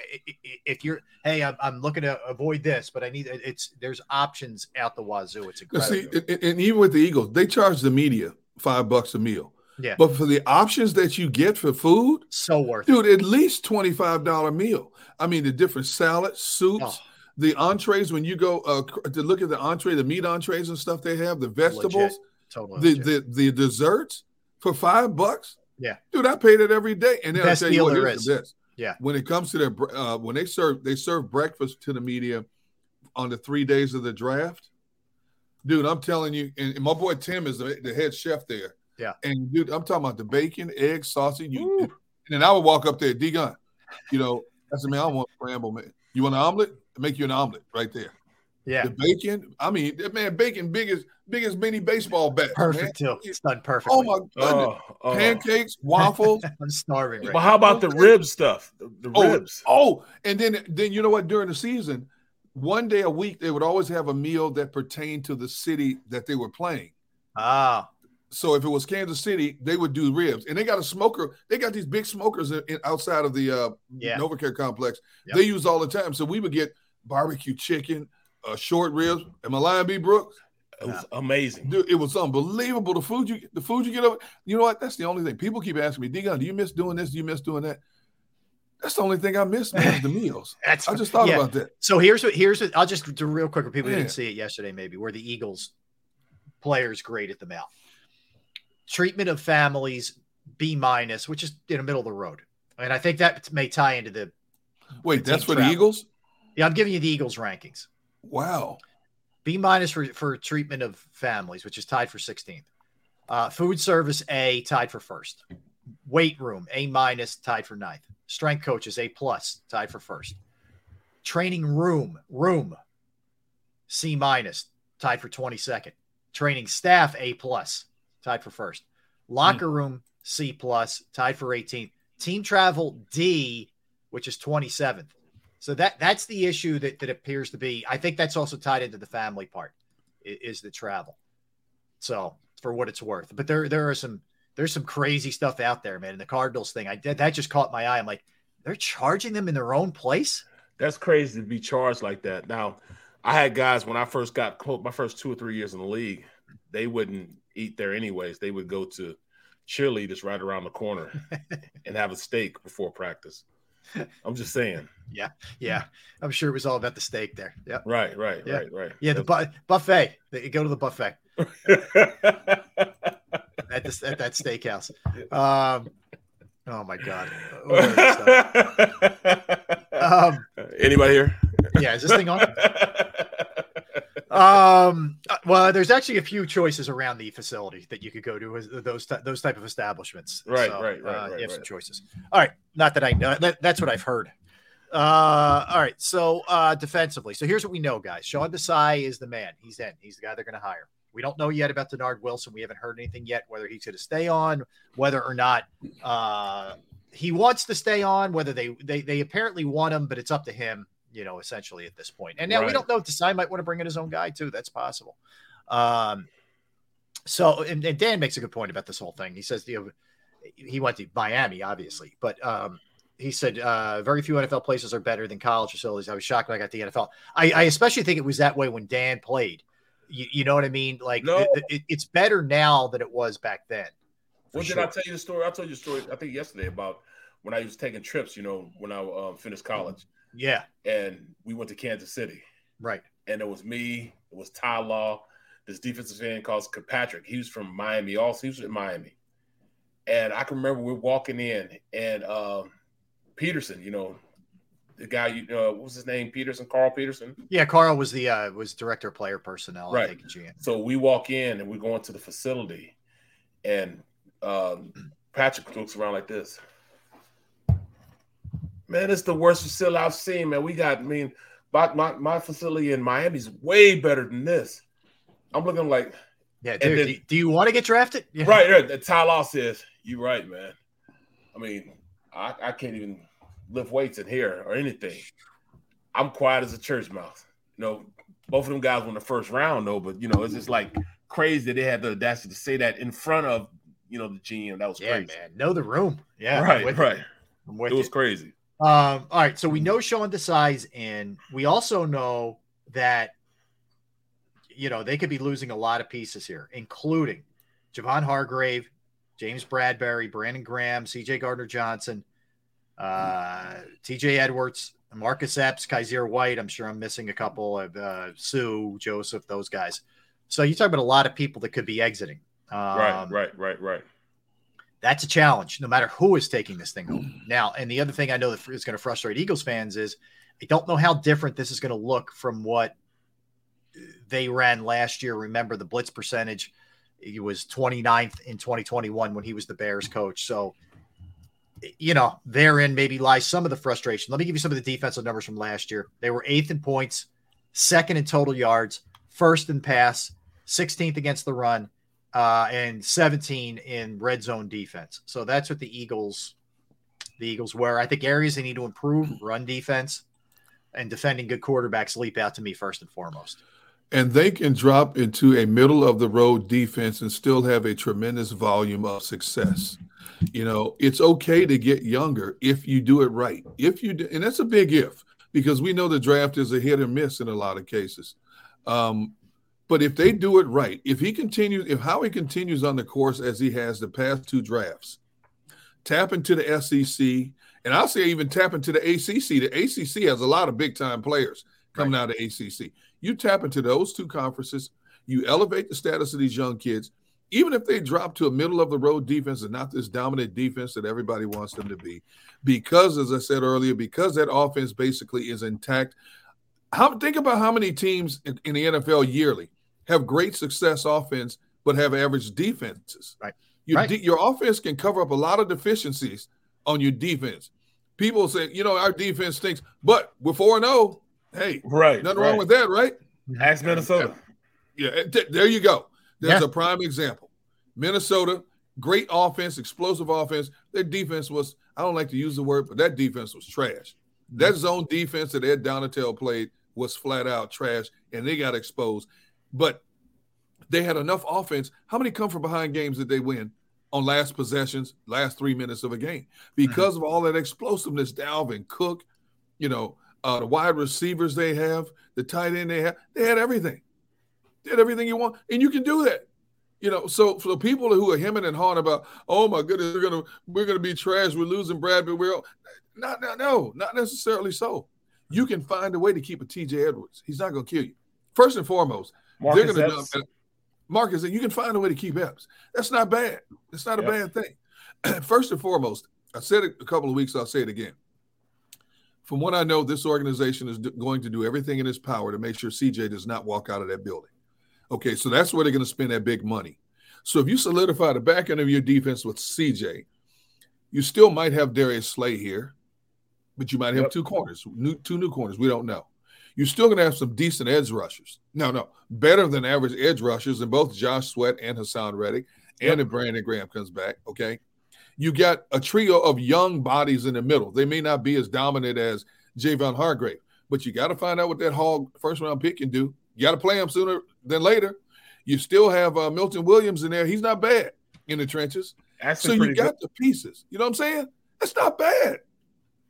if you're, hey, I'm, I'm looking to avoid this, but I need it's there's options out the wazoo. It's incredible. See, and, even with the Eagles, they charge the media five bucks a meal. Yeah. But for the options that you get for food, so worth dude, at least twenty five dollar meal. I mean, the different salads, soups, Oh. The entrees. When you go uh, to look at the entree, the meat entrees and stuff they have, the vegetables, Legit. Totally. the, the the desserts for five bucks. Yeah. dude, I paid it every day. And then I Best tell you what, here's the best. Yeah. When it comes to their uh, when they serve they serve breakfast to the media on the three days of the draft, dude. I'm telling you, and, and my boy Tim is the, the head chef there. Yeah. And dude, I'm talking about the bacon, eggs, sausage. You, and then I would walk up there, D gun. You know, I said, man, I want scramble, man. You want an omelet? I make you an omelet right there. Yeah. The bacon. I mean, that man, bacon big as big as many baseball bats. Perfect man. too. It's done perfectly. Oh my goodness. Oh, oh. Pancakes, waffles. I'm starving. Right But how about the rib stuff? The, the Oh, ribs. Oh, and then then you know what? During the season, one day a week they would always have a meal that pertained to the city that they were playing. Ah, So if it was Kansas City, they would do ribs, and they got a smoker. They got these big smokers in, in- outside of the uh, Yeah. NovaCare complex. Yep. They use all the time. So we would get barbecue chicken, uh, short ribs. Am I lying, B. Brooks? It was amazing. Dude, it was unbelievable. The food you the food you get over. You know what? That's the only thing. People keep asking me, Digon, do you miss doing this? Do you miss doing that? That's the only thing I miss, man, is the meals. That's I just thought yeah. about that. So here's what here's what I'll just do real quick for people who didn't see it yesterday, maybe where the Eagles players graded them out. Treatment of families B minus, which is in the middle of the road, and I think that may tie into the. Wait, the that's team for the. Eagles? Yeah, I'm giving you the Eagles rankings. Wow. B minus for for treatment of families, which is tied for 16th. Uh, food service A tied for first. Weight room A minus tied for ninth. Strength coaches A plus tied for first. Training room room C minus tied for 22nd. Training staff A plus tied for first. Locker room C plus tied for 18th. Team travel D, which is 27th. So that that's the issue that, that appears to be. I think that's also tied into the family part is the travel. So for what it's worth, but there there are some there's some crazy stuff out there, man. And the Cardinals thing, I did that just caught my eye. I'm like, they're charging them in their own place. That's crazy to be charged like that. Now, I had guys when I first got close, my first two or three years in the league, they wouldn't eat there anyways. They would go to cheerleaders right around the corner and have a steak before practice. I'm just saying. Yeah, yeah. I'm sure it was all about the steak there. Yeah, Right, right, Yeah. right, right. yeah. The bu- buffet. They go to the buffet at this at that steakhouse. Um, oh my god. What other stuff? Um, Anybody here? yeah, is this thing on? Um, uh, well, there's actually a few choices around the facility that you could go to those those type of establishments. Right, So, right, right, uh, right, You have some choices. All right, not that I know. That, that's what I've heard. Uh, all right. So uh, defensively, so here's what we know, guys. Sean Desai is the man. He's in. He's the guy they're going to hire. We don't know yet about Dennard Wilson. We haven't heard anything yet whether he's going to stay on, whether or not uh, he wants to stay on. Whether they they they apparently want him, but it's up to him. You know, essentially at this point. And now we don't know if Desai might want to bring in his own guy too. That's possible. Um, so and, and Dan makes a good point about this whole thing. He says you know, he went to Miami, obviously, but um, he said uh, very few NFL places are better than college facilities. I was shocked when I got the NFL. I, I especially think it was that way when Dan played. You, you know what I mean? Like No. it- it- it's better now than it was back then. for When did. I tell you the story? I told you the story, I think yesterday about when I was taking trips, you know, when I um, finished college. Yeah, And we went to Kansas City. right. and it was me, it was Ty Law, this defensive end called Kirkpatrick. He was from Miami, also he was in Miami. And I can remember we're walking in, and um, Peterson, you know, the guy, you uh, what was his name? Peterson, Carl Peterson. Yeah, Carl was the uh, was director of player personnel. I Right. think. So we walk in, and we're going to the facility, and um, Patrick looks around like this. Man, it's the worst facility I've seen, man. We got, I mean, my, my my facility in Miami's way better than this. I'm looking like, yeah, dude. Then, do you want to get drafted? Yeah. Right, right. Ty Law says, "You're right, man. I mean, I, I can't even lift weights in here or anything. I'm quiet as a church mouse. You know, both of them guys won the first round though, but you know, it's just like crazy that they had the audacity to say that in front of you know the GM. That was yeah, crazy. man. Know the room. Yeah, right, right. It was crazy. Um, all right, so we know Sean Desai's in. We also know that you know they could be losing a lot of pieces here, including Javon Hargrave, James Bradberry, Brandon Graham, CJ Gardner Johnson, uh, TJ Edwards, Marcus Epps, Kyzir White. I'm sure I'm missing a couple of uh, Suh, Joseph, those guys. So you talk about a lot of people that could be exiting. Um, right, right, right, right. That's a challenge, no matter who is taking this thing home. Mm. Now, and the other thing I know that is going to frustrate Eagles fans is I don't know how different this is going to look from what they ran last year. Remember the blitz percentage he was 29th in 2021 when he was the Bears coach. So, you know, therein maybe lies some of the frustration. Let me give you some of the defensive numbers from last year. They were eighth in points, second in total yards, first in pass, 16th against the run, uh, and 17 in red zone defense. So that's what the Eagles, the Eagles were. I think areas they need to improve: run defense and defending good quarterbacks leap out to me first and foremost and they can drop into a middle of the road defense and still have a tremendous volume of success. You know, it's okay to get younger if you do it right. If you do, and that's a big if because we know the draft is a hit or miss in a lot of cases. Um, but if they do it right, if he continues, if Howie continues on the course as he has the past two drafts, tap into the SEC, and I'll say even tap into the ACC. The ACC has a lot of big time players coming right. out of ACC. You tap into those two conferences, you elevate the status of these young kids, even if they drop to a middle of the road defense and not this dominant defense that everybody wants them to be, because as I said earlier, because that offense basically is intact. How think about how many teams in, in the NFL yearly have great success offense but have average defenses. Right. Your, right. De- your offense can cover up a lot of deficiencies on your defense. People say, you know, our defense stinks, but we're 4 0. Hey, right, nothing right. wrong with that, right? Ask Minnesota. Yeah, there you go. There's yeah. a prime example. Minnesota, great offense, explosive offense. Their defense was, I don't like to use the word, but that defense was trash. That mm-hmm. zone defense that Ed Donatell played was flat out trash, and they got exposed. But they had enough offense. How many come from behind games did they win on last possessions, last three minutes of a game? Because mm-hmm. of all that explosiveness, Dalvin Cook, you know, uh, the wide receivers they have, the tight end they have, they had everything. They had everything you want, and you can do that. You know, so for the people who are hemming and hawing about, oh my goodness, we're gonna we're gonna be trash, we're losing Brad, but we're not, not no, not necessarily so. You can find a way to keep a TJ Edwards. He's not gonna kill you. First and foremost, Marcus they're gonna dump, Marcus, you can find a way to keep Epps. That's not bad. It's not a yep. bad thing. First and foremost, I said it a couple of weeks, I'll say it again from what I know, this organization is going to do everything in its power to make sure CJ does not walk out of that building. Okay, so that's where they're going to spend that big money. So if you solidify the back end of your defense with CJ, you still might have Darius Slay here, but you might have yep. two corners, new, two new corners. We don't know. You're still going to have some decent edge rushers. No, no, better than average edge rushers in both Josh Sweat and Haason Reddick, and yep. if Brandon Graham comes back. Okay, you got a trio of young bodies in the middle. They may not be as dominant as Javon Hargrave, but you got to find out what that hog first round pick can do. You got to play him sooner than later. You still have uh, Milton Williams in there. He's not bad in the trenches. That's so you got good. the pieces. You know what I'm saying? That's not bad.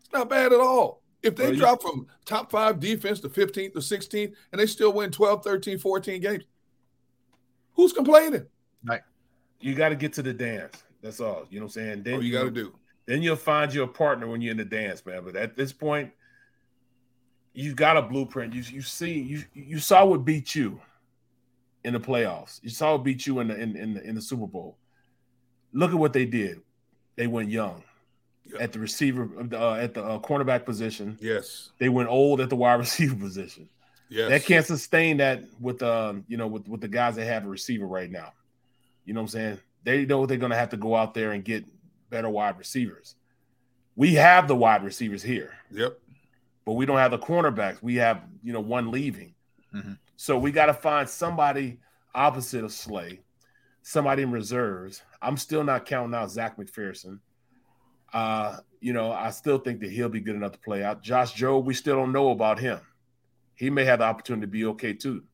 It's not bad at all. If they well, drop you- from top five defense to 15th or 16th and they still win 12, 13, 14 games, who's complaining? Right. You got to get to the dance. That's all. You know what I'm saying? Then oh, you got to do. Then you'll find your partner when you're in the dance, man. But at this point, you got a blueprint. You you see you you saw what beat you in the playoffs. You saw what beat you in the in in the, in the Super Bowl. Look at what they did. They went young. At the receiver uh, at the uh, cornerback position. Yes, they went old at the wide receiver position. Yes, that can't sustain that with um you know with with the guys that have a receiver right now. You know what I'm saying? They know they're going to have to go out there and get better wide receivers. We have the wide receivers here. Yep. but we don't have the cornerbacks. We have you know one leaving, Mhm. so we got to find somebody opposite of Slay, somebody in reserves. I'm still not counting out Zech McPhearson. Uh, you know, I still think that he'll be good enough to play out. Josh Jobe, we still don't know about him. He may have the opportunity to be okay too.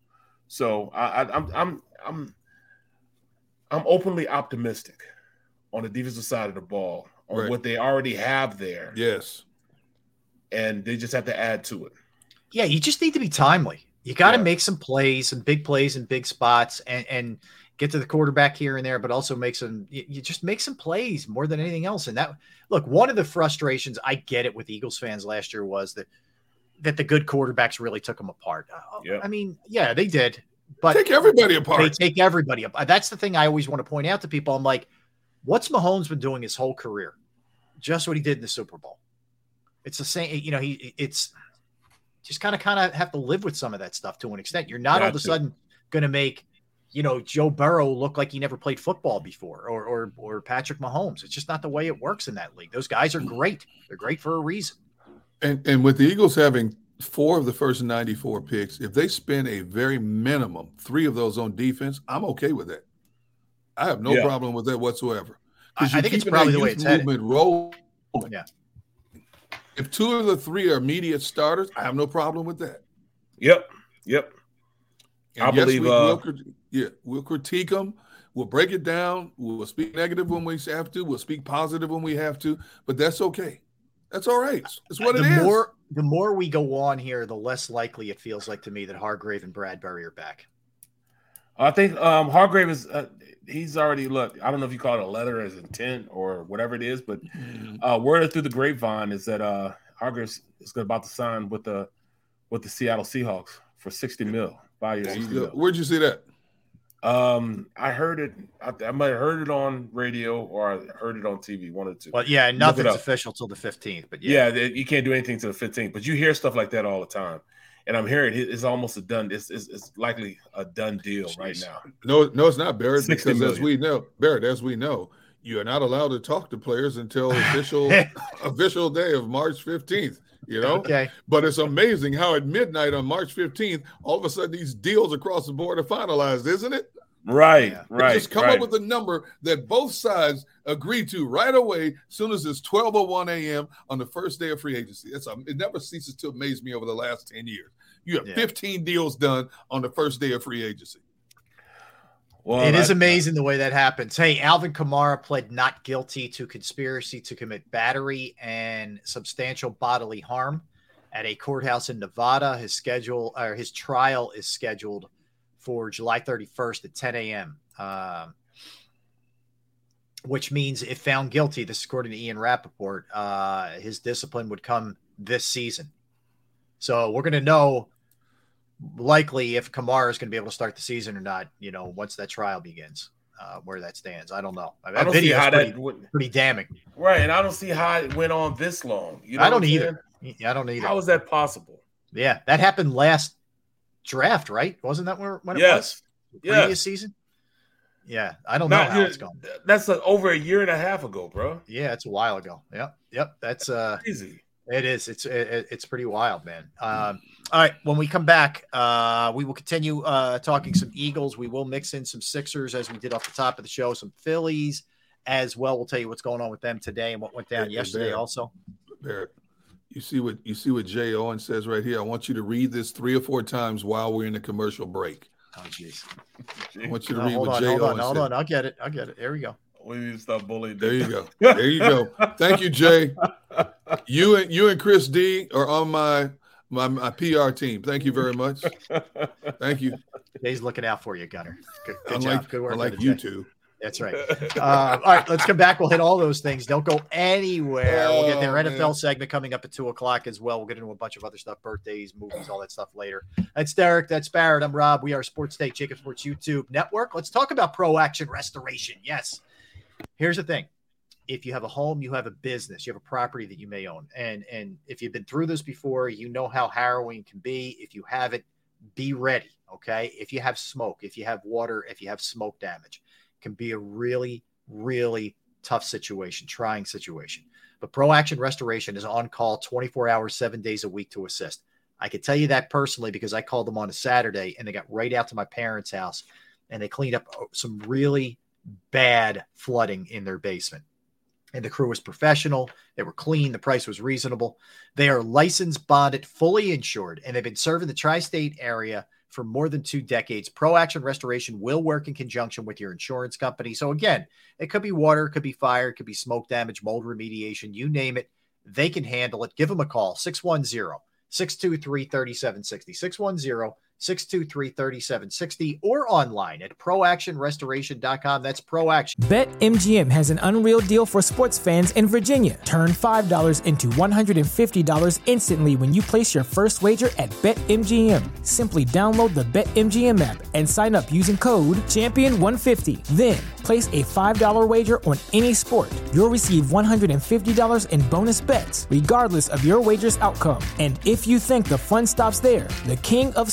So I, I, I'm I'm I'm I'm openly optimistic on the defensive side of the ball on Right. what they already have there, Yes. and they just have to add to it. Yeah, you just need to be timely. You got to Yeah. make some plays, some big plays in big spots, and and get to the quarterback here and there, but also make some. You, you just make some plays more than anything else. And that look, one of the frustrations I get it with Eagles fans last year was that that the good quarterbacks really took them apart. Uh, Yeah. I mean, yeah, they did, but Take everybody apart. they apart. take everybody up. That's the thing I always want to point out to people. I'm like, what's Mahomes been doing his whole career? Just what he did in the Super Bowl. It's the same, you know, he it's just kind of kind of have to live with some of that stuff to an extent. You're not all of a sudden going to make, you know, Joe Burrow look like he never played football before or or or Patrick Mahomes. It's just not the way it works in that league. Those guys are great. They're great for a reason. And and with the Eagles having four of the first 94 picks, if they spend a very minimum three of those on defense, I'm okay with that. I have no Yeah. problem with that whatsoever. I- I think it's probably the way youth it's headed. rolling. Yeah. If two of the three are immediate starters, I have no problem with that. Yep, yep. And I believe, we, uh, will crit- yeah, we'll critique them. We'll break it down. We'll speak negative when we have to. We'll speak positive when we have to. But that's okay. That's all right. It's what the it is. more the more we go on here, the less likely it feels like to me that Hargrave and Bradberry are back. I think um Hargrave is uh, he's already look. I don't know if you call it a letter as intent or whatever it is, but uh, word through the grapevine is that uh Hargrave is about to sign with the with the Seattle Seahawks for sixty mil, five years. 60 mil. Where'd you see that? Um, I heard it. I, I might have heard it on radio or I heard it on TV. One or two. Well, yeah, nothing's official till the fifteenth. But Yeah, yeah, they- you can't do anything till the 15th, but you hear stuff like that all the time. And I'm hearing it- it's almost a done. It's, it's, it's likely a done deal right now. No, no, it's not Barrett. 60 Because as we know, Barrett, as we know, you are not allowed to talk to players until official official day of March fifteenth. You know, Okay. But it's amazing how at midnight on March fifteenth, all of a sudden these deals across the board are finalized, isn't it? Right, Yeah. Right. Just come right. up with a number that both sides agree to right away, as soon as it's 12:01 a.m. on the first day of free agency. It's um, it never ceases to amaze me over the last 10 years. You have Yeah. 15 deals done on the first day of free agency. Well, it is amazing the way that happens. Hey, Alvin Kamara pled not guilty to conspiracy to commit battery and substantial bodily harm at a courthouse in Nevada. His schedule or his trial is scheduled for July 31st at 10 a.m. Um, which means if found guilty, this is according to Ian Rapoport, uh, his discipline would come this season. So we're going to know likely if Kamara is going to be able to start the season or not, you know, once that trial begins, uh, where that stands. I don't know. I mean, I don't see how pretty, that would. pretty damning. Right, and I don't see how it went on this long. You know I don't either. I don't either. How is that possible? yeah, that happened last draft, right? Wasn't that where when it Yes, was? yes. Previous season? Yeah, I don't know how it's going. That's like over a year and a half ago, bro. Yeah, it's a while ago. Yep, yep. That's uh, Easy. It is. It's it, it's pretty wild, man. Um, all right, when we come back, uh, we will continue uh, talking some Eagles. We will mix in some Sixers as we did off the top of the show, some Phillies as well. We'll tell you what's going on with them today and what went down Hey, yesterday. Barrett. Also, Barrett, you see what you see what Jay Owen says right here. I want you to read this three or four times while we're in a commercial break. oh jeez. I want you to No, read hold what on, Jay hold Owen on, hold said. on. I'll get it. I'll get it. There we go. We need to stop bullying. There you go. There you go. Thank you, Jay. You and you and Chris D are on my my, my PR team. Thank you very much. Thank you. Jay's looking out for you, Gunner. Good, good unlike job. Good work. there, you two. That's right. Uh, all right, let's come back. We'll hit all those things. Don't go anywhere. we'll get their Oh, NFL man. segment coming up at two o'clock as well. We'll get into a bunch of other stuff, birthdays, movies, all that stuff later. That's Derrick. That's Barrett. I'm Rob. We are Sports Take, JAKIB Sports YouTube Network. Let's talk about Pro Action Restoration. Yes. Here's the thing. If you have a home, you have a business, you have a property that you may own. And and if you've been through this before, you know how harrowing it can be. If you haven't, be ready. Okay. If you have smoke, if you have water, if you have smoke damage, can be a really, really tough situation, trying situation. But Pro Action Restoration is on call 24 hours, seven days a week to assist. I could tell you that personally because I called them on a Saturday and they got right out to my parents' house and they cleaned up uh, some really bad flooding in their basement. And the crew was professional. They were clean. The price was reasonable. They are licensed, bonded, fully insured, and they've been serving the tri state area for more than two decades. Pro Action Restoration will work in conjunction with your insurance company. So, again, it could be water, it could be fire, it could be smoke damage, mold remediation, you name it. They can handle it. Give them a call 610 623 3760. 610 623 3760 or online at proactionrestoration.com. That's proaction. BetMGM has an unreal deal for sports fans in Virginia. Turn $5 into $150 instantly when you place your first wager at BetMGM. Simply download the BetMGM app and sign up using code Champion150. Then place a $5 wager on any sport. You'll receive $150 in bonus bets, regardless of your wager's outcome. And if you think the fun stops there, the King of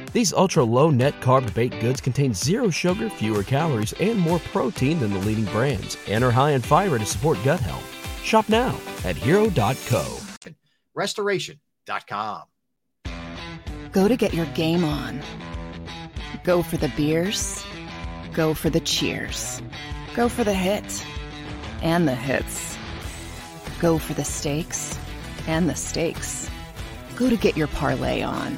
These ultra low net carb baked goods contain zero sugar, fewer calories, and more protein than the leading brands, and are high in fiber to support gut health. Shop now at hero.co. Restoration.com. Go to get your game on. Go for the beers. Go for the cheers. Go for the hit and the hits. Go for the stakes and the stakes. Go to get your parlay on.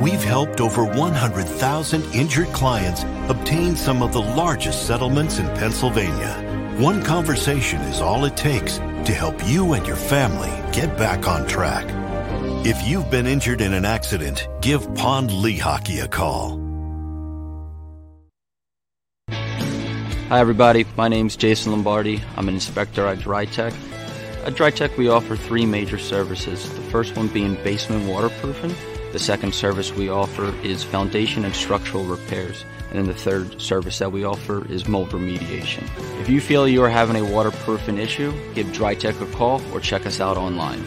we've helped over 100,000 injured clients obtain some of the largest settlements in Pennsylvania. One conversation is all it takes to help you and your family get back on track. If you've been injured in an accident, give Pond Lehocky a call. Hi, everybody. My name is Jason Lombardi. I'm an inspector at DryTech. At DryTech, we offer three major services. The first one being basement waterproofing. The second service we offer is foundation and structural repairs. And then the third service that we offer is mold remediation. If you feel you are having a waterproofing issue, give DryTech a call or check us out online.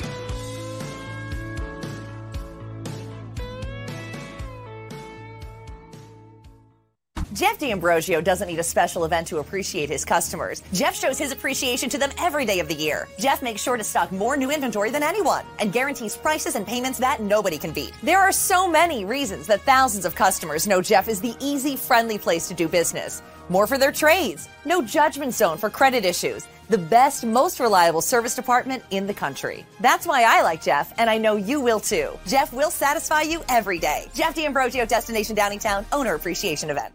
Jeff D'Ambrosio doesn't need a special event to appreciate his customers. Jeff shows his appreciation to them every day of the year. Jeff makes sure to stock more new inventory than anyone and guarantees prices and payments that nobody can beat. There are so many reasons that thousands of customers know Jeff is the easy, friendly place to do business. More for their trades, no judgment zone for credit issues, the best, most reliable service department in the country. That's why I like Jeff, and I know you will too. Jeff will satisfy you every day. Jeff D'Ambrosio, Destination Downingtown, Owner Appreciation Event.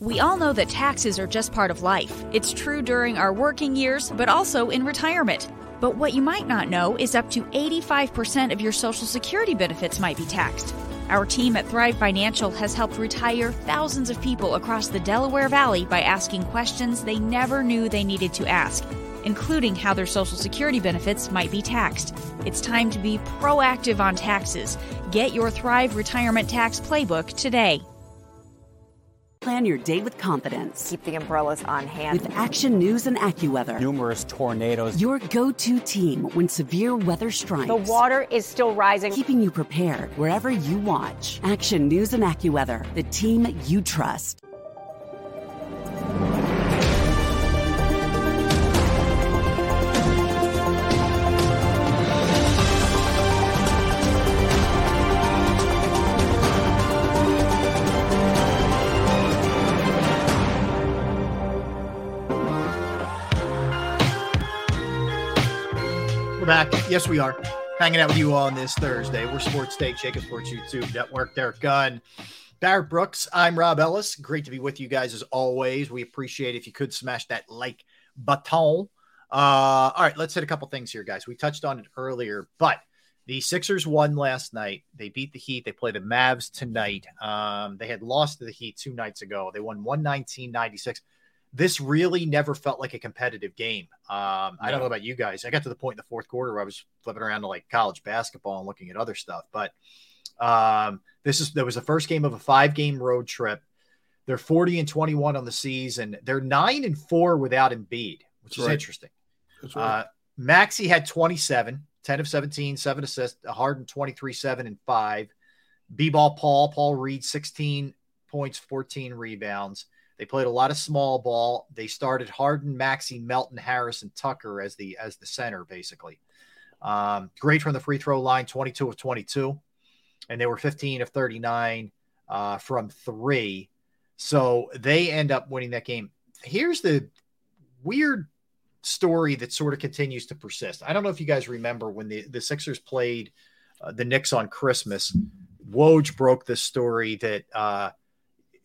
We all know that taxes are just part of life. It's true during our working years, but also in retirement. But what you might not know is up to 85% of your Social Security benefits might be taxed. Our team at Thrive Financial has helped retire thousands of people across the Delaware Valley by asking questions they never knew they needed to ask, including how their Social Security benefits might be taxed. It's time to be proactive on taxes. Get your Thrive Retirement Tax Playbook today. Plan your day with confidence. Keep the umbrellas on hand. With Action News and AccuWeather. Numerous tornadoes. Your go to team when severe weather strikes. The water is still rising. Keeping you prepared wherever you watch. Action News and AccuWeather, the team you trust. Back. Yes, we are hanging out with you on this Thursday. We're Sports Take, JAKIB Sports YouTube Network. Derrick Gunn, Barrett Brooks. I'm Rob Ellis. Great to be with you guys as always. We appreciate if you could smash that like button. Uh, all right, let's hit a couple things here, guys. We touched on it earlier, but the Sixers won last night. They beat the Heat. They play the Mavs tonight. Um, they had lost to the Heat two nights ago. They won 119 96 this really never felt like a competitive game. Um, I don't know about you guys. I got to the point in the fourth quarter where I was flipping around to like college basketball and looking at other stuff. But um, this is there was the first game of a five game road trip. They're 40 and 21 on the season. They're nine and four without Embiid, which That's is right. interesting. Right. Uh, Maxey had 27, 10 of 17, seven assists, Harden 23, seven and five. B ball Paul, Paul Reed, 16 points, 14 rebounds. They played a lot of small ball. They started Harden, Maxey, Melton, Harris, and Tucker as the as the center, basically. Um, great from the free throw line, 22 of 22. And they were 15 of 39 uh, from three. So they end up winning that game. Here's the weird story that sort of continues to persist. I don't know if you guys remember when the, the Sixers played uh, the Knicks on Christmas. Woj broke this story that uh,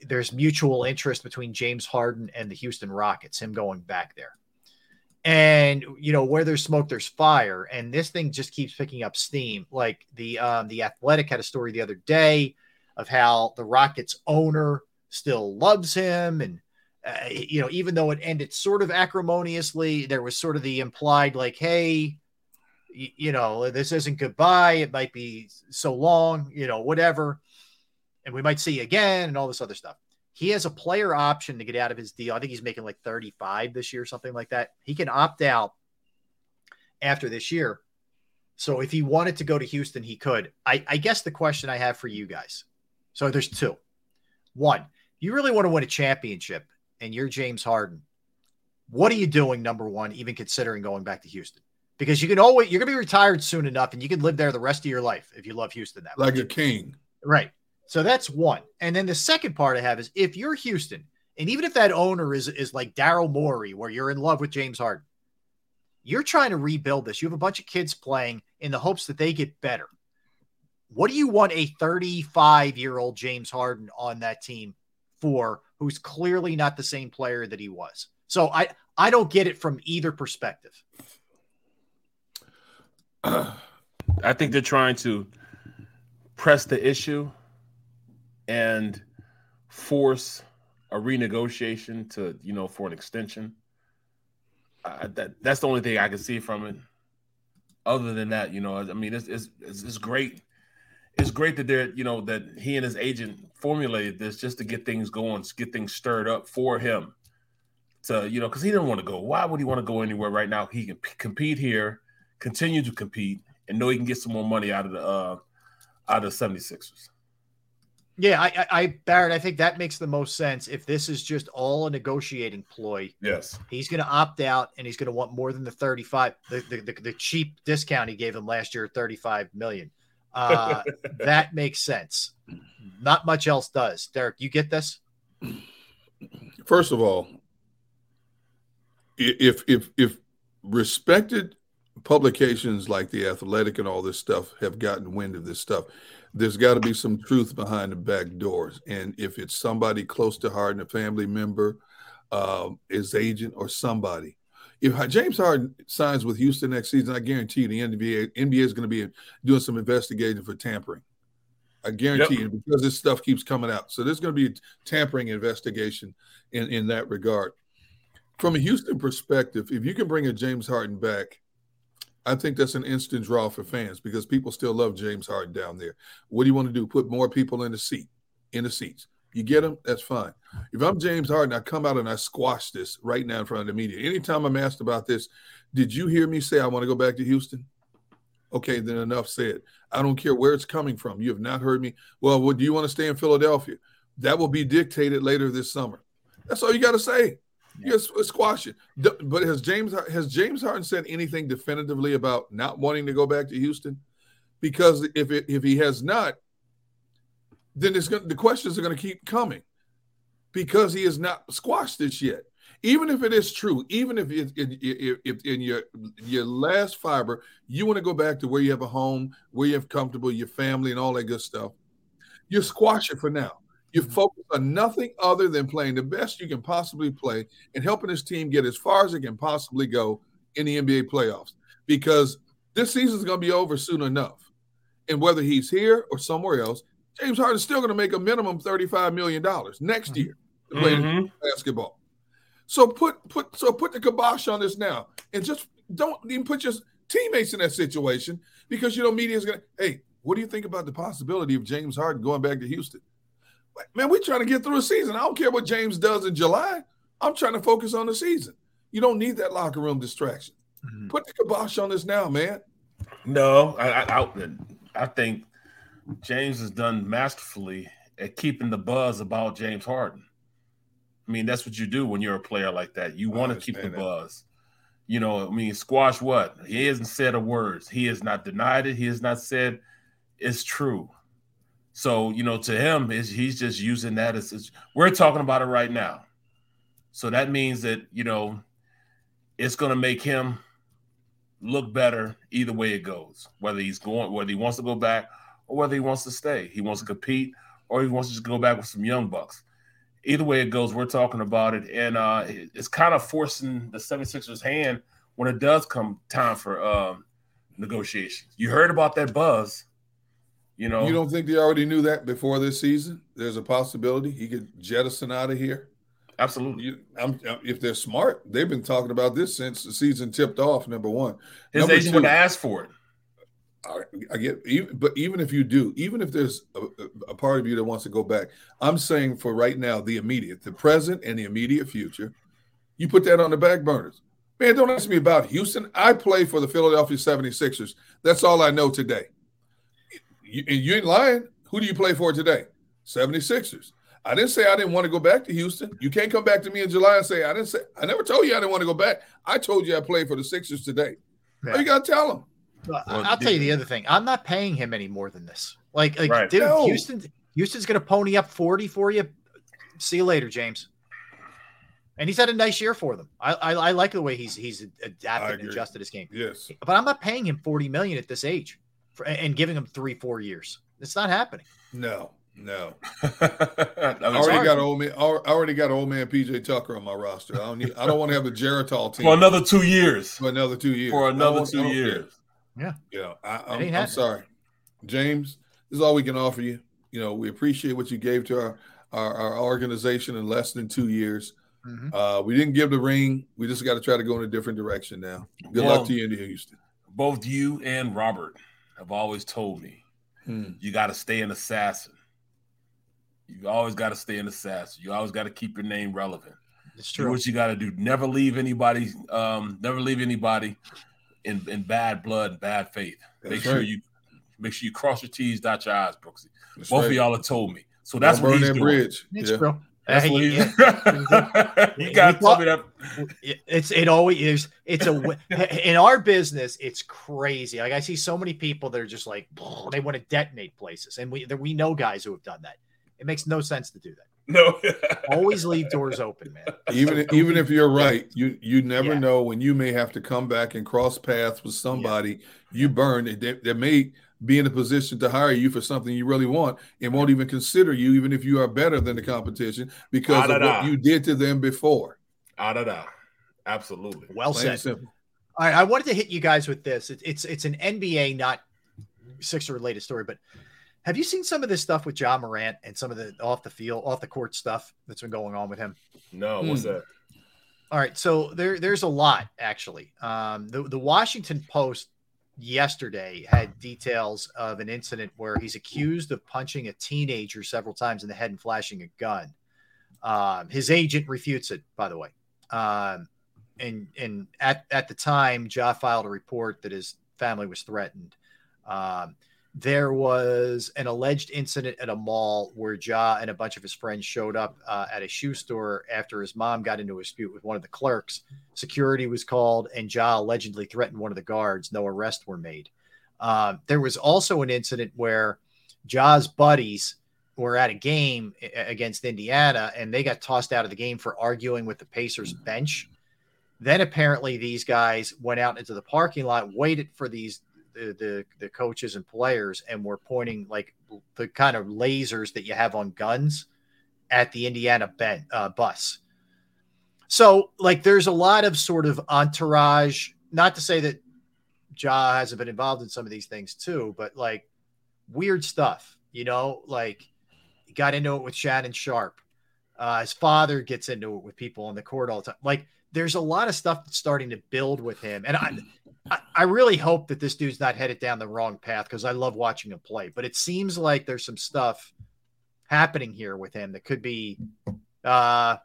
there's mutual interest between James Harden and the Houston Rockets, him going back there. And you know, where there's smoke, there's fire. And this thing just keeps picking up steam. Like the um, the athletic had a story the other day of how the Rockets owner still loves him and uh, you know, even though it ended sort of acrimoniously, there was sort of the implied, like, hey, you know, this isn't goodbye. It might be so long, you know, whatever and we might see again and all this other stuff. He has a player option to get out of his deal. I think he's making like 35 this year, or something like that. He can opt out after this year. So if he wanted to go to Houston, he could. I, I guess the question I have for you guys. So there's two. One, you really want to win a championship and you're James Harden. What are you doing, number one, even considering going back to Houston? Because you can always you're gonna be retired soon enough and you can live there the rest of your life if you love Houston that like much. a king. Right. So that's one. And then the second part I have is if you're Houston, and even if that owner is is like Daryl Morey, where you're in love with James Harden, you're trying to rebuild this. You have a bunch of kids playing in the hopes that they get better. What do you want a 35 year old James Harden on that team for, who's clearly not the same player that he was? So I I don't get it from either perspective. I think they're trying to press the issue and force a renegotiation to you know for an extension. Uh, that that's the only thing I can see from it. Other than that, you know, I mean, it's it's it's, great. It's great that they're you know that he and his agent formulated this just to get things going, get things stirred up for him. To you know, because he didn't want to go. Why would he want to go anywhere right now? He can p- compete here, continue to compete, and know he can get some more money out of the uh, out of the 76ers. Yeah, I, I, Barrett, I think that makes the most sense. If this is just all a negotiating ploy, yes, he's going to opt out and he's going to want more than the thirty-five, the, the, the, the cheap discount he gave him last year, thirty-five million. Uh, that makes sense. Not much else does. Derrick, you get this? First of all, if if if respected publications like the Athletic and all this stuff have gotten wind of this stuff, there's got to be some truth behind the back doors. And if it's somebody close to Harden, a family member, um, his agent, or somebody, if James Harden signs with Houston next season, I guarantee you the NBA NBA is going to be doing some investigation for tampering. I guarantee yep. you because this stuff keeps coming out. So there's going to be a tampering investigation in, in that regard. From a Houston perspective, if you can bring a James Harden back I think that's an instant draw for fans because people still love James Harden down there. What do you want to do? Put more people in the seat, in the seats. You get them, that's fine. If I'm James Harden, I come out and I squash this right now in front of the media. Anytime I'm asked about this, did you hear me say I want to go back to Houston? Okay, then enough said. I don't care where it's coming from. You have not heard me. Well, what, do you want to stay in Philadelphia? That will be dictated later this summer. That's all you got to say. Yes, squash it. But has James has James Harden said anything definitively about not wanting to go back to Houston? Because if it, if he has not, then it's going the questions are going to keep coming because he has not squashed this yet. even if it is true, even if it, it, it, if in your your last fiber you want to go back to where you have a home, where you have comfortable, your family, and all that good stuff, you squash it for now. You Mm-hmm. focus on nothing other than playing the best you can possibly play and helping this team get as far as it can possibly go in the NBA playoffs. Because this season is going to be over soon enough. And whether he's here or somewhere else, James Harden's still going to make a minimum $35 million next year to play Mhm. basketball. So put put so put the kibosh on this now, and just don't even put your teammates in that situation because you know media is gonna. Hey, what do you think about the possibility of James Harden going back to Houston? Man, we're trying to get through a season. I don't care what James does in July. I'm trying to focus on the season. You don't need that locker room distraction. Mm-hmm. Put the kibosh on this now, man. No, I, I, I, I think James has done masterfully at keeping the buzz about James Harden. I mean, that's what you do when you're a player like that. You want to keep the that. buzz. You know, I mean, squash what? He hasn't said a word. He has not denied it. He has not said it's true. So, you know, to him, he's just using that as, we're talking about it right now. So that means that, you know, it's going to make him look better either way it goes. Whether he's going, whether he wants to go back or whether he wants to stay. He wants to compete or he wants to just go back with some young bucks. Either way it goes, we're talking about it. And uh it's kind of forcing the 76ers hand when it does come time for um negotiations. You heard about that buzz. You know, You don't think they already knew that before this season? There's a possibility he could jettison out of here. Absolutely. You, I'm, if they're smart, they've been talking about this since the season tipped off. Number one, his Number agent two- would ask for it. I, I get, even, but even if you do, even if there's a, a- part of you that wants to go back, I'm saying for right now, the immediate, the present, and the immediate future, you put that on the back burners. Man, don't ask me about Houston. I play for the Philadelphia 76ers. That's all I know today. You, and you ain't lying. Who do you play for today? 76ers. I didn't say I didn't want to go back to Houston. You can't come back to me in July and say I didn't say I never told you I didn't want to go back. I told you I played for the Sixers today. Oh, you gotta tell them. Well, I'll tell you the other thing. I'm not paying him any more than this. Like, like Right. dude, No. Houston, Houston's going to pony up 40 for you. See you later, James. And he's had a nice year for them. I, I, I like the way he's he's adapted and adjusted his game. Yes. But I'm not paying him 40 million at this age for, and giving him three, four years. It's not happening. No, no. I I already got old man. I already got old man PJ Tucker on my roster. I don't need. I don't want to have a Geritol team For another two years. For another two years. For another don't- two don't care. years. Yeah. Yeah. I, It I'm, I'm sorry, James. This is all we can offer you. You know, we appreciate what you gave to our our, our organization in less than two years. Mm-hmm. Uh, we didn't give the ring. We just got to try to go in a different direction now. Good Well- luck to you in Houston. Both you and Robert have always told me Hmm. you got to stay an assassin. You always got to stay an assassin. You always got to keep your name relevant. It's Do true. what you got to do. Never leave anybody. Um, never leave anybody in, in bad blood, and bad faith. make That's sure you make sure you cross your T's, dot your I's, Brooksy. That's Both right. of y'all have told me. So that's Don't what burn he's that doing. bridge. It's Yeah. true. That's Uh, what yeah. you got to tell me that. It's it always is. It's a w- in our business. It's crazy. Like I see so many people that are just like they want to detonate places, and we we know guys who have done that. It makes no sense to do that. No, always leave doors open, man. even even if you're right, you you never Yeah. know when you may have to come back and cross paths with somebody you burn that, that may be in a position to hire you for something you really want and won't even consider you, even if you are better than the competition because of Ah-da-da. what you did to them before. Ah, da, da. Absolutely. Well Plain said. All right, I wanted to hit you guys with this. It, it's it's an NBA, not Sixer related story, but have you seen some of this stuff with Ja Morant and some of the off the field, off the court stuff that's been going on with him? No, what's Hmm. that? All right, so there there's a lot actually. Um, the the Washington Post yesterday had details of an incident where he's accused of punching a teenager several times in the head and flashing a gun. Um, his agent refutes it, by the way. Um, and and at at the time, Ja filed a report that his family was threatened. Um, there was an alleged incident at a mall where Ja and a bunch of his friends showed up uh, at a shoe store after his mom got into a dispute with one of the clerks. Security was called, and Ja allegedly threatened one of the guards. No arrests were made. Um, there was also an incident where Ja's buddies were at a game against Indiana and they got tossed out of the game for arguing with the Pacers bench. Then apparently these guys went out into the parking lot, waited for these the, the, the coaches and players, and were pointing like the kind of lasers that you have on guns at the Indiana ben, uh, bus. So like there's a lot of sort of entourage. Not to say that Ja hasn't been involved in some of these things too, but like weird stuff, you know, like got into it with Shannon Sharpe. Uh, his father gets into it with people on the court all the time. Like there's a lot of stuff that's starting to build with him. And I, I, really hope that this dude's not headed down the wrong path because I love watching him play. But it seems like there's some stuff happening here with him that could be uh,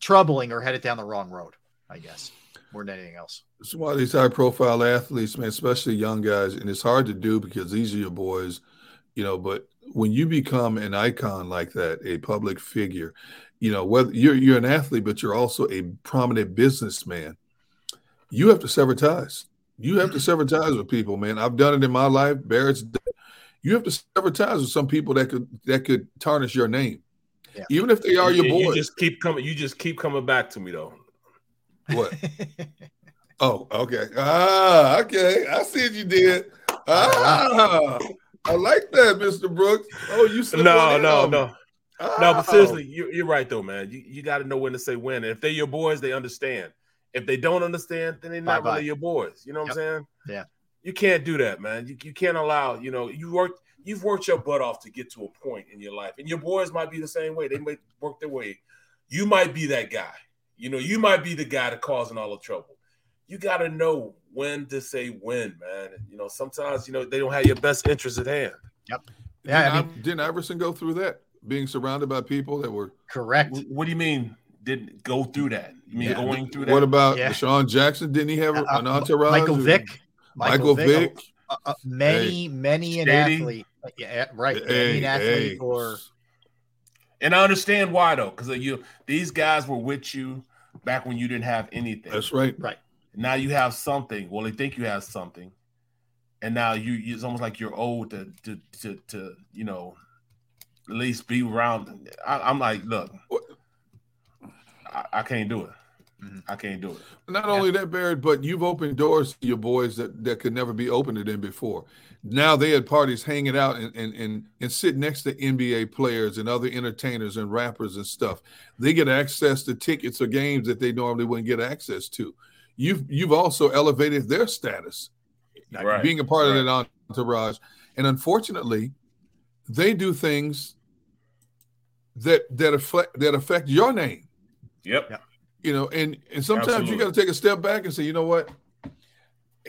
troubling or headed down the wrong road, I guess, more than anything else. It's one of these high profile athletes, man, especially young guys. And it's hard to do because these are your boys, you know, but when you become an icon like that, a public figure, you know, whether you're you're an athlete, but you're also a prominent businessman, you have to sever ties. You have to sever ties with people, man. I've done it in my life. Barrett's you have to sever ties with some people that could that could tarnish your name. Yeah. Even if they are your boys. You just keep coming, you just keep coming back to me though. What? oh, okay. Ah, okay. I see what you did. Ah, I like that, Mr. Brooks. Oh, you said no, no, no. Oh. No, but seriously, you, you're right though, man. You, you got to know when to say when. And if they're your boys, they understand. If they don't understand, then they're not Bye-bye. really your boys. You know what yep. I'm saying? Yeah. You can't do that, man. You, you can't allow, you know, you work you've worked your butt off to get to a point in your life. And your boys might be the same way. They might work their way. You might be that guy. You know, you might be the guy that causing all the trouble. You got to know when to say when, man. You know, sometimes, you know, they don't have your best interest at hand. Yep. Yeah, didn't, I mean, didn't Iverson go through that? Being surrounded by people that were correct. What do you mean? Didn't go through that? You mean yeah. going through that? What about yeah. Sean Jackson? Didn't he have uh, an entourage? Michael Vick. Michael, Michael Vick. Vick. Uh, uh, many, hey. many an Shady. athlete. Yeah, right. Hey, many an athlete hey. or. And I understand why though, because you these guys were with you back when you didn't have anything. That's right. Right. Now you have something. Well, they think you have something, and now you it's almost like you're old to to to, to you know at least be around. I, am like, look, I, I, can't do it. Mm-hmm. I can't do it. Not yeah. only that, Barrett, but you've opened doors to your boys that, that could never be opened to them before. Now they had parties hanging out and, and, and, and sit next to NBA players and other entertainers and rappers and stuff. They get access to tickets or games that they normally wouldn't get access to. You've you've also elevated their status, right. being a part right. of that entourage. And unfortunately, they do things that that affect that affect your name. Yep. You know, and and sometimes Absolutely. you got to take a step back and say, you know what?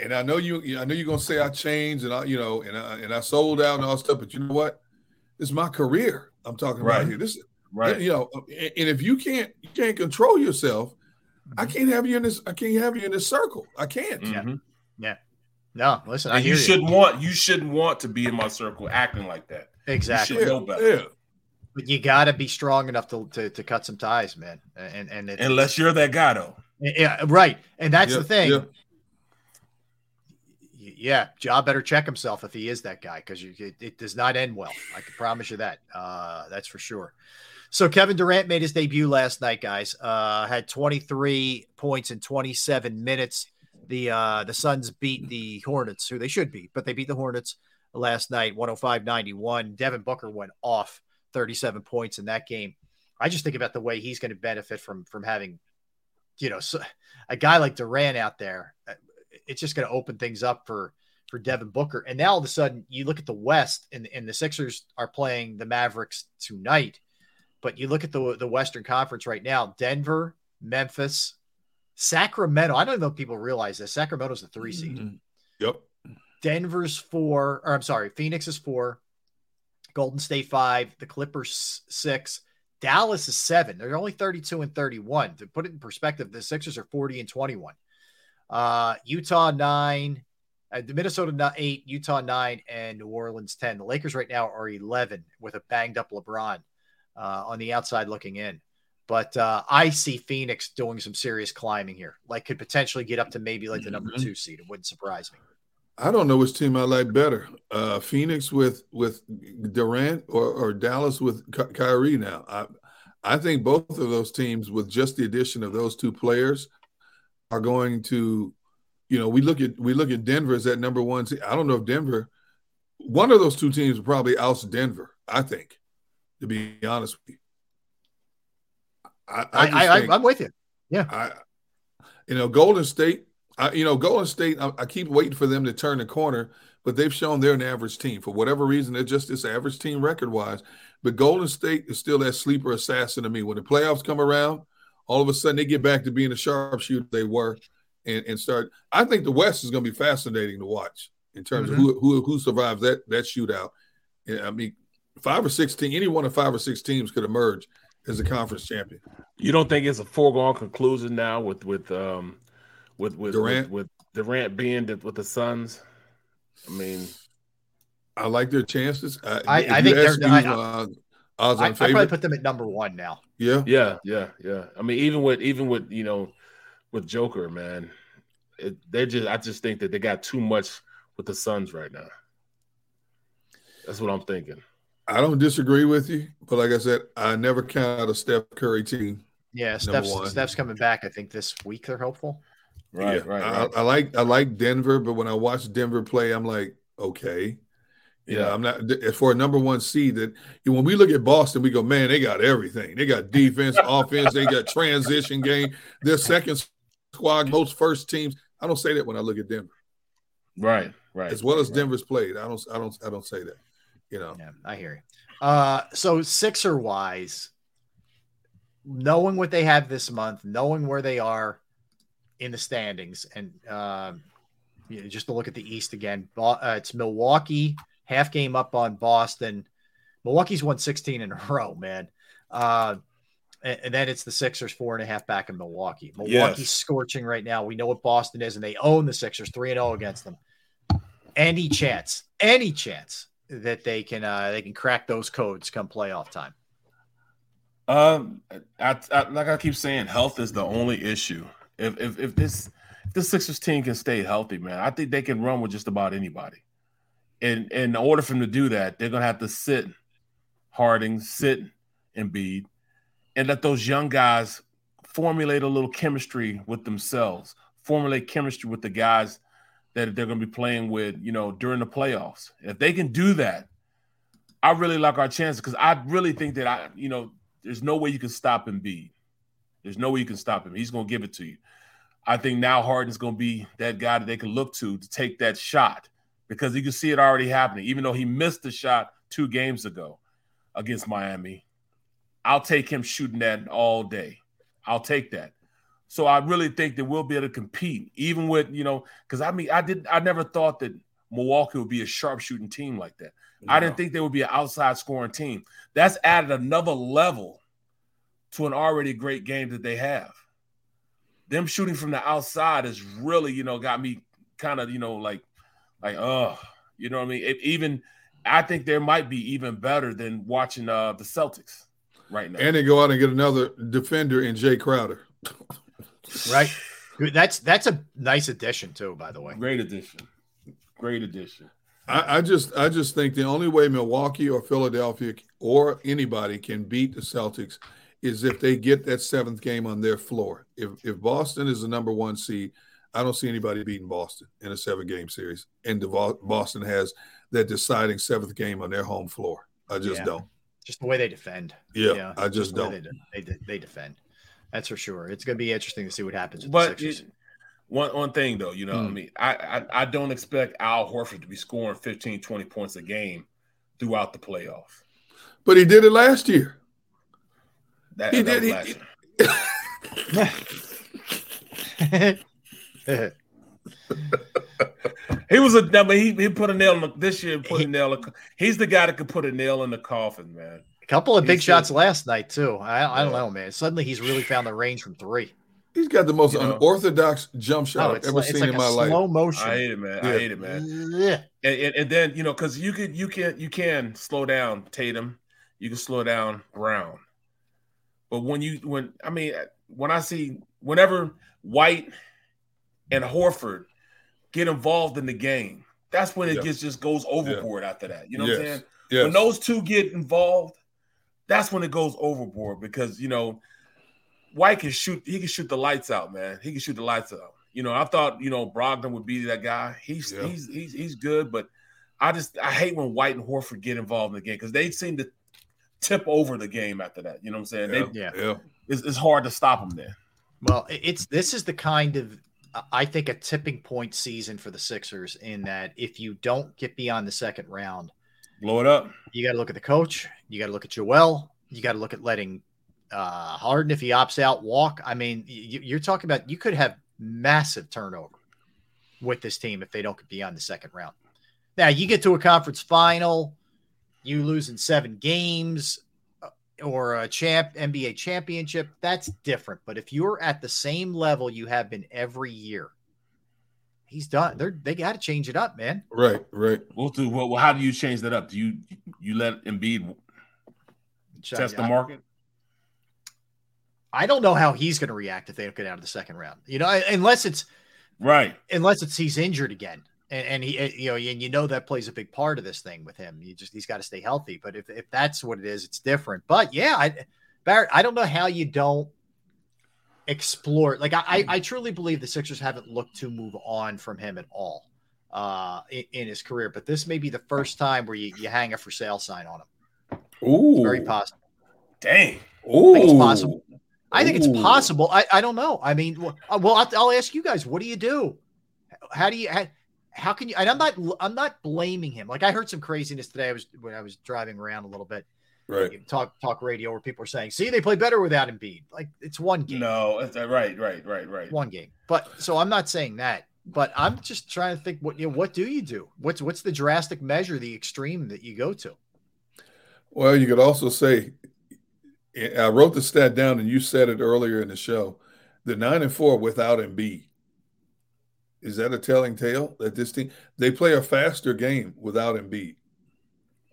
And I know you, I know you're gonna say I changed and I, you know, and I and I sold out and all stuff, but you know what? It's my career. I'm talking right. about here. This right. You know, and if you can't you can't control yourself, I mm-hmm. can't have you in this. I can't have you in this circle. I can't. Mm-hmm. Yeah. No, listen. And you shouldn't want you shouldn't want to be in my circle acting like that. Exactly. You should know better. Yeah. But you got to be strong enough to, to, to cut some ties, man. And and unless you're that guy, though. Yeah, right. And that's yeah, the thing. Yeah. yeah, Ja better check himself if he is that guy because it, it, does not end well. I can promise you that. Uh, that's for sure. So Kevin Durant made his debut last night, guys. Uh, had 23 points in 27 minutes. The uh, the Suns beat the Hornets, who they should beat, but they beat the Hornets last night, 105-91. Devin Booker went off 37 points in that game. I just think about the way he's going to benefit from from having, you know, so, a guy like Durant out there. Uh, it's just going to open things up for for Devin Booker. And now all of a sudden, you look at the West, and, and the Sixers are playing the Mavericks tonight. But you look at the the Western Conference right now: Denver, Memphis, Sacramento. I don't know if people realize this. Sacramento's the three seed. Mm-hmm. Yep. Denver's four, or I'm sorry, Phoenix is four, Golden State five, the Clippers six, Dallas is seven. They're only 32 and 31. To put it in perspective, the Sixers are 40 and 21. Uh, Utah nine, uh, the Minnesota eight, Utah nine, and New Orleans 10. The Lakers right now are 11 with a banged up LeBron uh, on the outside looking in. But uh, I see Phoenix doing some serious climbing here. Like could potentially get up to maybe like the number mm-hmm. two seed. It wouldn't surprise me. I don't know which team I like better. Uh, Phoenix with with Durant or, or Dallas with Ky- Kyrie now. I I think both of those teams with just the addition of those two players are going to you know, we look at we look at Denver as that number one team. I don't know if Denver one of those two teams will probably oust Denver, I think, to be honest with you. I, I, I, I, am with you. Yeah. I, you know, Golden State, I, you know, Golden State, I, I, keep waiting for them to turn the corner, but they've shown they're an average team. For whatever reason, they're just this average team record wise. But Golden State is still that sleeper assassin to me. When the playoffs come around, all of a sudden they get back to being the sharpshooter they were and, and start. I think the West is going to be fascinating to watch in terms mm-hmm. of who, who who survives that that shootout. I mean, five or six teams, any one of five or six teams could emerge as a conference champion. You don't think it's a foregone conclusion now with with um with with Durant with, with Durant being the, with the Suns? I mean, I like their chances. I, I, I think they're. Me, I, uh, I, I probably put them at number one now. Yeah, yeah, yeah, yeah. I mean, even with even with you know with Joker, man, it, they just I just think that they got too much with the Suns right now. That's what I'm thinking. I don't disagree with you, but like I said, I never count out a Steph Curry team. Yeah, Steph's, Steph's coming back. I think this week they're hopeful. Right, yeah, right, right. I, I, like I like Denver, but when I watch Denver play, I'm like, okay. You yeah, know, I'm not for a number one seed. That when we look at Boston, we go, man, they got everything. They got defense, offense, they got transition game. Their second squad, most first teams. I don't say that when I look at Denver. Right, right. As well as right. Denver's played. I don't I don't I don't say that. You know. Yeah, I hear you. Uh so Sixer wise, knowing what they have this month, knowing where they are in the standings, and um, you know, just to look at the East again, uh, it's Milwaukee half game up on Boston. Milwaukee's won 16 in a row, man. Uh, and, and, then it's the Sixers four and a half back in Milwaukee. Milwaukee's yes. scorching right now. We know what Boston is, and they own the Sixers three and zero oh against them. Any chance, any chance that they can uh, they can crack those codes come playoff time? Um, I, I, like I keep saying, health is the only issue. If if if this if the Sixers team can stay healthy, man, I think they can run with just about anybody. And, and in order for them to do that, they're gonna have to sit Harden, sit Embiid, and let those young guys formulate a little chemistry with themselves, formulate chemistry with the guys that they're going to be playing with, you know, during the playoffs. If they can do that, I really like our chances because I really think that I, you know, there's no way you can stop Embiid. There's no way you can stop him. He's going to give it to you. I think now Harden's going to be that guy that they can look to to take that shot because you can see it already happening. Even though he missed the shot two games ago against Miami, I'll take him shooting that all day. I'll take that. So I really think that we'll be able to compete, even with you know, because I mean, I did, I never thought that Milwaukee would be a sharpshooting team like that. I didn't think they would be an outside scoring team. That's added another level to an already great game that they have. Them shooting from the outside has really, you know, got me kind of, you know, like, like, oh, you know what I mean? It, even I think there might be even better than watching uh the Celtics right now. And they go out and get another defender in Jae Crowder. right. That's that's a nice addition too, by the way. Great addition. Great addition. I, I, just I just think the only way Milwaukee or Philadelphia or anybody can beat the Celtics is if they get that seventh game on their floor. If if Boston is the number one seed, I don't see anybody beating Boston in a seven game series. And Boston has that deciding seventh game on their home floor. I just yeah. don't. Just the way they defend. Yeah, yeah I just, just don't. They, they, they, defend. That's for sure. It's going to be interesting to see what happens. but it, one one thing though, you know, mm. I mean, I, I I don't expect Al Horford to be scoring 15, 20 points a game throughout the playoffs. But he did it last year. That, he that did. He, he was a. I mean, he, he put a nail in the, this year. Put a nail. In, he's the guy that could put a nail in the coffin, man. A couple of big shots last night too. I, I don't know, man. Suddenly he's really found the range from three. He's got the most you unorthodox know? jump shot oh, I've ever like, seen like in my life. Slow motion. I hate it, man. Yeah. I hate it, man. Yeah. And, and, and then you know, because you could, you can, you can slow down Tatum. You can slow down Brown. But when you, when I mean, when I see whenever White and Horford get involved in the game, that's when it Yeah. gets just goes overboard after that. You know Yes. what I'm saying? Yes. When those two get involved, that's when it goes overboard because you know White can shoot. He can shoot the lights out, man. He can shoot the lights out. You know, I thought you know Brogdon would be that guy. He's Yeah. he's he's he's good, but I just I hate when White and Horford get involved in the game because they seem to tip over the game after that. You know what I'm saying? Yeah. They, Yeah. Yeah. it's, it's hard to stop them there. Well, it's this is the kind of I think a tipping point season for the Sixers in that if you don't get beyond the second round, Blow it up. you got to look at the coach, you got to look at Joel, you got to look at letting uh, Harden if he opts out walk. I mean, you, you're talking about you could have massive turnover with this team if they don't get beyond the second round. Now you get to a conference final, you lose in seven games uh, or a champ NBA championship, that's different. But if you're at the same level you have been every year, he's done. They're they got to change it up, man. Right. Right. We'll do. Well, well, how do you change that up? Do you you let Embiid test the market? I don't know how he's going to react if they don't get out of the second round. You know, unless it's Right. unless it's he's injured again, and, and he, you know, and you know that plays a big part of this thing with him. You just he's got to stay healthy. But if if that's what it is, it's different. But yeah, I, Barrett, I don't know how you don't explore. Like I, I, I truly believe the Sixers haven't looked to move on from him at all uh, in, in his career. But this may be the first time where you, you hang a for sale sign on him. Ooh. It's very possible. Dang. Ooh. I think it's possible. I think it's possible. I, I don't know. I mean, well, uh, well, I'll, I'll ask you guys. What do you do? How do you? How, how can you? And I'm not. I'm not blaming him. Like I heard some craziness today. I was when I was driving around a little bit. Right. Talk talk radio where people are saying, "See, they play better without Embiid." Like it's one game. No, it's, uh, right, right, right, right. One game. But so I'm not saying that. But I'm just trying to think. What you know, what do you do? What's what's the drastic measure, the extreme that you go to? Well, you could also say, I wrote the stat down, and you said it earlier in the show. The nine and four without Embiid. Is that a telling tale that this team they play a faster game without Embiid?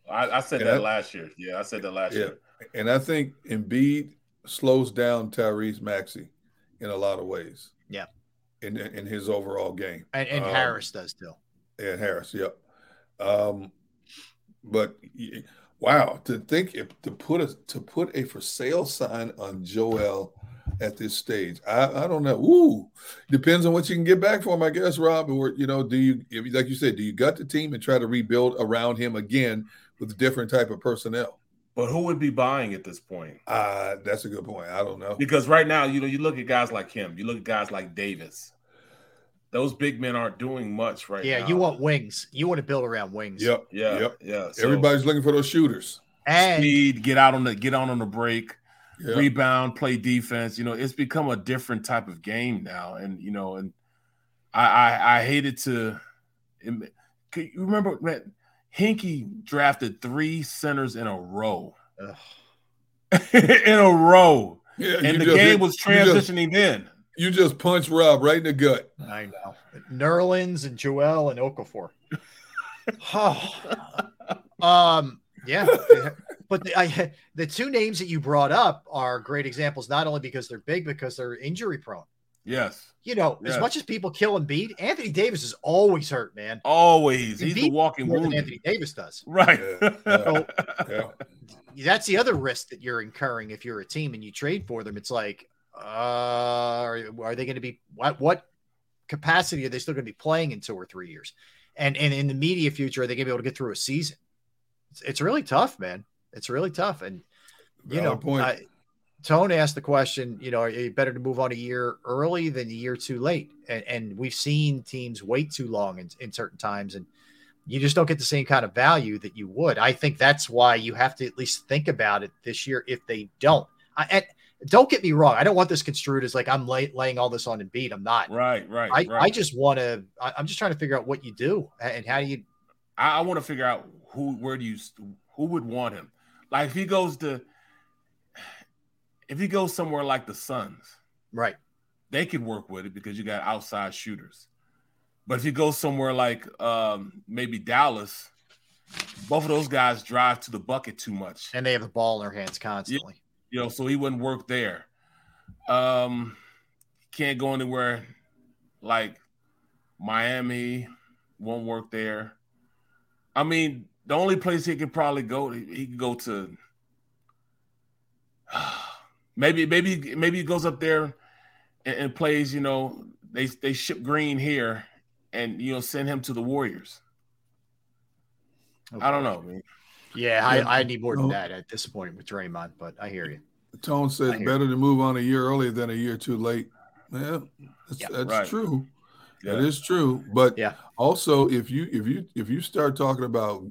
I, I said And that I- last year. Yeah, I said that last Yeah, year. and I think Embiid slows down Tyrese Maxey in a lot of ways. Yeah. In in his overall game, And, and Um, Harris does too. and Harris, yep. Um, but wow, to think if, to put a to put a for sale sign on Joel at this stage, I, I don't know. Ooh, depends on what you can get back for him, I guess, Rob. Or you know, do you if, like you said, do you gut the team and try to rebuild around him again with a different type of personnel? But who would be buying at this point? Uh, that's a good point. I don't know. Because right now, you know, you look at guys like him, you look at guys like Davis. Those big men aren't doing much right now. yeah, now. you want wings. You want to build around wings. Yep. Yeah, Yep. yeah. So Everybody's looking for those shooters. And speed, get out on the get on on the break, Yeah. rebound, play defense. You know, it's become a different type of game now, and you know, and I I, I hated to. Can you remember, man? Hinkie drafted three centers in a row. in a row. Yeah, and the just game hit- was you just- transitioning then. You just punched Rob right in the gut. I know. Nerlens and Joel and Okafor. oh. um, yeah. But the, I, the two names that you brought up are great examples, not only because they're big, because they're injury prone. Yes. You know, as much as people kill Embiid, Anthony Davis is always hurt, man. Always. He's the walking more than. Anthony Davis does. Right. So Yeah. that's the other risk that you're incurring if you're a team and you trade for them. It's like, uh, are, are they going to be what what capacity are they still going to be playing in two or three years? And and in the media future, are they going to be able to get through a season? It's, it's really tough, man. It's really tough. And you Valid know, point. I, Tone asked the question, you know, are you better to move on a year early than a year too late? And, and we've seen teams wait too long in, in certain times, and you just don't get the same kind of value that you would. I think that's why you have to at least think about it this year if they don't. I, and don't get me wrong, I don't want this construed as like I'm lay, laying all this on Embiid. I'm not. Right, right, I, right. I just want to. I'm just trying to figure out what you do and how do you. I, I want to figure out who where do you who would want him. Like if he goes to if he goes somewhere like the Suns, right? They could work with it because you got outside shooters. But if you go somewhere like um, maybe Dallas, both of those guys drive to the bucket too much, and they have the ball in their hands constantly. You know, so he wouldn't work there. Um, can't go anywhere like Miami, won't work there. I mean, the only place he could probably go, he could go to. Maybe, maybe, maybe he goes up there and, and plays. You know, they they ship Green here, and you know send him to the Warriors. I don't know. Man. Yeah, I, I need more than oh. that at this point with Draymond, but I hear you. Tone says better to move on a year early than a year too late. Yeah, that's, Yeah. that's Right. true. That Yeah. is true. But Yeah. also, if you if you if you start talking about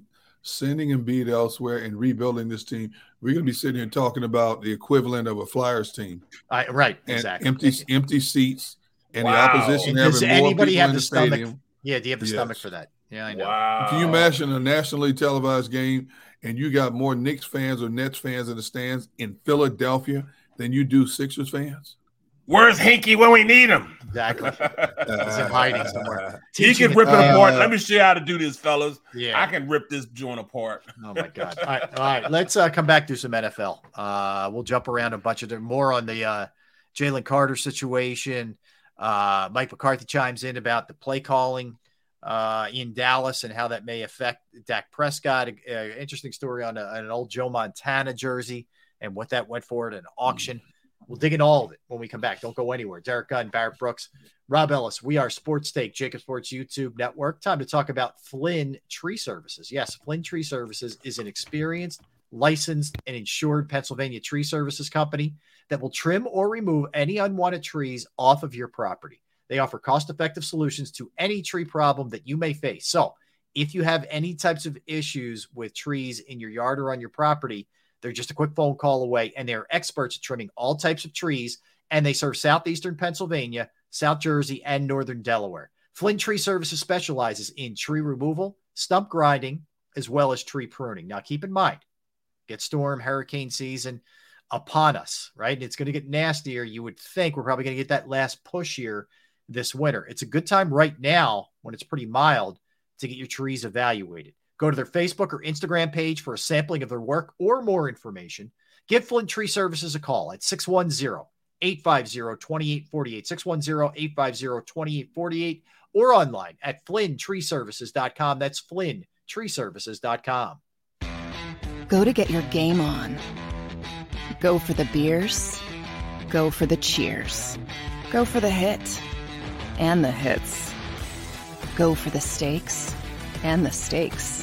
sending Embiid elsewhere and rebuilding this team, we're going to be sitting here talking about the equivalent of a Flyers team. I, right, and exactly. empty empty seats and Wow. the opposition Does having more anybody people have in the the stomach? stadium. Yeah, do you have the Yes. stomach for that? Yeah, I know. Can you imagine a nationally televised game and you got more Knicks fans or Nets fans in the stands in Philadelphia than you do Sixers fans? Where's Hinkie when we need him? Exactly. He's in hiding somewhere. He can rip it uh, apart. Let me show you how to do this, fellas. Yeah. I can rip this joint apart. Oh my god! All right, all right. Let's uh, come back to some NFL. Uh, we'll jump around a bunch of different, more on the uh, Jalen Carter situation. Uh, Mike McCarthy chimes in about the play calling uh, in Dallas and how that may affect Dak Prescott. Uh, interesting story on, a, on an old Joe Montana jersey and what that went for at an auction. We'll dig into all of it when we come back. Don't go anywhere. Derrick Gunn, Barrett Brooks, Rob Ellis. We are Sports Take, JAKIB Sports YouTube Network. Time to talk about Flynn Tree Services. Yes, Flynn Tree Services is an experienced, licensed, and insured Pennsylvania tree services company that will trim or remove any unwanted trees off of your property. They offer cost effective solutions to any tree problem that you may face. So, if you have any types of issues with trees in your yard or on your property, they're just a quick phone call away, and they're experts at trimming all types of trees. And they serve southeastern Pennsylvania, South Jersey, and northern Delaware. Flynn Tree Services specializes in tree removal, stump grinding, as well as tree pruning. Now, keep in mind, get storm, hurricane season upon us, right? And it's going to get nastier. You would think we're probably going to get that last push here this winter. It's a good time right now when it's pretty mild to get your trees evaluated. Go to their Facebook or Instagram page for a sampling of their work or more information. Give Flynn Tree Services a call at 610 850 2848, 610 850 2848, or online at flyntreeservices.com. That's flyntreeservices.com. Go to get your game on. Go for the beers. Go for the cheers. Go for the hit and the hits. Go for the stakes and the stakes.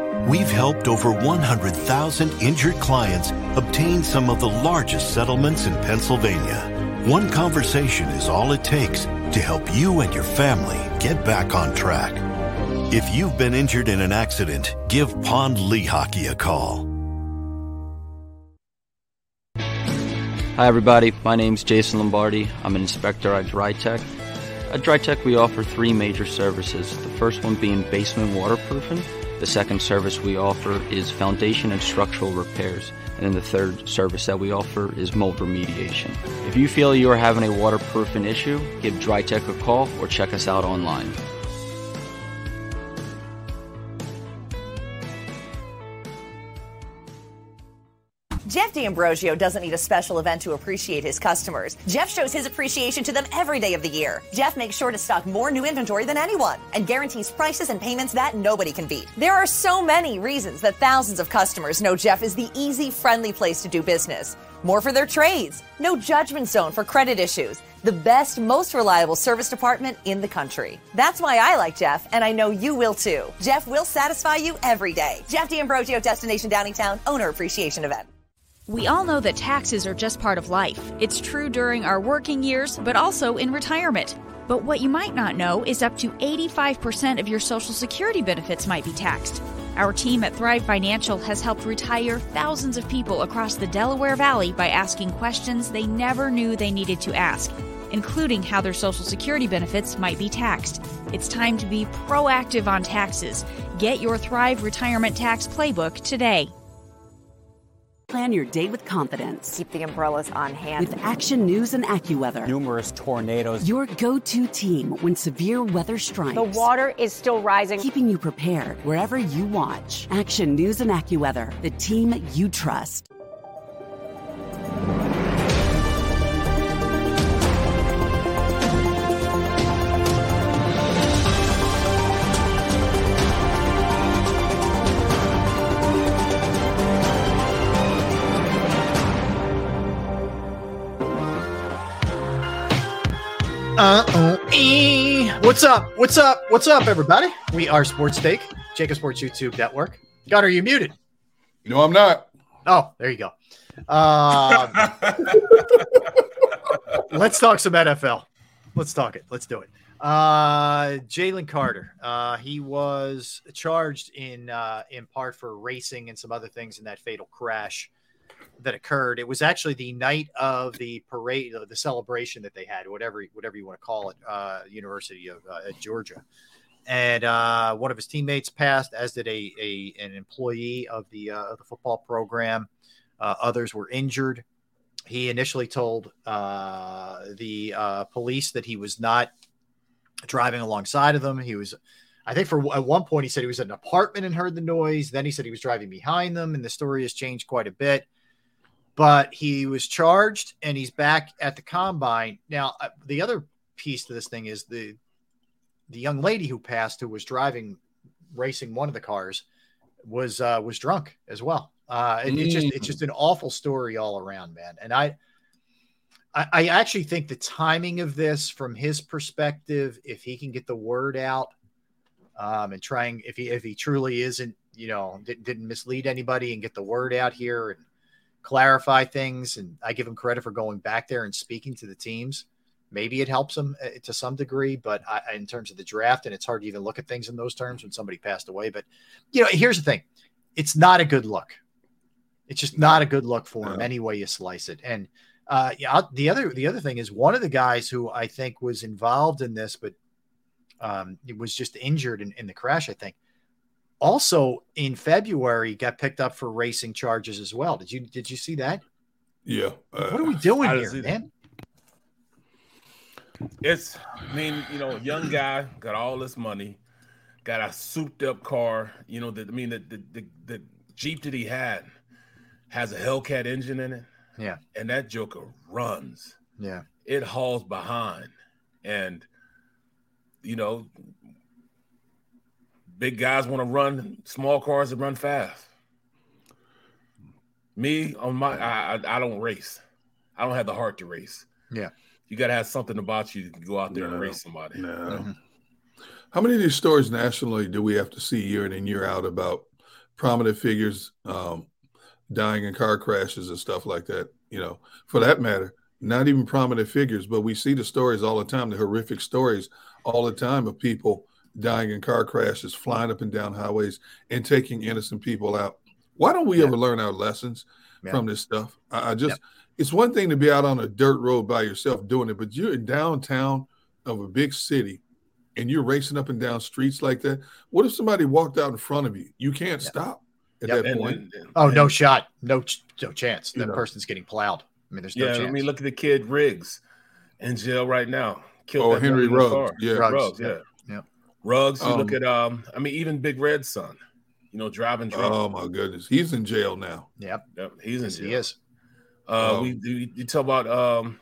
we've helped over 100,000 injured clients obtain some of the largest settlements in Pennsylvania. One conversation is all it takes to help you and your family get back on track. If you've been injured in an accident, give Pond Lehocky a call. Hi, everybody. My name's Jason Lombardi. I'm an inspector at DryTech. At DryTech, we offer three major services. The first one being basement waterproofing. The second service we offer is foundation and structural repairs. And then the third service that we offer is mold remediation. If you feel you are having a waterproofing issue, give DryTech a call or check us out online. Jeff D'Ambrosio doesn't need a special event to appreciate his customers. Jeff shows his appreciation to them every day of the year. Jeff makes sure to stock more new inventory than anyone and guarantees prices and payments that nobody can beat. There are so many reasons that thousands of customers know Jeff is the easy, friendly place to do business. More for their trades, no judgment zone for credit issues, the best, most reliable service department in the country. That's why I like Jeff, and I know you will too. Jeff will satisfy you every day. Jeff D'Ambrosio, Destination Downingtown, Owner Appreciation Event. We all know that taxes are just part of life. It's true during our working years, but also in retirement. But what you might not know is up to 85% of your Social Security benefits might be taxed. Our team at Thrive Financial has helped retire thousands of people across the Delaware Valley by asking questions they never knew they needed to ask. including how their Social Security benefits might be taxed. It's time to be proactive on taxes. Get your Thrive Retirement Tax Playbook today. Plan your day with confidence. Keep the umbrellas on hand. With Action News and AccuWeather. Numerous tornadoes. Your go to team when severe weather strikes. The water is still rising. Keeping you prepared wherever you watch. Action News and AccuWeather, the team you trust. Uh oh. What's up? What's up? What's up, everybody? We are Sports Take, JAKIB Sports YouTube Network. God, are you muted? No, I'm not. Oh, there you go. Um, let's talk some NFL. Let's talk it. Let's do it. Uh, Jalen Carter. Uh, he was charged in uh, in part for racing and some other things in that fatal crash that occurred. It was actually the night of the parade, the celebration that they had, whatever whatever you want to call it, uh, University of uh, Georgia. And uh, one of his teammates passed, as did a, a an employee of the uh, of the football program. Uh, others were injured. He initially told uh, the police that he was not driving alongside of them. He was, I think, for at one point he said he was at an apartment and heard the noise. Then he said he was driving behind them, and the story has changed quite a bit but he was charged and he's back at the combine. Now, uh, the other piece to this thing is the the young lady who passed, who was driving, racing one of the cars, was uh, was drunk as well. Uh, it, it's just it's just an awful story all around, man. And I, I, I actually think the timing of this, from his perspective, if he can get the word out, um, and trying if he if he truly isn't, you know, didn't, didn't mislead anybody and get the word out here and clarify things. And I give him credit for going back there and speaking to the teams. Maybe it helps him uh, to some degree, but I, in terms of the draft, and it's hard to even look at things in those terms when somebody passed away. But you know, here's the thing: it's not a good look. It's just not a good look for him, any way you slice it. And uh, yeah, the other the other thing is one of the guys who I think was involved in this, but um, it was just injured in, in the crash. I think also in February got picked up for racing charges as well. Did you did you see that? Yeah. Uh, what are we doing here, man? It's, I mean, you know, young guy got all this money, got a souped up car. You know, the, I mean, the, the the the Jeep that he had has a Hellcat engine in it. Yeah. And that Joker runs. Yeah. It hauls behind, and you know, big guys want to run small cars that run fast. Me on my, I, I, I don't race. I don't have the heart to race. Yeah, you got to have something about you to go out there No, and race somebody. No. Mm-hmm. How many of these stories nationally do we have to see year in and year out about prominent figures um, dying in car crashes and stuff like that? You know, for that matter, not even prominent figures, but we see the stories all the time, the horrific stories all the time of people dying in car crashes, flying up and down highways, and taking innocent people out. Why don't we ever learn our lessons Yeah. from this stuff? I, I just, it's one thing to be out on a dirt road by yourself doing it, but you're in downtown of a big city and you're racing up and down streets like that. What if somebody walked out in front of you? You can't stop at Yep. that And- point. Oh, no shot, no no chance. You That know. person's getting plowed. I mean, there's no Yeah, chance. I mean, look at the kid Riggs in jail right now. Killed Oh, Henry man in the Ruggs, yeah. Ruggs, Ruggs, yeah. Yeah. Yep. Ruggs. You look Um, at um, I mean, even Big Red son. You know, driving drunk. Oh my goodness, he's in jail now. Yep, Yep, he's in yes, jail. he is. Uh, Oh. we we- you talk about um,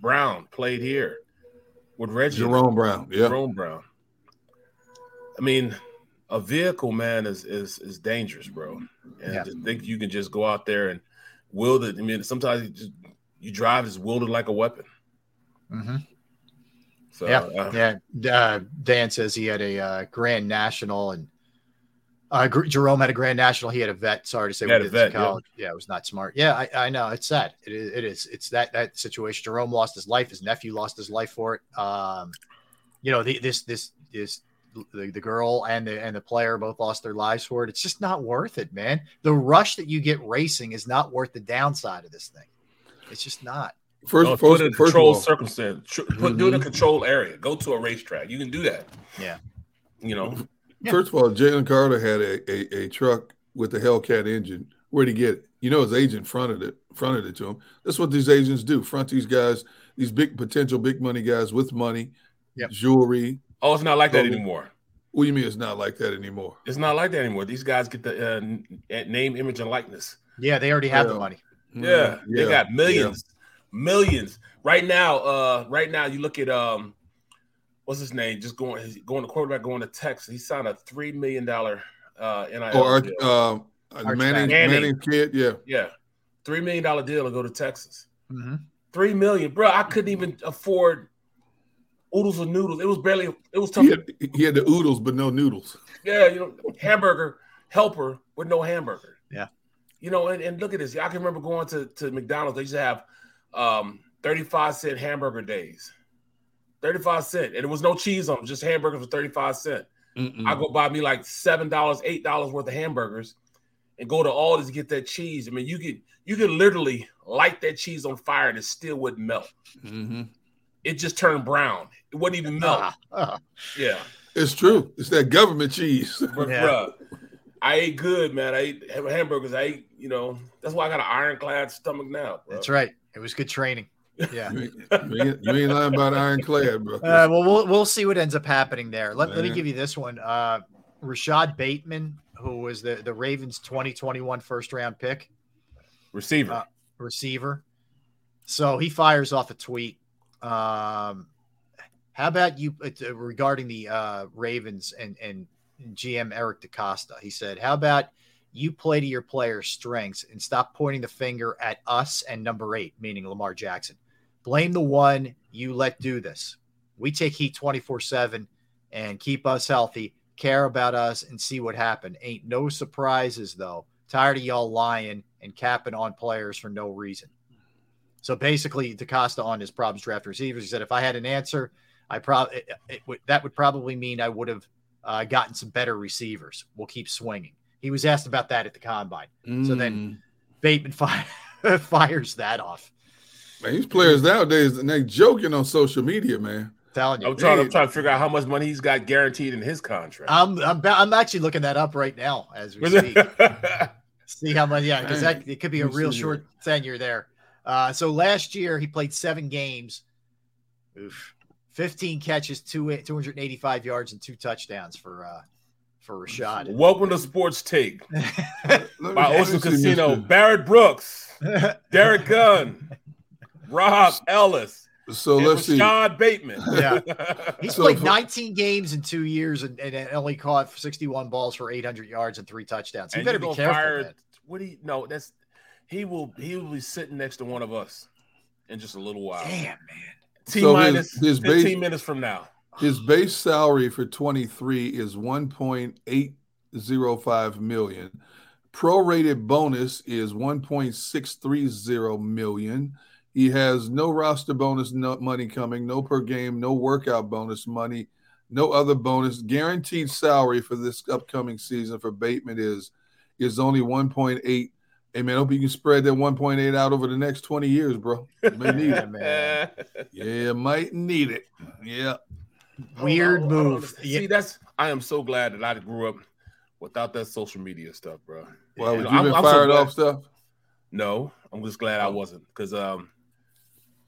Brown played here with Reggie Jerome Brown, yeah. Jerome Brown. I mean, a vehicle, man, is is is dangerous, bro. And Yeah. to think you can just go out there and wield it. I mean, sometimes you just you drive is wielded like a weapon. hmm So yeah, uh, yeah. Uh, Dan says he had a uh, Grand National, and uh, Jerome had a Grand National. He had a vet. Sorry to say, had we a did this in vet, yeah. Yeah. it was not smart. Yeah, I, I know. It's sad. It is. It is. It's that that situation. Jerome lost his life. His nephew lost his life for it. Um, you know, the, this this this the, the girl and the and the player both lost their lives for it. It's just not worth it, man. The rush that you get racing is not worth the downside of this thing. It's just not. First, No, first, put in a first of controlled all- circumstance. Tr- Put do it in a controlled area. Go to a racetrack. You can do that. Yeah. You know. First of all, Jalen Carter had a, a, a truck with the Hellcat engine. Where'd he get it? You know, his agent fronted it, fronted it to him. That's what these agents do: front these guys, these big potential big money guys with money, jewelry. Oh, it's not like that anymore. What do you mean it's not like that anymore? It's not like that anymore. These guys get the uh, name, image, and likeness. Yeah, they already have the money. Yeah, they got millions, millions. Right now, uh, right now, you look at um, what's his name? Just going, he's going to quarterback, going to Texas. He signed a three million dollar uh NIL Or Art, deal. um, Manning, Manning. Manning kid, yeah. Yeah, three million dollar deal to go to Texas. Mm-hmm. Three million, bro. I couldn't even afford oodles of noodles. It was barely. It was tough. He had, he had the oodles, but no noodles. Yeah, you know, hamburger helper with no hamburger. Yeah. You know, and, and look at this. I can remember going to, to McDonald's. They used to have um 35 cent hamburger days. 35 cent. And it was no cheese on them, just hamburgers for 35 cent. Mm-mm. I go buy me like seven dollars, eight dollars worth of hamburgers and go to Aldi's to get that cheese. I mean, you could you could literally light that cheese on fire and it still wouldn't melt. Mhm. It just turned brown. It wouldn't even melt. Ah, Yeah. It's true. It's that government cheese. But bruh, I ate good, man. I ate hamburgers. I ate, you know, that's why I got an ironclad stomach now. Bro. That's right. It was good training. Yeah. you, ain't, you ain't lying about ironclad, bro. Uh, well, we'll we'll see what ends up happening there. Let, let me give you this one. Uh, Rashod Bateman, who was the, the Ravens 2021 first round pick, Receiver. uh, receiver. So he fires off a tweet. Um, how about you uh, regarding the uh, Ravens and, and GM Eric DeCosta? He said, How about you play to your players' strengths and stop pointing the finger at us and number eight, meaning Lamar Jackson? Blame the one you let do this. We take heat 24 7 and keep us healthy, care about us, and see what happened. Ain't no surprises, though. Tired of y'all lying and capping on players for no reason. So basically, DeCosta on his problems draft receivers. He said, if I had an answer, I probably would that would probably mean I would have uh, gotten some better receivers. We'll keep swinging. He was asked about that at the combine. So then Bateman fi- fires that off. Man, these players nowadays, and they joking on social media, man. Telling you, I'm trying, I'm trying to figure out how much money he's got guaranteed in his contract. I'm I'm, ba- I'm actually looking that up right now as we speak. See how much? Yeah, because that it could be a real see short tenure there. Uh, so last year he played seven games, Oof. 15 catches, two 285 yards, and two touchdowns for uh, for Rashad. Welcome to Sports Take by Ocean Casino. Barrett Brooks, Derrick Gunn, Rob Ellis, So and let's see. Rashod Bateman. Yeah. He's So played for- 19 games in two years and, and only caught 61 balls for 800 yards and three touchdowns. You And better you be careful. fire- What do you? No, that's he will. He will be sitting next to one of us in just a little while. Damn, man. T So his- his 15 base- minutes from now. His base salary for 23 is 1.805 million. Prorated bonus is 1.630 million. He has no roster bonus no money coming, no per game, no workout bonus money, no other bonus. Guaranteed salary for this upcoming season for Bateman is is only 1.8. Hey man, hope you can spread that 1.8 out over the next 20 years, bro. You may need it. man. Yeah, might need it. Yeah. Weird I don't- I don't move. understand. See, that's. I am so glad that I grew up without that social media stuff, bro. Well, You you know, been I'm- I'm so fired glad- off stuff? No, I'm just glad I wasn't because um,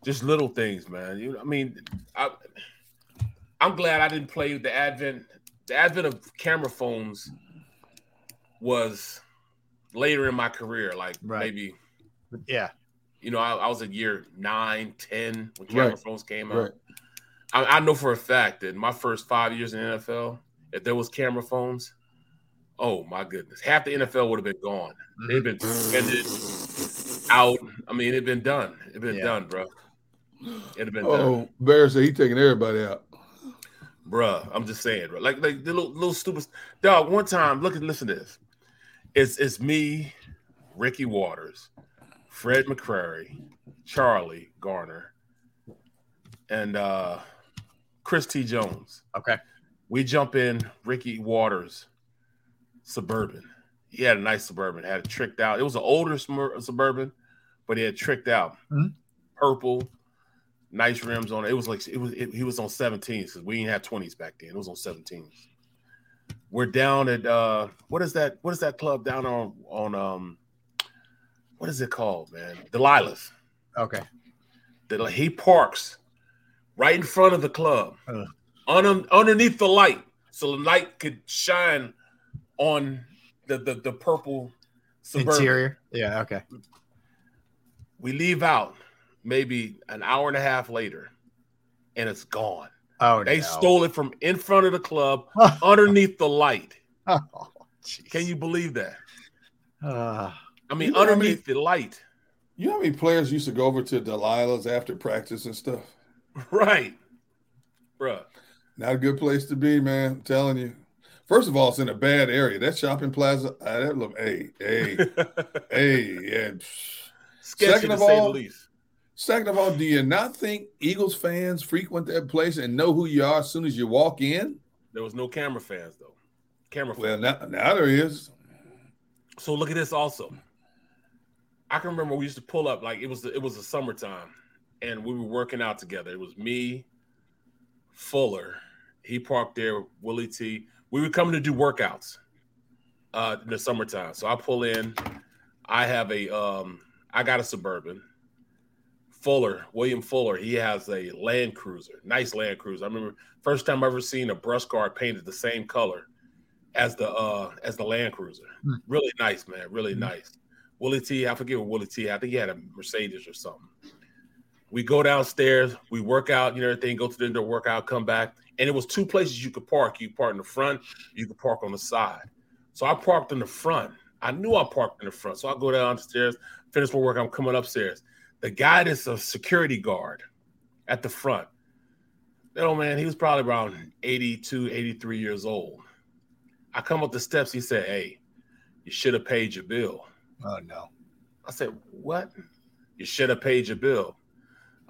just little things, man. You, I mean, I, I'm glad I didn't play the advent. The advent of camera phones was later in my career, like Right. maybe Yeah. you know, I, I was in year nine, ten when camera Right. phones came out. Right. I, I know for a fact that my first five years in the NFL, if there was camera phones, oh my goodness, half the NFL would have been gone. They've been suspended, out. I mean, it'd been done. It'd been Yeah. done, bro. It'd have been done, Oh, Bear said he taking everybody out. bruh. I'm just saying, bro. Like, like the little, little stupid dog. One time, look at listen to this. It's it's me, Ricky Watters, Fred McCrary, Charlie Garner, and uh Chris T. Jones. Okay. We jump in Ricky Watters suburban. He had a nice suburban, had it tricked out. It was an older suburban, but he had tricked out. Mhm. purple, nice rims on it. It was like it was it, he was on 17s because we didn't have 20s back then. It was on 17s. We're down at uh what is that? What is that club down on on um what is it called, man? Delilah's. Okay. Del- he parks right in front of the club, un- underneath the light, so the light could shine on the the, the purple suburban. Interior. Yeah. Okay. We leave out maybe an hour and a half later, and it's gone. Oh, they no. stole it from in front of the club, underneath the light. Oh, Can you believe that? Uh, I mean, You know how underneath the light. You know how many players used to go over to Delilah's after practice and stuff? Right. Bruh. Not a good place to be, man. I'm telling you. First of all, it's in a bad area. That shopping plaza, uh, that look, hey, hey, hey, yeah. Sketchy Second of all, second of all, do you not think Eagles fans frequent that place and know who you are as soon as you walk in? There was no camera fans though. Camera Well, fans. now, now there is. So look at this also. I can remember we used to pull up like it was the, it was the summertime, and we were working out together. It was me, Fuller. He parked there. Willie T. We were coming to do workouts uh, in the summertime. So I pull in. I have a um, I got a suburban. Fuller, William Fuller, he has a Land Cruiser, nice Land Cruiser. I remember first time I ever seen a brush guard painted the same color as the uh as the Land Cruiser. Hmm. Really nice, man. Really nice. Willie T, I forget what Willie T. I think he had a Mercedes or something. We go downstairs, we work out, you know, everything, go to the indoor workout, come back. And it was two places you could park. You park in the front, you could park on the side. So I parked in the front. I knew I parked in the front. So I go downstairs, finish my work. I'm coming upstairs. The guy that's a security guard at the front, that old man, he was probably around 82, 83 years old. I come up the steps. He said, Hey, you should have paid your bill. Oh no. I said, What? You should have paid your bill.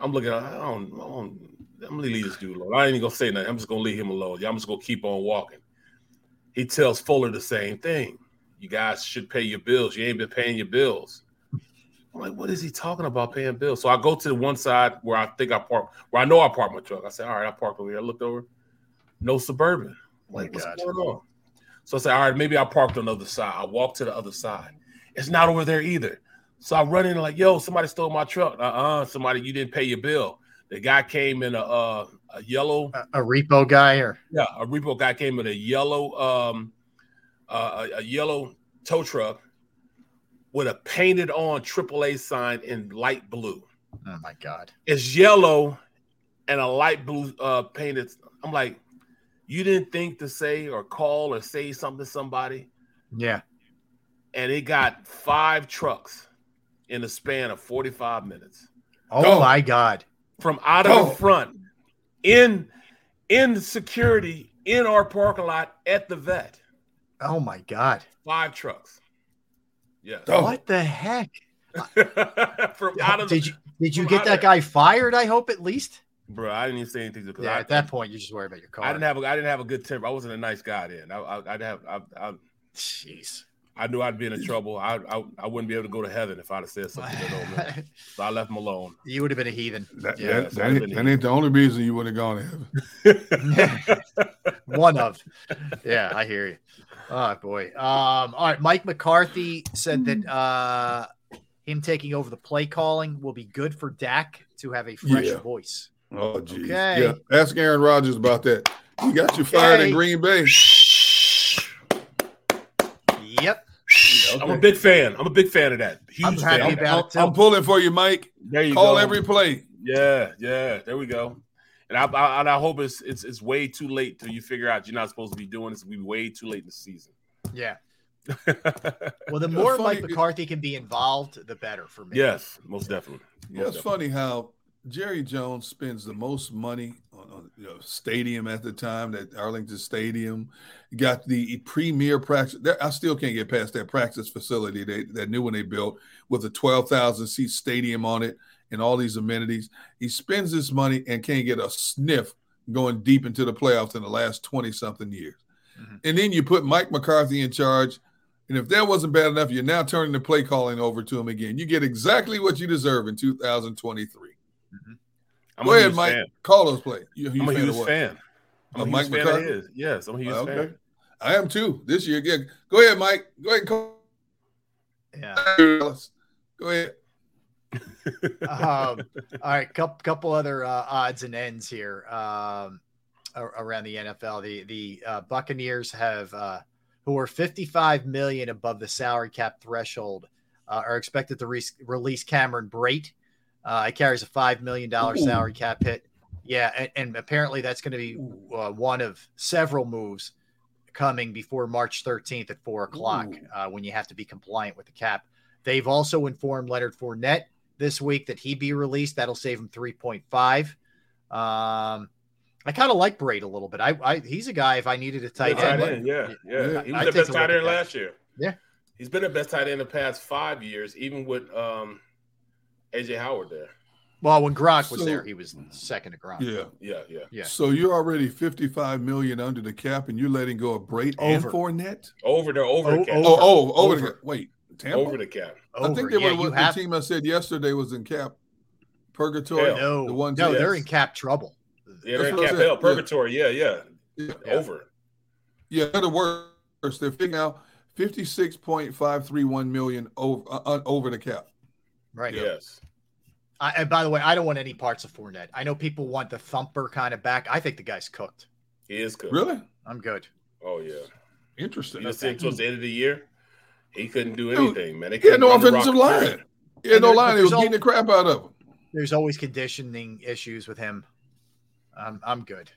I'm looking, I don't, I don't I'm gonna leave this dude alone. I ain't even gonna say nothing. I'm just gonna leave him alone. Yeah, I'm just gonna keep on walking. He tells Fuller the same thing. You guys should pay your bills. You ain't been paying your bills. I'm like, what is he talking about paying bills? So I go to the one side where I think I park, where I know I parked my truck. I said, all right, I parked over here. I looked over, no suburban. I'm like, what's God. going on? So I said, all right, maybe I parked on the other side. I walk to the other side. It's not over there either. So I run in like, yo, somebody stole my truck. Uh-uh, somebody, you didn't pay your bill. The guy came in a uh, a yellow A, a repo guy or yeah, a repo guy came in a yellow um uh, a, a yellow tow truck with a painted on AAA sign in light blue. oh my god. It's yellow and a light blue uh painted. I'm like, you didn't think to say or call or say something to somebody, Yeah. and it got five trucks in a span of 45 minutes Oh, Oh. my god. from out of Oh. the front in in security in our parking lot at the vet. Oh my god. Five trucks. Yeah. Oh. What the heck? From out of Did you did you get that guy fired? I hope at least. bro? I didn't even say anything because Yeah. I, At that point, you just worry about your car. I didn't have a, I didn't have a good temper. I wasn't a nice guy then. I, I, I'd have I, I, Jeez. I knew I'd be in trouble. I, I I wouldn't be able to go to heaven if I'd have said something to that old man. So I left him alone. you would have been a heathen. That, Yeah. that, that ain't, that ain't the only reason you would have gone to heaven. One of. Yeah, I hear you. Oh boy. Um, all right. Mike McCarthy said that uh him taking over the play calling will be good for Dak to have a fresh Yeah. voice. Oh, geez. Okay. Yeah. Ask Aaron Rodgers about that. He got you fired Okay. in Green Bay. Yep. I'm a big fan. I'm a big fan of that. Huge I'm fan. about it too. I'm pulling for you, Mike. There you Call go. every play. Yeah, yeah. There we go. And I, I and I hope it's it's it's way too late till you figure out you're not supposed to be doing this. We way too late in the season. Yeah. Well, the more funny- Mike McCarthy can be involved, the better for me. yes, most definitely. Yeah, it's definitely. funny how Jerry Jones spends the most money on, on you know, stadium at the time, that Arlington Stadium. Got the premier practice. I still can't get past that practice facility, they, that new one they built with a 12,000 seat stadium on it and all these amenities. He spends this money and can't get a sniff going deep into the playoffs in the last 20 something years. Mhm. And then you put Mike McCarthy in charge. And if that wasn't bad enough, you're now turning the play calling over to him again. You get exactly what you deserve in 2023. I'm Go a ahead, huge Mike. fan. Call those play. You I'm a of huge what? fan. I'm a Mike huge fan of his. Yes, I'm a huge Okay. fan. I am too this year. Yeah. Go ahead, Mike. Go ahead and call. Yeah. Go ahead. um, all right, couple couple other uh, odds and ends here um, around the NFL. The the uh, Buccaneers have uh, who are 55 million above the salary cap threshold uh, are expected to re- release Cameron Brate. Uh, it carries a five million dollar salary cap hit. Yeah, and, and apparently that's going to be uh, one of several moves coming before March 13th at four o'clock uh, when you have to be compliant with the cap. They've also informed Leonard Fournette this week that he be released. That'll save him 3.5. Um, I kind of like Brate a little bit. I, I he's a guy if I needed a tight Tight end. end, yeah, yeah. He was I'd the take best tight end last year. Yeah. He's been the best tight end in the past five years, even with um OJ Howard there. Well, when Gronk was So- there, he was second to Gronk. Yeah. Yeah, yeah. Yeah. So you're already 55 million under the cap, and you're letting go of Brate and Over. Fournette. Over there, over the Oh, cap. Oh, oh, over, Over. the Wait, Tampa. Over the cap. I think Over. they Yeah, were the have- team I said yesterday was in cap purgatory. Hell. No, the one no, team- they're in cap trouble. Yeah, they're in cap said, hell, yeah. purgatory. Yeah, yeah. Yeah. Over. Yeah, they're the worst. They're figuring out 56.531 million over uh, over the cap. Right. Yes. I, and by the way, I don't want any parts of Fournette. I know people want the thumper kind of back. I think the guy's cooked. He is good. Really? I'm good. Oh yeah. Interesting. You just see him towards the end of the year, he couldn't do Dude, anything, man. They He had no couldn't run the offensive line. period. He had And no there- line. He was there's beating the crap out of him. There's always conditioning issues with him. I'm I'm good.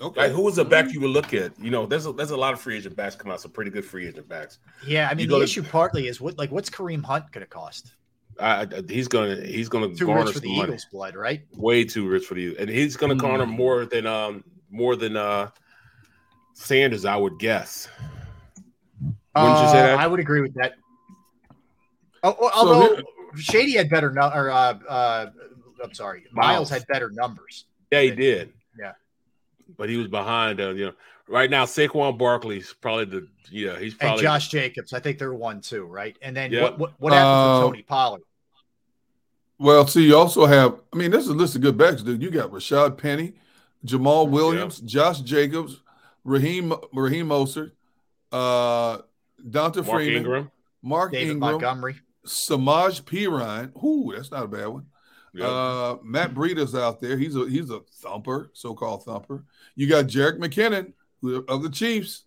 Okay. Like who was a back you would look at? You know, there's a, there's a lot of free agent backs come out, some pretty good free agent backs. Yeah, I mean go the to- issue partly is what like what's Kareem Hunt going to cost? I, I- he's gonna he's gonna Too garner rich for the money. Eagles blood, right? Way too rich for the and he's gonna garner more than um more than uh Sanders, I would guess. Wouldn't you say Uh, that? I would agree with that. Oh, oh, So although here- Shady had better no, or uh, uh, I'm sorry, Miles Miles. had better numbers. yeah, he did. Yeah. But he was behind uh, you know. Right now, Saquon Barkley's probably the yeah, he's And Josh Jacobs, I think they're one too, right? And then Yeah. what what, what happens Uh, with Tony Pollard? Well, see, you also have, I mean, this is a list of good backs, dude. You got Rashaad Penny, Jamaal Williams, Josh Jacobs, Raheem Raheem Mostert, uh, Donta Mark Freeman, Ingram. Mark David Ingram, Montgomery. Samaje Perine. Ooh, that's not a bad one. Yeah. Uh, Matt Breida's out there. He's a he's a thumper, so-called thumper. You got Jerick McKinnon of the Chiefs.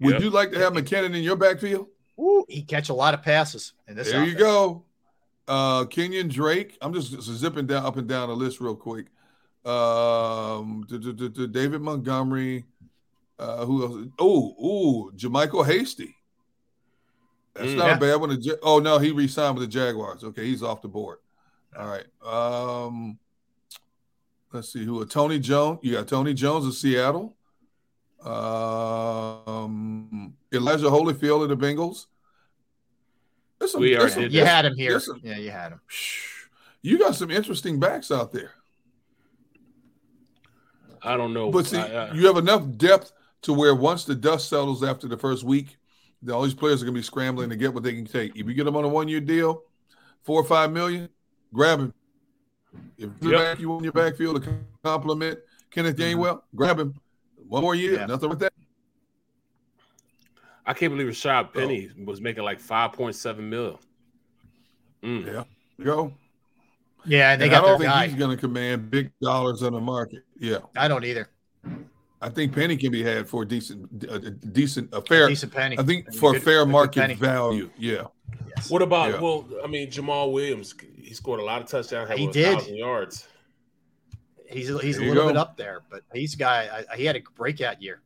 Would Yep. you like to have McKinnon in your backfield? Ooh, he catch a lot of passes in this. There you go. Uh Kenyan Drake. I'm just, just zipping down up and down the list real quick. Um David Montgomery. Uh who else? Oh, oh, JaMycal Hasty. That's Mm. not Yeah. a bad one. The Oh no, he re-signed with the Jaguars. Okay, he's off the board. All right. Um let's see who Tony Jones. You got Tony Jones of Seattle. Um Elijah Holyfield of the Bengals. Some- We there's already some- You had him here. Some- Yeah, you had him. you got some interesting backs out there. I don't know. But see, I- I- you have enough depth to where once the dust settles after the first week, all these players are going to be scrambling to get what they can take. If you get them on a one-year deal, four or five million, grab him. If you Yep. back you on your backfield to compliment Kenneth Gainwell, grab him. One more year, Yeah. nothing with that. I can't believe Oh. Rashaad Penny was making like five point seven mil. Mm. Yeah, go. Yeah, and they And got I don't their think guy. he's going to command big dollars on the market. Yeah, I don't either. I think Penny can be had for a decent, a, a decent, a fair, decent penny. I think A for good- fair market penny. value. Yeah. Yes. What about Yeah. well? I mean, Jamaal Williams. He scored a lot of touchdowns. He did. yards. He's a, he's a There you little bit up there, but he's a guy. I, he had a breakout year.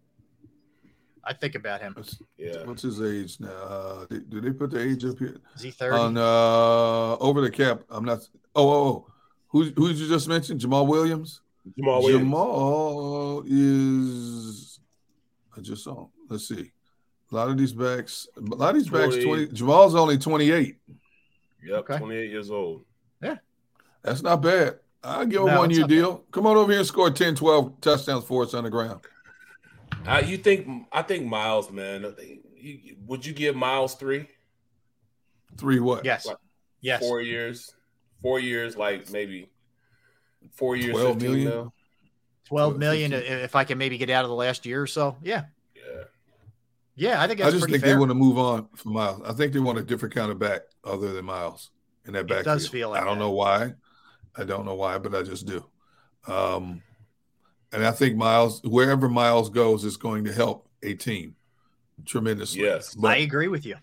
I think about him. Yeah. What's his age now? Uh, did, did they put the age up here? Is he thirty? On uh, over the cap. I'm not. Oh, oh, oh. Who who did you just mention? Jamaal Williams. Jamaal Williams. Jamaal is. I just saw. him. Let's see. A lot of these backs. A lot of these backs. 20. Twenty. Jamaal's only 28. Yep. Okay. Twenty eight years old. That's not bad. I'll give him No, one year not deal. Come on over here and score 10, 12 touchdowns for us on the ground. Uh, you think? I think Miles, man. I think- you- would you give Miles three? Three what? yes. Like Yes. Four years. Four years, like maybe Four years, 12 15 million? mil. 12 million if I can maybe get out of the last year or so. Yeah. Yeah. Yeah, I think I that's just pretty think fair. they want to move on from Miles. I think they want a different kind of back other than Miles in that back. does feel like I don't know why. I don't know why, but I just do. Um, and I think Miles, wherever Miles goes, is going to help a team tremendously. Yes. but, I agree with you.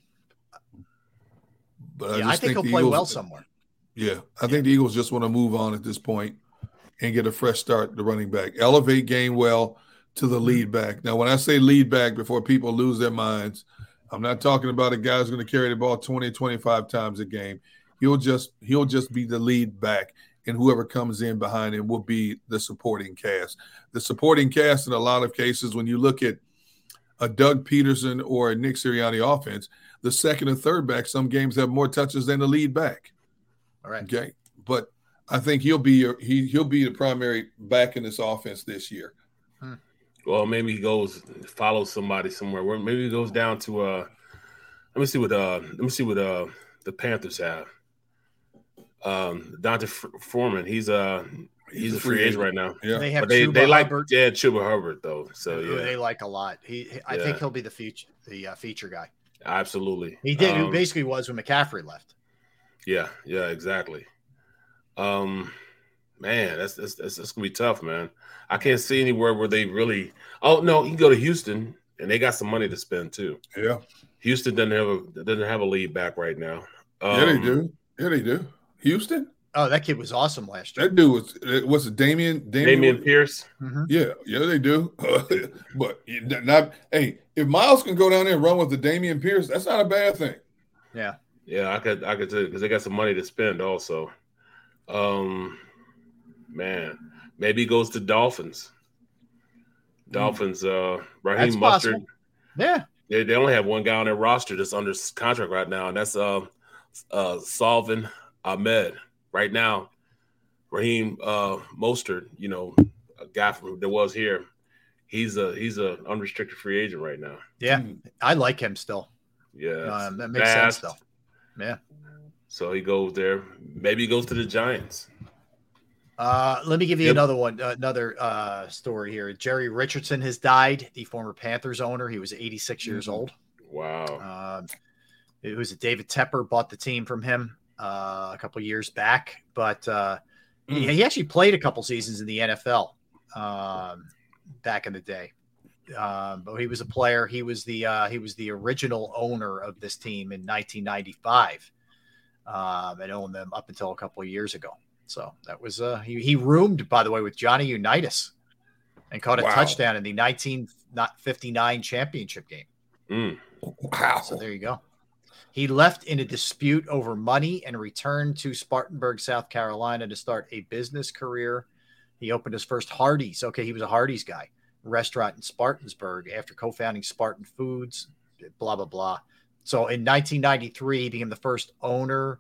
but yeah, I just think he'll the play Eagles- well somewhere. Yeah, I think the Eagles just want to move on at this point and get a fresh start. The running back elevate Gainwell to the lead back. Now, when I say lead back, before people lose their minds, I'm not talking about a guy who's going to carry the ball 20, 25 times a game. He'll just he'll just be the lead back, and whoever comes in behind him will be the supporting cast. The supporting cast, in a lot of cases, when you look at a Doug Pederson or a Nick Sirianni offense, the second and third back, some games have more touches than the lead back. All right. Okay, but I think he'll be your, he he'll be the primary back in this offense this year. Well, maybe he goes follows somebody somewhere. Where maybe he goes down to uh let me see what uh let me see what uh the Panthers have. Um D'Onta F- Foreman, he's uh he's, a free agent right now. Yeah. They have But they, Chuba they like Hubbard. yeah, Chuba Hubbard though. So who yeah, they like a lot. He, he- I Yeah. think he'll be the feature, the uh, feature guy. absolutely. He did. he Um, basically was when McCaffrey left. Yeah, yeah, exactly. Um, man, that's that's that's, that's gonna be tough, man. I can't see anywhere where they really. Oh no, you can go to Houston, and they got some money to spend too. Yeah, Houston doesn't have a doesn't have a lead back right now. yeah, they Um, do. Yeah, they do. Houston, Oh, that kid was awesome last year. that dude was it was it Damian Dameon Pierce. Mhm. Yeah, yeah, they do. but not hey, if Miles can go down there and run with the Dameon Pierce, that's not a bad thing. Yeah. Yeah, I could I could too because they got some money to spend also. Um, man, maybe he goes to Dolphins. Dolphins, uh, Raheem That's Mustard. possible. Yeah. They, they only have one guy on their roster that's under contract right now, and that's uh, uh, Salvon Ahmed. Right now, Raheem uh, Mostert, you know, a guy from that was here, he's a he's a unrestricted free agent right now. Yeah. I like him still. Yeah, Um, that makes sense, though. Yeah. So he goes there. Maybe he goes to the Giants. Uh, let me give you Yep. another one, uh, another uh, story here. Jerry Richardson has died, the former Panthers owner. He was 86 years Mm-hmm. old. Wow. Um, it was David Tepper bought the team from him uh, a couple years back, but uh, he, Mm. he actually played a couple seasons in the NFL um, back in the day. Um, but he was a player. He was the uh, he was the original owner of this team in 1995, um, and owned them up until a couple of years ago. So that was uh, he, he roomed, by the way, with Johnny Unitas, and caught a Wow. touchdown in the 1959 championship game. Mm. Wow. So there you go. He left in a dispute over money and returned to Spartanburg, South Carolina to start a business career. He opened his first Hardee's. Okay, he was a Hardee's guy, restaurant in Spartansburg after co founding Spartan Foods, blah, blah, blah. So in 1993, he became the first owner,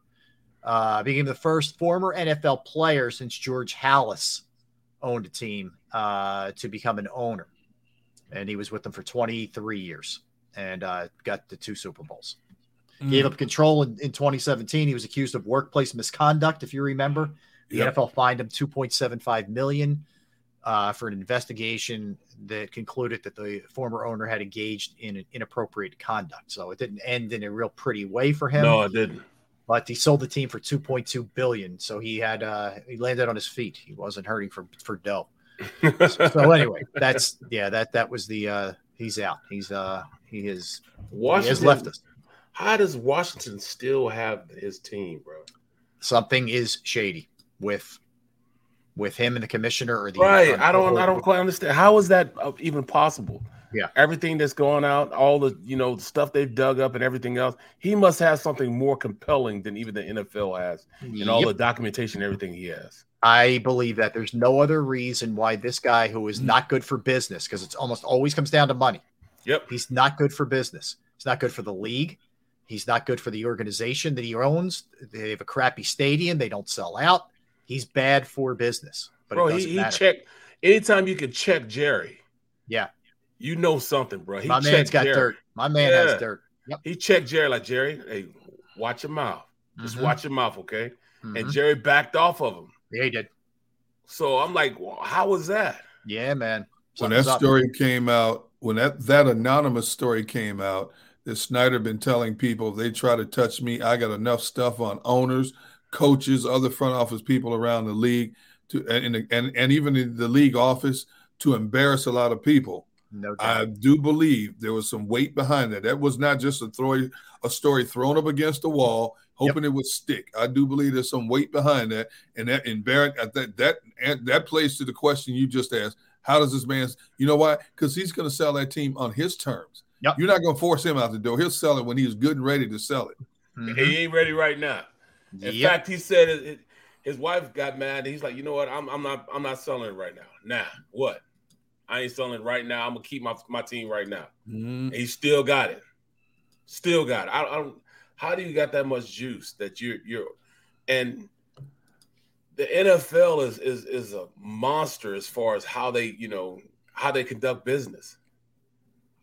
uh, became the first former NFL player since George Halas owned a team uh, to become an owner. And he was with them for 23 years and uh, got the two Super Bowls. Gave up control in, in 2017. He was accused of workplace misconduct, if you remember. The Yep. NFL fined him 2.75 million uh, for an investigation that concluded that the former owner had engaged in inappropriate conduct. So it didn't end in a real pretty way for him. No, it didn't. But he sold the team for 2.2 billion. So he had uh, he landed on his feet. He wasn't hurting for for dough. so anyway, that's yeah that that was the uh, he's out. He's uh he is he has left us. How does Washington still have his team, bro? something is shady with with him and the commissioner or the Right. I don't. I don't quite understand. How is that uh, even possible? Yeah. Everything that's going out, all the you know stuff they've dug up and everything else. He must have something more compelling than even the NFL has, and all the documentation, and everything he has. I believe that there's no other reason why this guy who Mm. not good for business because it's almost always comes down to money. Yep. He's not good for business. He's not good for the league. He's not good for the organization that he owns. They have a crappy stadium. They don't sell out. He's bad for business. But bro, it he, doesn't he matter. checked. Anytime you can check Jerry, Yeah. you know something, bro. He My man's checked got Jerry. dirt. My man Yeah. has dirt. Yep. He checked Jerry like Jerry. Hey, watch your mouth. Just Mhm. watch your mouth, okay? And Mhm. Jerry backed off of him. Yeah, he did. So I'm like, well, how was that? Yeah, man. when that story came out, when that that anonymous story came out, that Snyder been telling people if they try to touch me, I got enough stuff on owners, coaches, other front office people around the league to and and and even in the league office to embarrass a lot of people. No I do believe there was some weight behind that. That was not just a throw a story thrown up against the wall, hoping it would stick. I do believe there's some weight behind that, and that and Barrett uh, that that that plays to the question you just asked. How does this man? You know why? Because he's going to sell that team on his terms. Yep. You're not going to force him out the door. He'll sell it when he's good and ready to sell it. He ain't ready right now. In Yep. fact, he said it, it- his wife got mad. He's like, you know what? I'm, I'm not I'm not selling it right now. Nah, what? I ain't selling it right now. I'm gonna keep my my team right now. Mm-hmm. He still got it. Still got it. I, I don't. How do you got that much juice that you're you're and the NFL is is is a monster as far as how they you know how they conduct business.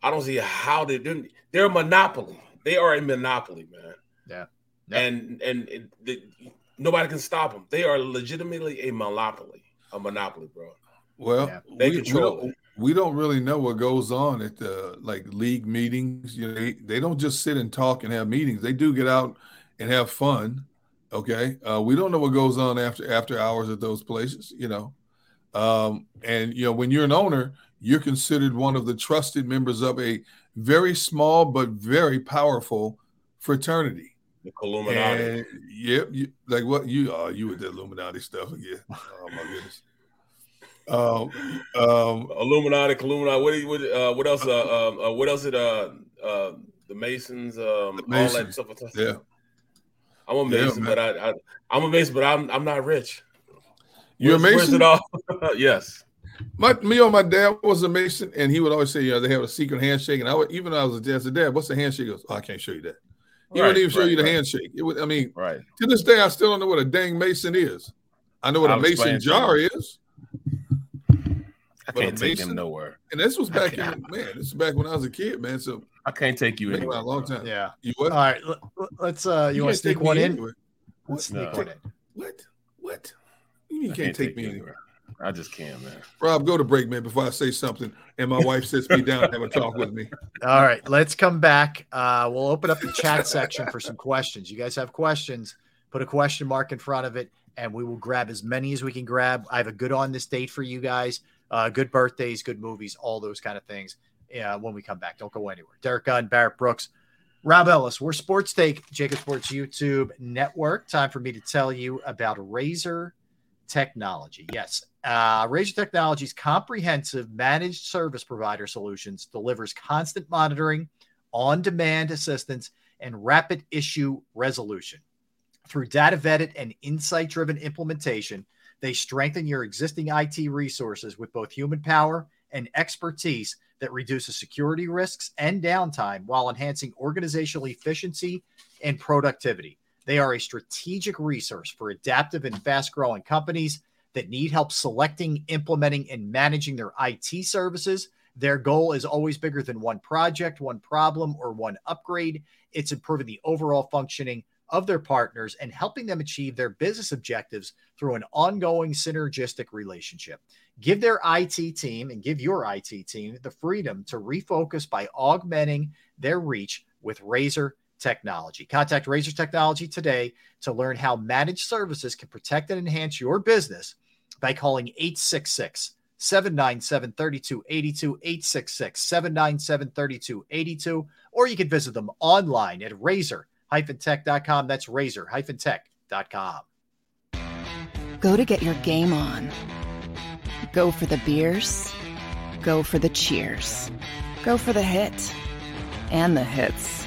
I don't see how they do. They're a monopoly. They are a monopoly, man. Yeah. And and it, the, nobody can stop them. They are legitimately a monopoly. A monopoly, bro. Well, They we, we control don't, we don't really know what goes on at the like league meetings. You know, they, they don't just sit and talk and have meetings. They do get out and have fun. Okay, uh, we don't know what goes on after after hours at those places. You know, um, and you know when you're an owner, you're considered one of the trusted members of a very small but very powerful fraternity. The Illuminati. Yep, you, like what you are, you with the Illuminati stuff again. Oh my goodness. Um, um, Illuminati, Illuminati. What you- what uh, what else? Uh, um, uh, what else? It uh, uh, the Masons. Um, all that stuff. yeah. I'm a Mason, man. but I, I I'm a Mason, but I'm I'm not rich. You're a Where's- where's Mason? it all? yes. My me or my dad was a Mason, and he would always say, you know, they have a secret handshake. And I would, even though I was a dad, I said, Dad, what's the handshake? He goes, oh, I can't show you that. He Right, wouldn't even show right, you the right. handshake. It would, I mean, right. to this day, I still don't know what a dang Mason is. I know what I'll a Mason jar you. is. I can't take Mason- him nowhere. And this was back in man, this was back when I was a kid, man. So I can't take you anywhere. a long time. Yeah. You what? All right. l- l- Let's. uh You, want to sneak one in? anywhere. Let's sneak one in. What? What? You mean you can't take me anywhere? I just can't, man. Rob, go to break, man, before I say something and my wife sits me down and have a talk with me. All right, let's come back. Uh, we'll open up the chat section for some questions. You guys have questions, put a question mark in front of it, and we will grab as many as we can grab. I have a good on this date for you guys. Uh, good birthdays, good movies, all those kind of things. Yeah, when we come back, don't go anywhere. Derrick Gunn, Barrett Brooks, Rob Ellis. We're Sports Take, JAKIB Sports YouTube Network. Time for me to tell you about Razor Technology. Yes, uh, Razor Technology's comprehensive managed service provider solutions delivers constant monitoring, on demand assistance, and rapid issue resolution. Through data vetted and insight driven implementation, they strengthen your existing IT resources with both human power and expertise that reduces security risks and downtime while enhancing organizational efficiency and productivity. They are a strategic resource for adaptive and fast growing companies that need help selecting, implementing, and managing their IT services. Their goal is always bigger than one project, one problem, or one upgrade. It's improving the overall functioning of their partners and helping them achieve their business objectives through an ongoing synergistic relationship. Give their IT team and give your IT team the freedom to refocus by augmenting their reach with Razor Technology. Contact Razor Technology today to learn how managed services can protect and enhance your business by calling 866 797 3282, 866 797 3282, or you can visit them online at razor-tech.com. That's razor-tech.com. Go to get your game on. Go for the beers. Go for the cheers. Go for the hit and the hits.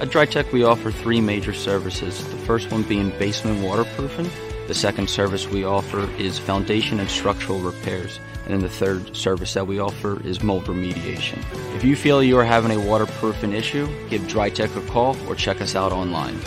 At DryTech, we offer three major services. The first one being basement waterproofing. The second service we offer is foundation and structural repairs. And then the third service that we offer is mold remediation. If you feel you are having a waterproofing issue, give DryTech a call or check us out online.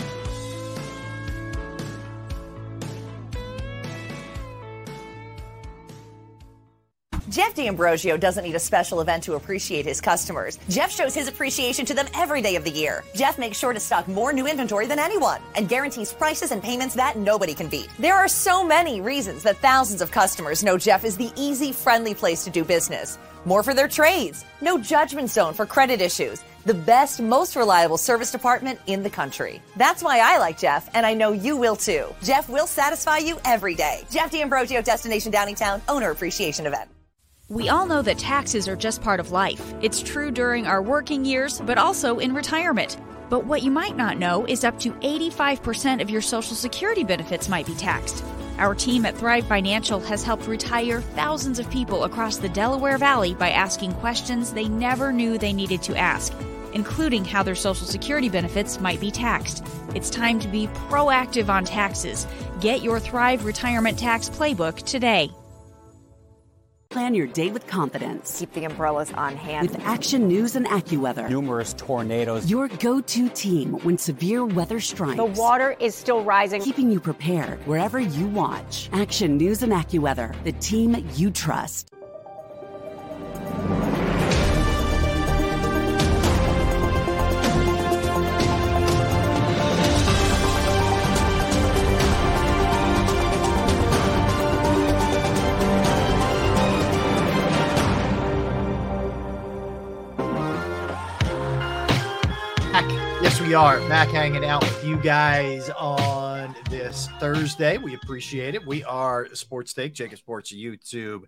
Jeff D'Ambrosio doesn't need a special event to appreciate his customers. Jeff shows his appreciation to them every day of the year. Jeff makes sure to stock more new inventory than anyone and guarantees prices and payments that nobody can beat. There are so many reasons that thousands of customers know Jeff is the easy, friendly place to do business. More for their trades, no judgment zone for credit issues, the best, most reliable service department in the country. That's why I like Jeff, and I know you will too. Jeff will satisfy you every day. Jeff D'Ambrosio, Destination Downingtown, Owner Appreciation Event. We all know that taxes are just part of life. It's true during our working years, but also in retirement. But what you might not know is up to 85% of your Social Security benefits might be taxed. Our team at Thrive Financial has helped retire thousands of people across the Delaware Valley by asking questions they never knew they needed to ask, including how their Social Security benefits might be taxed. It's time to be proactive on taxes. Get your Thrive Retirement Tax Playbook today. Plan your day with confidence. Keep the umbrellas on hand. With Action News and AccuWeather. Numerous tornadoes. Your go to team when severe weather strikes. The water is still rising. Keeping you prepared wherever you watch. Action News and AccuWeather, the team you trust. We are back hanging out with you guys on this Thursday. We appreciate it. We are Sports Take, JAKIB Sports YouTube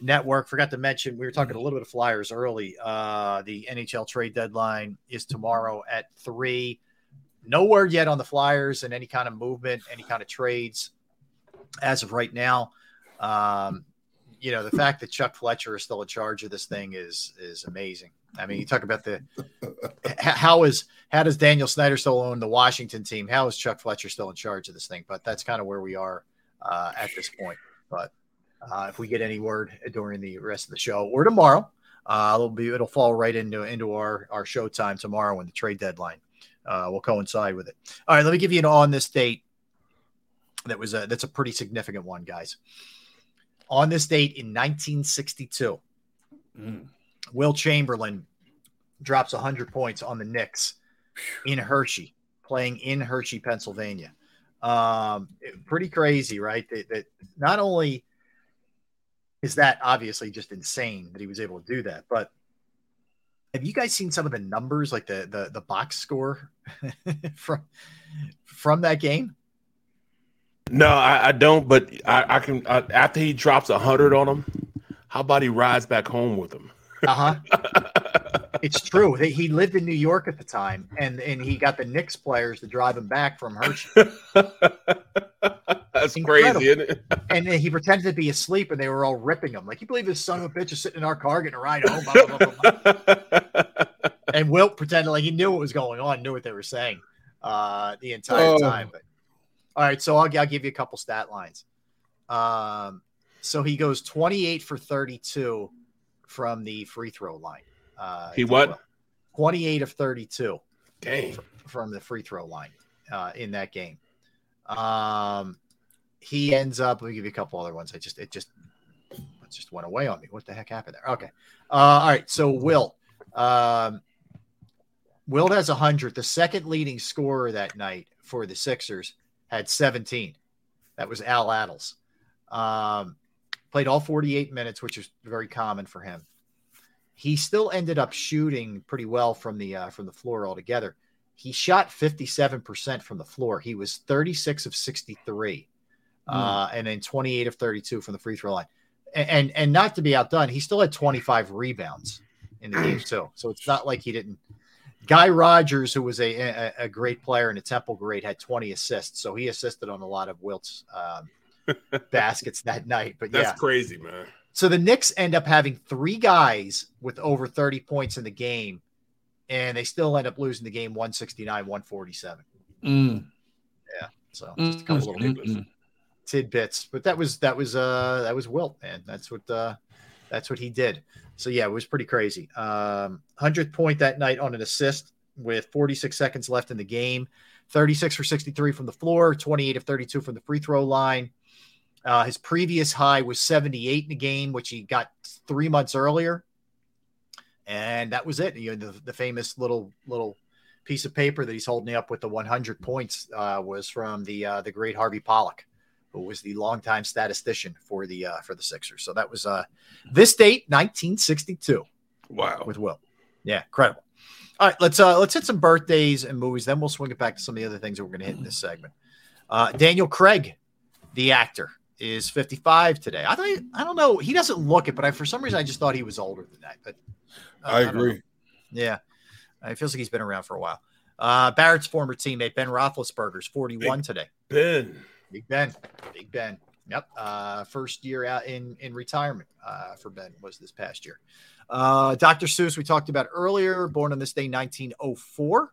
Network. Forgot to mention, we were talking a little bit of Flyers early. Uh, the NHL trade deadline is tomorrow at three. No word yet on the Flyers and any kind of movement, any kind of trades as of right now. Um, you know, the fact that Chuck Fletcher is still in charge of this thing is is amazing. I mean, you talk about the how is how does Daniel Snyder still own the Washington team? How is Chuck Fletcher still in charge of this thing? But that's kind of where we are uh, at this point. But uh, if we get any word during the rest of the show or tomorrow, uh, it'll be it'll fall right into into our our show time tomorrow when the trade deadline uh, will coincide with it. All right, let me give you an on this date that was a that's a pretty significant one, guys. On this date in 1962. Mm. Wilt Chamberlain drops 100 points on the Knicks in Hershey, playing in Hershey, Pennsylvania. Um, pretty crazy, right? That, that not only is that obviously just insane that he was able to do that, but have you guys seen some of the numbers, like the the, the box score from from that game? No, I, I don't. But I, I can. I, after he drops hundred on him, how about he rides back home with him? Uh huh. it's true. He he lived in New York at the time, and and he got the Knicks players to drive him back from Hershey. That's Incredible. crazy, isn't it? and then he pretended to be asleep, and they were all ripping him. Like, you believe this son of a bitch is sitting in our car getting a ride home? Blah, blah, blah, blah, blah. and Wilt pretended like he knew what was going on, knew what they were saying uh, the entire Oh. time. But all right, so I'll, I'll give you a couple stat lines. Um, so he goes 28 for 32 from the free throw line. Uh, He what? 28 of 32 Dang. from the free throw line uh, in that game. Um, he ends up. Let me give you a couple other ones. I just it just it just went away on me. What the heck happened there? Okay. Uh, all right. So Wilt, um, Wilt has hundred. The second leading scorer that night for the Sixers had 17. That was Al Attles. Um, played all 48 minutes, which is very common for him. He still ended up shooting pretty well from the uh, from the floor altogether. He shot 57% from the floor. He was 36 of 63 uh, and then 28 of 32 from the free throw line. And, and and not to be outdone, he still had 25 rebounds in the game too. So it's not like he didn't. Guy Rodgers, who was a, a, a great player and a Temple great, had 20 assists. So he assisted on a lot of Wilt's um, baskets that night. But That's yeah, crazy, man. so the Knicks end up having three guys with over 30 points in the game, and they still end up losing the game 169 147. Mm. Yeah. So just a couple Mm, little mm, mm. tidbits. But that was that was uh that was Wilt, man. That's what uh that's what he did. So yeah, it was pretty crazy. Um 100th point that night on an assist with 46 seconds left in the game. 36 for 63 from the floor, 28 of 32 from the free throw line. Uh, his previous high was 78 in a game, which he got three months earlier. And that was it. You know, the, the famous little little piece of paper that he's holding up with the 100 points uh, was from the uh, the great Harvey Pollock, who was the longtime statistician for the uh, for the Sixers. So that was uh, this date, 1962. Wow, with Wilt, yeah, incredible. All right, let's uh, let's hit some birthdays and movies. Then we'll swing it back to some of the other things that we're going to hit in this segment. Uh, Daniel Craig, the actor, is 55 today. I thought I don't know. He doesn't look it, but I for some reason I just thought he was older than that. But uh, I agree. Yeah, Uh, it feels like he's been around for a while. Uh, Barrett's former teammate Ben Roethlisberger's 41 today. Ben, Big Ben, Big Ben. Yep. Uh, first year out in in retirement uh, for Ben was this past year. Uh, Dr. Seuss, we talked about earlier, born on this day, 1904.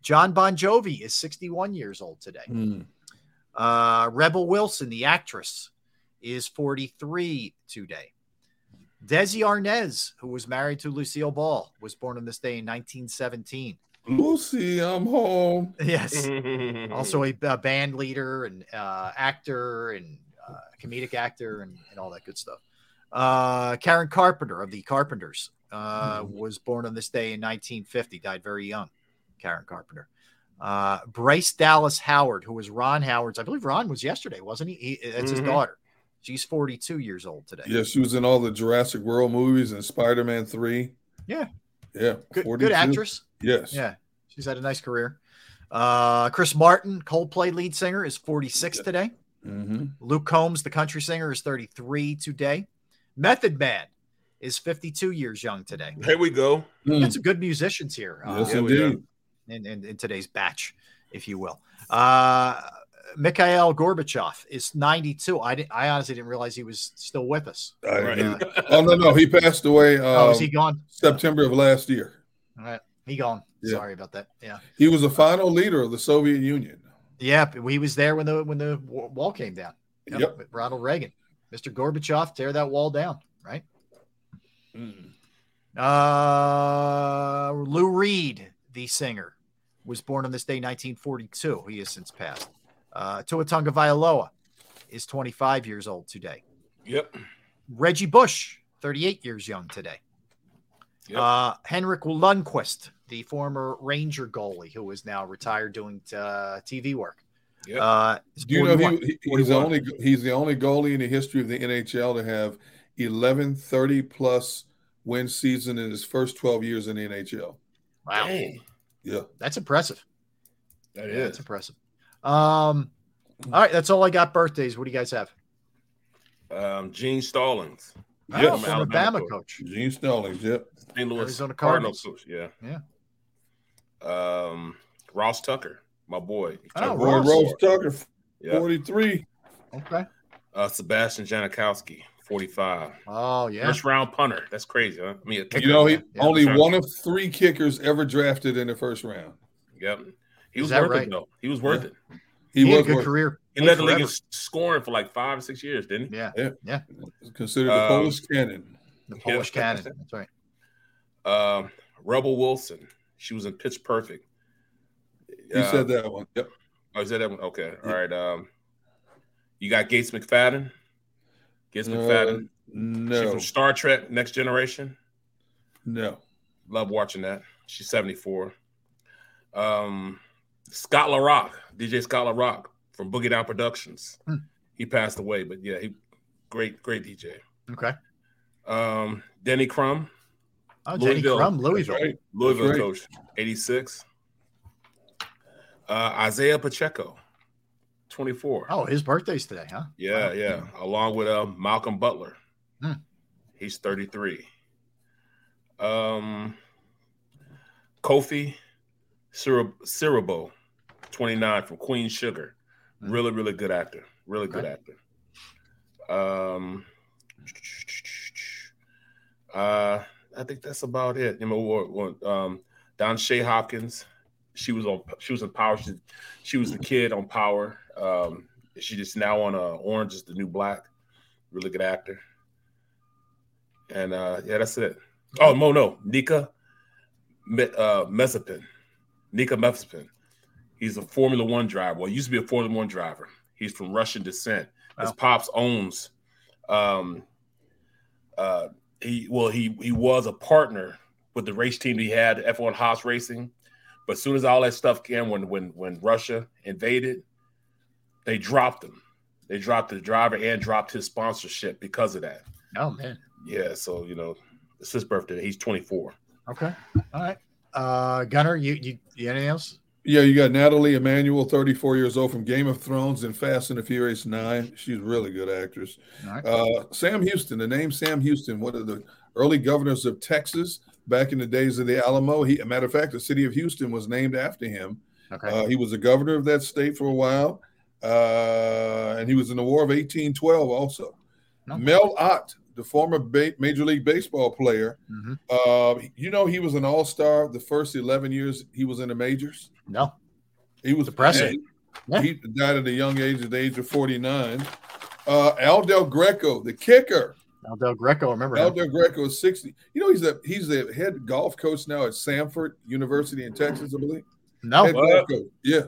Jon Bon Jovi is 61 years old today. Mm. Uh, Rebel Wilson, the actress, is 43 today. Desi Arnaz, who was married to Lucille Ball, was born on this day in 1917. Lucy, I'm home. Yes. also a, a band leader and uh, actor and uh, comedic actor and, and all that good stuff. Uh, Karen Carpenter of the Carpenters uh, was born on this day in 1950, died very young. Karen Carpenter. Uh, Bryce Dallas Howard, who was Ron Howard's, I believe Ron was yesterday, wasn't he? he that's his Mhm. daughter. She's 42 years old today. Yeah, she was in all the Jurassic World movies and Spider Man 3. Yeah. Yeah. Good, good actress. Yes. Yeah. She's had a nice career. Uh, Chris Martin, Coldplay lead singer, is 46 today. Mm-hmm. Luke Combs, the country singer, is 33 today. Method Man is 52 years young today. Here we go. Got some good musicians here. uh, Yes, indeed. In, in, in today's batch, if you will. Uh, Mikhail Gorbachev is 92. I, didn't, I honestly didn't realize he was still with us. I- Uh, oh no, no, he passed away. Oh, is um, he gone? September of last year. all right, he gone. Yeah. Sorry about that. Yeah. He was the final leader of the Soviet Union. Yeah, he was there when the when the wall came down. Yep. with Ronald Reagan, Mr. Gorbachev, tear that wall down, right? Uh, Lou Reed, the singer, was born on this day, 1942. He has since passed. Uh, Tua Tagovailoa is 25 years old today. Yep. Reggie Bush, 38 years young today. Uh, Henrik Lundqvist, the former Ranger goalie who is now retired doing uh, TV work. Yep. Uh, Do you know he, he- he's the only he's the only goalie in the history of the NHL to have 11 30 plus win season in his first 12 years in the NHL. Wow. Yeah. That's impressive. That Yeah, is. That's impressive. Um, all right, that's all I got. Birthdays. What do you guys have? Um, Gene Stallings. Oh, From from Alabama coach. Gene Stallings, yep. St. Louis Arizona Cardinals. Cardinals. Yeah. Yeah. Um, Ross Tucker, my boy. Oh, Boy, Ross. Rose Tucker, Yeah. 43. Okay. Uh, Sebastian Janikowski, 45. Oh yeah. First round punter. That's crazy, huh? I mean, kicker. You know, he Yeah, only first one of three kickers ever drafted in the first round. Yep. He Is was that worth right? it though. He was worth it. He, He had a good career. He led the league in scoring for like five or six years, didn't he? Yeah. Yeah. Yeah. considered the Um, Polish cannon. The Polish Yeah. cannon. That's right. Um, Rebel Wilson. She was in Pitch Perfect. You Uh, said that one. Yep. Oh, is that that one? Okay. All right. Um, you got Gates McFadden. Uh, McFadden. She's no, from Star Trek Next Generation. no. Love watching that. She's 74. Um, Scott La Rock, DJ Scott La Rock from Boogie Down Productions. Hmm. He passed away, but yeah, he great, great DJ. Okay. Um, Denny Crum, Oh, Louisville. Crum, Louisville. Right. Louisville right. coach, 86. Uh, Isaiah Pacheco, 24. Oh, his birthday's today, huh? Yeah, Wow. yeah. Along with uh, Malcolm Butler. Hmm. He's 33. Um, Kofi Siriboe, 29 from Queen Sugar. Really, really good actor. Really good actor. Um, uh, I think that's about it. You know, um, Donshea Hopkins. She was on. She was in Power. She, she was the kid on Power. Um, she just now on uh, Orange is the New Black. Really good actor. And uh, yeah, that's it. Oh no, no, Nika uh, Mazepin. Nika Mazepin. He's a Formula One driver. Well, he used to be a Formula One driver. He's from Russian descent. His pops owns. Um, uh, he well, he he was a partner with the race team he had, F1 Haas Racing. But as soon as all that stuff came, when when when Russia invaded, they dropped him. They dropped the driver and dropped his sponsorship because of that. Oh man. Yeah, so you know, it's his birthday. He's 24. Okay. All right. Uh, Gunner, you you, you anything else? Yeah, you got Nathalie Emmanuel, 34 years old from Game of Thrones and Fast and the Furious 9. She's a really good actress. All right. Uh, Sam Houston, the name Sam Houston, one of the early governors of Texas back in the days of the Alamo. He, a matter of fact, the city of Houston was named after him. Okay. Uh, he was the governor of that state for a while, uh, and he was in the War of 1812 also. Mel Ott, the former ba- Major League Baseball player, Mhm. uh, you know he was an All Star the first 11 years he was in the majors. No. He was Impressive. He, he died at a young age, at the age of 49. Uh, Al Del Greco, the kicker. Al Del Greco, I remember Al him? Del Greco is 60. You know, he's a he's the head golf coach now at Samford University in Texas, I believe. No. Head. Yeah.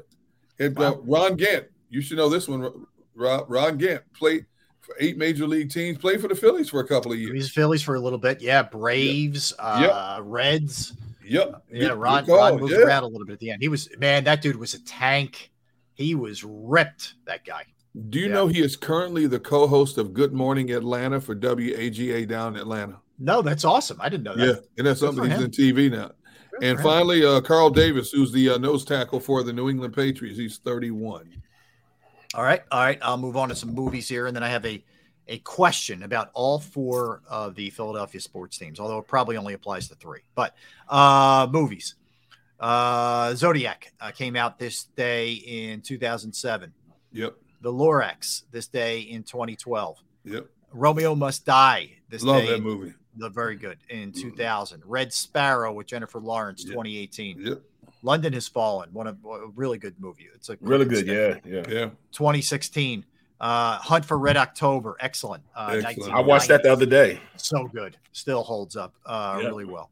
Head golf. Ron Gant. You should know this one. Ron, Ron Gant played for eight major league teams, played for the Phillies for a couple of years. He's Phillies for a little bit. Yeah, Braves, uh, Reds. Yep. Yeah, Good- Ron, good. Ron moved Yeah. around a little bit at the end. He was man, that dude was a tank. He was ripped, that guy. Do you know he is currently the co-host of Good Morning Atlanta for WAGA down in Atlanta? No, that's awesome. I didn't know that. Yeah, and that's Good something he's in TV now. And finally, uh, Carl Davis, who's the uh, nose tackle for the New England Patriots, he's 31. All right, all right. I'll move on to some movies here, and then I have a a question about all four of the Philadelphia sports teams, although it probably only applies to three. But uh, movies. Uh, Zodiac uh, came out this day in 2007. Yep. The Lorax this day in 2012. Yep. Romeo Must Die this Love day. Love that movie. The very good in 2000. Red Sparrow with Jennifer Lawrence, 2018. Yep. London Has Fallen, one of a really good movie. It's a Really good. Yeah, yeah. Yeah. 2016. Uh, Hunt for Red October, excellent. Uh, Excellent. I watched that the other day. So good, still holds up uh, Yeah. really well.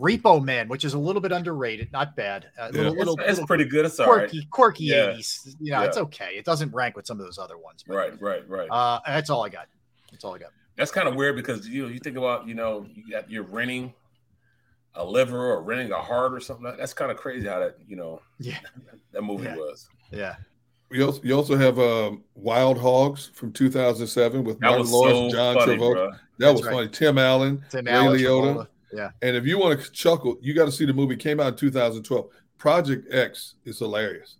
Repo Man, which is a little bit underrated, not bad. A little, It's- little, it's little pretty good. It's all right. quirky, quirky Yeah. 80s. You know, Yeah. it's okay. It doesn't rank with some of those other ones. But, Right, right, right. uh, that's all I got. That's all I got. That's kind of weird because you you think about you know you got you're renting a liver or renting a heart or something. That's kind of crazy how that you know Yeah. that movie Yeah. was. Yeah. You also, you also have um, Wild Hogs from 2007 with That Martin was Lawrence, so John funny, Travolta. bro. That That's was right. funny. Tim Allen, Tim Ray Allen, Liotta. Travolta. Yeah. And if you want to chuckle, you got to see the movie. It came out in 2012. Project X is hilarious.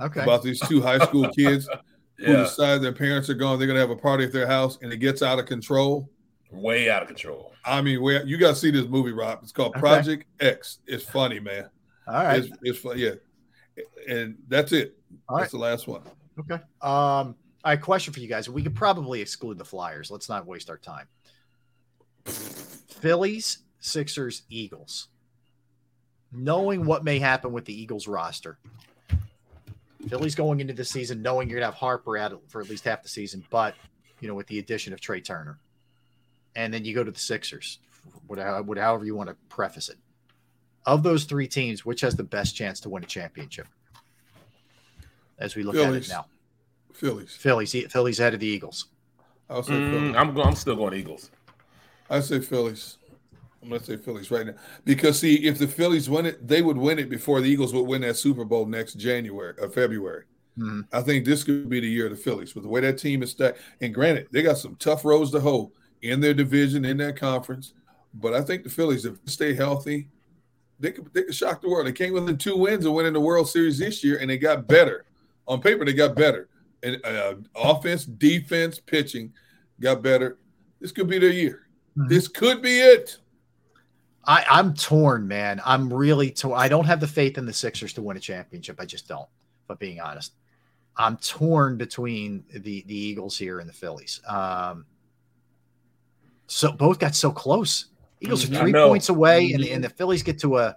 Okay. About these two high school kids who decide their parents are gone, they're going to have a party at their house, and it gets out of control. Way out of control. I mean, where you got to see this movie, Rob. It's called Okay. Project X. It's funny, man. All right. It's, it's fun. Yeah. And that's it. All that's the last one. Okay. Um, all right, question for you guys. We could probably exclude the Flyers. Let's not waste our time. Phillies, Sixers, Eagles. Knowing what may happen with the Eagles roster. Phillies going into the season knowing you're gonna have Harper out for at least half the season, but you know, with the addition of Trea Turner. And then you go to the Sixers, whatever, however you want to preface it. Of those three teams, which has the best chance to win a championship? As we look at it now. Phillies. Phillies, Phillies ahead of the Eagles. I'll say Mm, Phillies. I'm I'm still going Eagles. I say Phillies. I'm going to say Phillies right now because see, if the Phillies win it, they would win it before the Eagles would win that Super Bowl next January or February. Mhm. I think this could be the year of the Phillies with the way that team is stacked. And granted, they got some tough roads to hoe in their division, in their conference. But I think the Phillies, if they stay healthy, they could they could shock the world. They came within two wins and winning the World Series this year, and they got better. On paper, they got better. and uh, offense, defense, pitching got better. This could be their year. Mm-hmm. This could be it. I, I'm torn, man. I'm really torn. I don't have the faith in the Sixers to win a championship. I just don't. But being honest, I'm torn between the the Eagles here and the Phillies. Um, so both got so close. Eagles are mm-hmm. three points away, and, and the Phillies get to a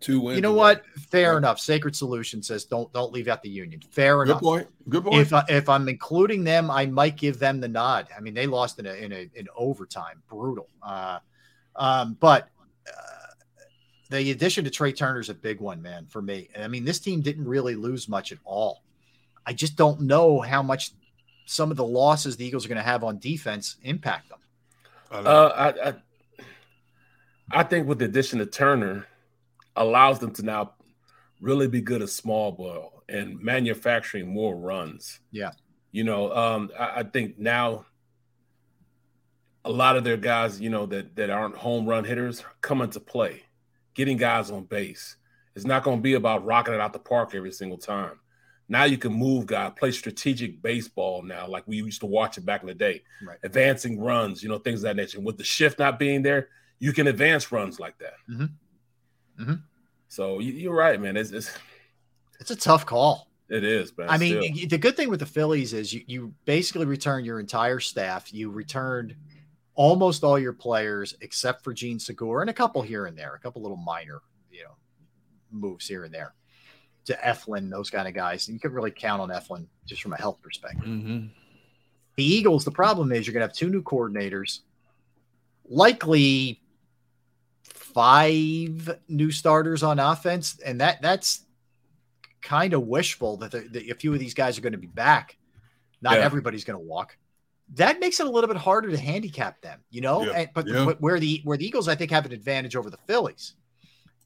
two wins. You know what? Fair enough. Sacred Solution says don't don't leave out the Union. Fair Good enough. Good point. Good point. If I, if I'm including them, I might give them the nod. I mean, they lost in a in a in overtime, brutal. Uh, um, but uh, the addition to Trea Turner is a big one, man, for me. I mean, this team didn't really lose much at all. I just don't know how much some of the losses the Eagles are going to have on defense impact them. Uh, I, I, I think with the addition of Turner, allows them to now really be good at small ball and manufacturing more runs. Yeah, you know, um, I, I think now a lot of their guys, you know, that that aren't home run hitters come into play, getting guys on base. It's not going to be about rocking it out the park every single time. Now you can move guys, play strategic baseball now, like we used to watch it back in the day. Right. Advancing runs, you know, things of that nature. With the shift not being there, you can advance runs like that. Mm-hmm. Mm-hmm. So you, are right, man. It's, it's it's a tough call. It is, man. I mean, still. the good thing with the Phillies is you you basically return your entire staff. You returned almost all your players except for Jean Segura and a couple here and there, a couple little minor, you know, moves here and there to Eflin, those kind of guys. And you can really count on Eflin just from a health perspective. Mm-hmm. The Eagles, the problem is you're going to have two new coordinators, likely five new starters on offense, and that that's kind of wishful that, the, that a few of these guys are going to be back. Not yeah. everybody's going to walk. That makes it a little bit harder to handicap them, you know. Yeah. And, but, yeah. but where the where the Eagles, I think, have an advantage over the Phillies,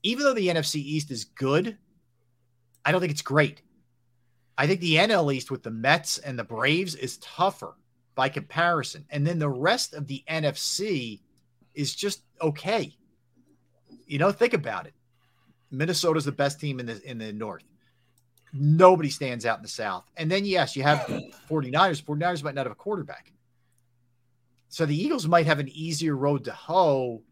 even though the NFC East is good I don't think it's great. I think the NL East with the Mets and the Braves is tougher by comparison. And then the rest of the NFC is just okay. You know, think about it. Minnesota's the best team in the in the north. Nobody stands out in the south. And then yes, you have 49ers. 49ers might not have a quarterback. So the Eagles might have an easier road to hoe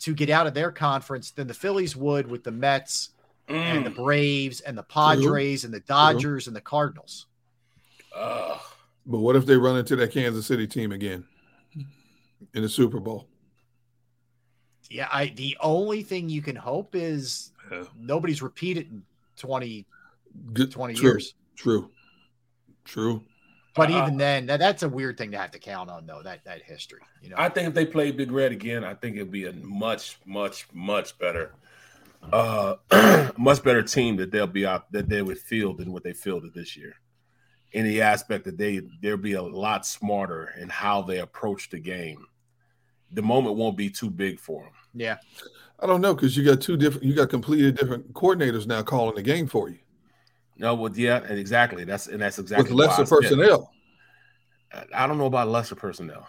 to get out of their conference than the Phillies would with the Mets mm. and the mm. Braves and the Padres True. and the Dodgers True. and the Cardinals. Uh, but what if they run into that Kansas City team again in the Super Bowl? Yeah, I the only thing you can hope is yeah. nobody's repeated in 20, 20 True. years. True. True. But uh, even then, that, that's a weird thing to have to count on, though. That that history, you know. I think if they play Big Red again, I think it'd be a much, much, much better uh, much better team that they'll be out that they would field than what they fielded this year. In the aspect that they they'll be a lot smarter in how they approach the game. The moment won't be too big for them. Yeah, I don't know because you got two different, you got completely different coordinators now calling the game for you. No, well, yeah, and exactly. That's and that's exactly with lesser personnel. I don't know about lesser personnel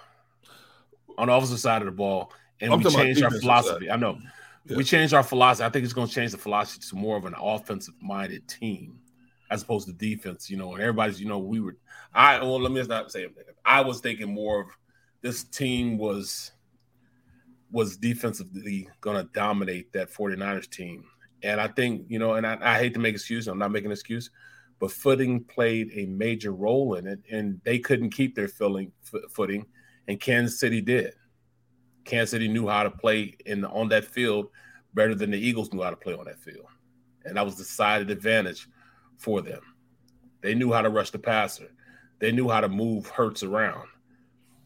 on the opposite side of the ball, and I'm we changed our philosophy. Side. I know yeah. We changed our philosophy. I think it's going to change the philosophy to more of an offensive minded team as opposed to defense. You know, and everybody's, you know, we were. I well, let me not say. I was thinking more of this team was was defensively going to dominate that 49ers team. And I think, you know, and I, I hate to make excuses, I'm not making an excuse, but footing played a major role in it, and they couldn't keep their filling, footing, and Kansas City did. Kansas City knew how to play in on that field better than the Eagles knew how to play on that field, and that was the decided advantage for them. They knew how to rush the passer. They knew how to move Hurts around.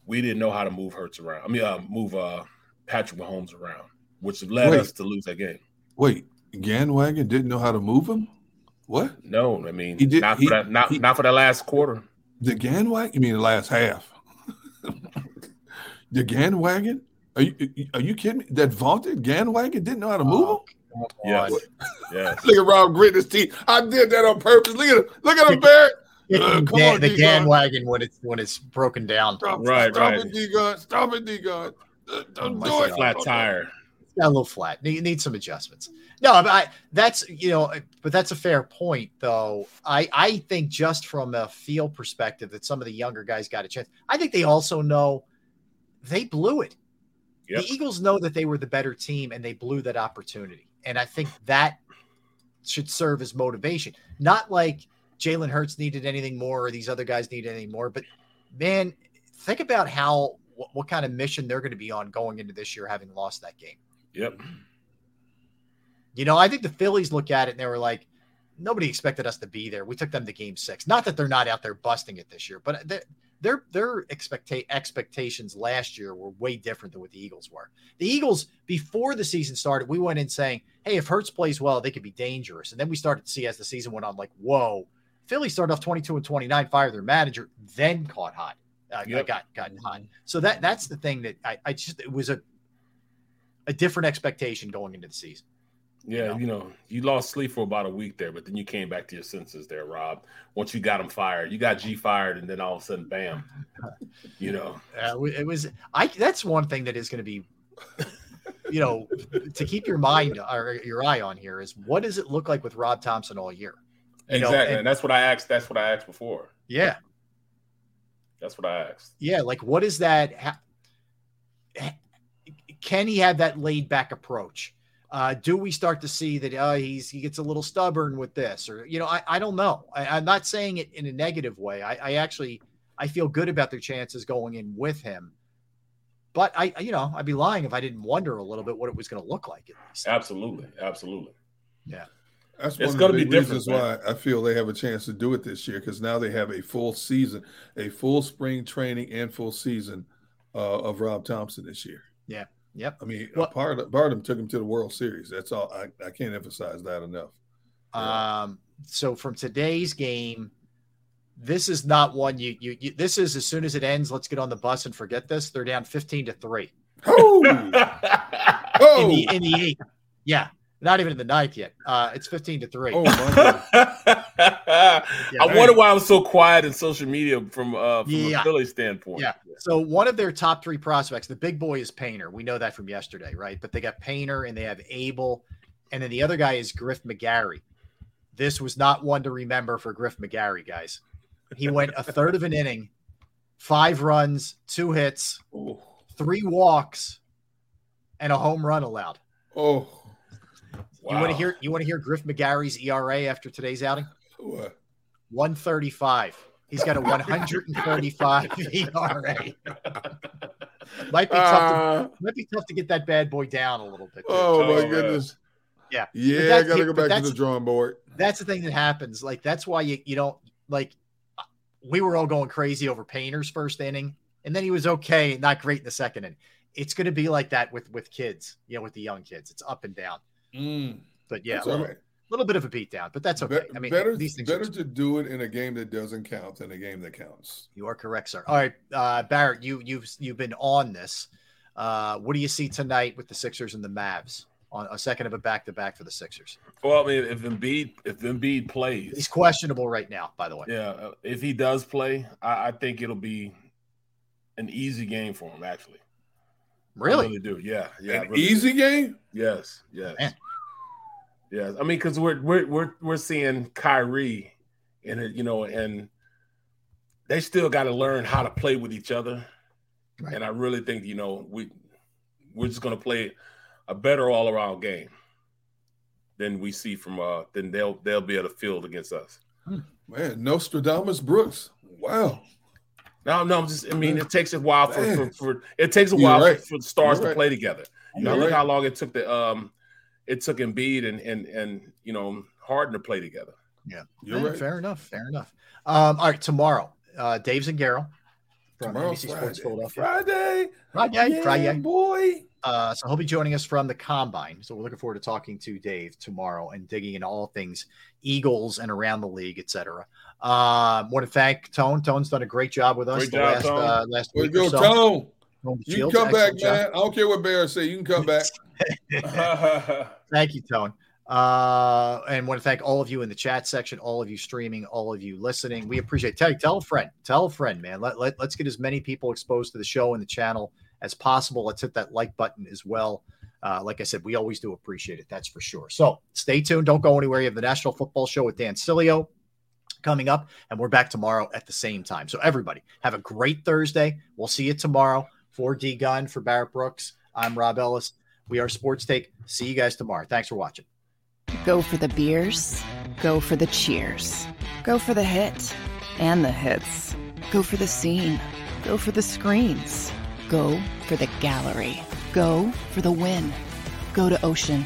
We didn't know how to move Hurts around. I mean, uh, move uh, Patrick Mahomes around, which led wait, us to lose that game. Wait, Ganwagon didn't know how to move him? What? No, I mean, he did not he, for that. Not, he, not for the last quarter. The Ganwagon? You mean the last half? the Ganwagon? Are you are you kidding me? That vaunted Ganwagon didn't know how to move him? Oh, yes. yes. look at Rob grit his teeth. I did that on purpose. Look at him. Look at him, Barrett. Uh, come on, the Gan wagon when it's when it's broken down. Stop, right, stop right. it, D-Gun. Stop it, D-Gun. Uh, don't do it. Flat tire. got a little flat. Need, need some adjustments. No, but I, that's you know, but that's a fair point though. I I think just from a field perspective that some of the younger guys got a chance. I think they also know they blew it. Yep. The Eagles know that they were the better team and they blew that opportunity. And I think that should serve as motivation. Not like Jalen Hurts needed anything more or these other guys need anything more, but man, think about how what, what kind of mission they're going to be on going into this year having lost that game. Yep. You know, I think the Phillies look at it and they were like, nobody expected us to be there. We took them to game six. Not that they're not out there busting it this year, but their their, expecta- expectations last year were way different than what the Eagles were. The Eagles, before the season started, we went in saying, hey, if Hurts plays well, they could be dangerous. And then we started to see as the season went on, like, whoa, Philly started off 22 and 29, fired their manager, then caught hot. Uh, Yep. got gotten hot. So that that's the thing that I, I just it was a a different expectation going into the season. Yeah, you know, you lost sleep for about a week there, but then you came back to your senses there, Rob. Once you got him fired, you got G fired, and then all of a sudden, bam, you know. Uh, it was I. That's one thing that is going to be, you know, to keep your mind or your eye on here is what does it look like with Rob Thomson all year? You know, exactly, and- and that's what I asked. That's what I asked before. yeah, That's what I asked. yeah. Like, what is that? ha- Can he have that laid back approach? Uh, do we start to see that uh, he's he gets a little stubborn with this, or you know, I, I don't know. I, I'm not saying it in a negative way. I, I actually I feel good about their chances going in with him. But I, you know, I'd be lying if I didn't wonder a little bit what it was going to look like at least. Absolutely, absolutely. Yeah. That's It's one gonna of the be big different, reasons man. why I feel they have a chance to do it this year because now they have a full season, a full spring training and full season uh, of Rob Thomson this year. Yeah. Yep. I mean, Well- part of, them took him to the World Series. That's all. I, I can't emphasize that enough. Um, so from today's game, this is not one you, you you this is as soon as it ends, let's get on the bus and forget this. They're down 15 to 3 Oh, in oh, the in the eighth. Yeah, not even in the ninth yet. Uh it's 15 to 3. oh my God. I wonder why I was so quiet in social media from uh from Yeah. a Philly standpoint. Yeah. So one of their top three prospects, the big boy is Painter. We know that from yesterday, right? But they got Painter and they have Abel, and then the other guy is Griff McGarry. This was not one to remember for Griff McGarry, guys. He went a third of an inning, five runs, two hits, Ooh. three walks, and a home run allowed. Oh, You want to hear you want to hear Griff McGarry's ERA after today's outing? what? 135. He's got a 135 ERA. might be tough to Ah, might be tough to get that bad boy down a little bit. oh Oh, my man. goodness. Yeah. But Yeah, I that's- got to go back to the drawing board. That's the thing that happens. Like that's why you you don't like. We were all going crazy over Painter's first inning, and then he was okay, not great in the second inning. It's going to be like that with with kids, you know, with the young kids. It's up and down. Mm, But yeah, a little, right. little bit of a beat down, but that's okay. Be- I mean, better, these things. better Are, to do it in a game that doesn't count than a game that counts. you are correct, sir. All right, uh, Barrett, you you've you've been on this. Uh, what do you see tonight with the Sixers and the Mavs on a second of a back to back for the Sixers? Well, I mean, if Embiid if Embiid plays, He's questionable right now, by the way. yeah, uh, if he does play, I, I think it'll be an easy game for him. Actually, I Really? really do. Yeah, yeah, An really do. easy game? Yes, yes, Man. yes. I mean, because we're we're we're we're seeing Kyrie, and it, you know, and they still got to learn how to play with each other. Right. And I really think you know we we're just going to play a better all around game than we see from uh than they'll they'll be able to field against us. Man, Nostradamus Brooks. Wow. No, no, I'm just I mean it takes a while for, for, for it takes a You're while right. for, for the stars You're to right. play together. You know, look right. how long it took the um it took Embiid and and and you know Harden to play together. Yeah, You're Yeah, right. Fair enough. Fair enough. Um, all right, tomorrow, uh, Dave Zangaro from Tomorrow's NBC Sports Friday. Philadelphia. Friday. Friday, Yeah, Friday. boy. Uh, so he'll be joining us from the combine. So we're looking forward to talking to Dave tomorrow and digging into all things Eagles and around the league, etc. Um, want to thank Tone. Tone's done a great job with us Great the job, last Tone. uh, last week go, so. Tone. Tone You can come back, job. man. I don't care what Bear say. You can come back. Thank you, Tone. Uh, and want to thank all of you in the chat section, all of you streaming, all of you listening. We appreciate. Tell tell a friend, tell a friend, man. Let, let let's get as many people exposed to the show and the channel as possible. Let's hit that like button as well. uh, like I said, we always do appreciate it. That's for sure. So stay tuned. Don't go anywhere. You have the National Football Show with Dan Sileo coming up, and we're back tomorrow at the same time. So everybody, have a great Thursday. We'll see you tomorrow. For D Gun, for Barrett Brooks, I'm Rob Ellis. We are Sports Take. See you guys tomorrow. Thanks for watching. Go for the beers. Go for the cheers. Go for the hit and the hits. Go for the scene. Go for the screens. Go for the gallery. Go for the win. Go to Ocean.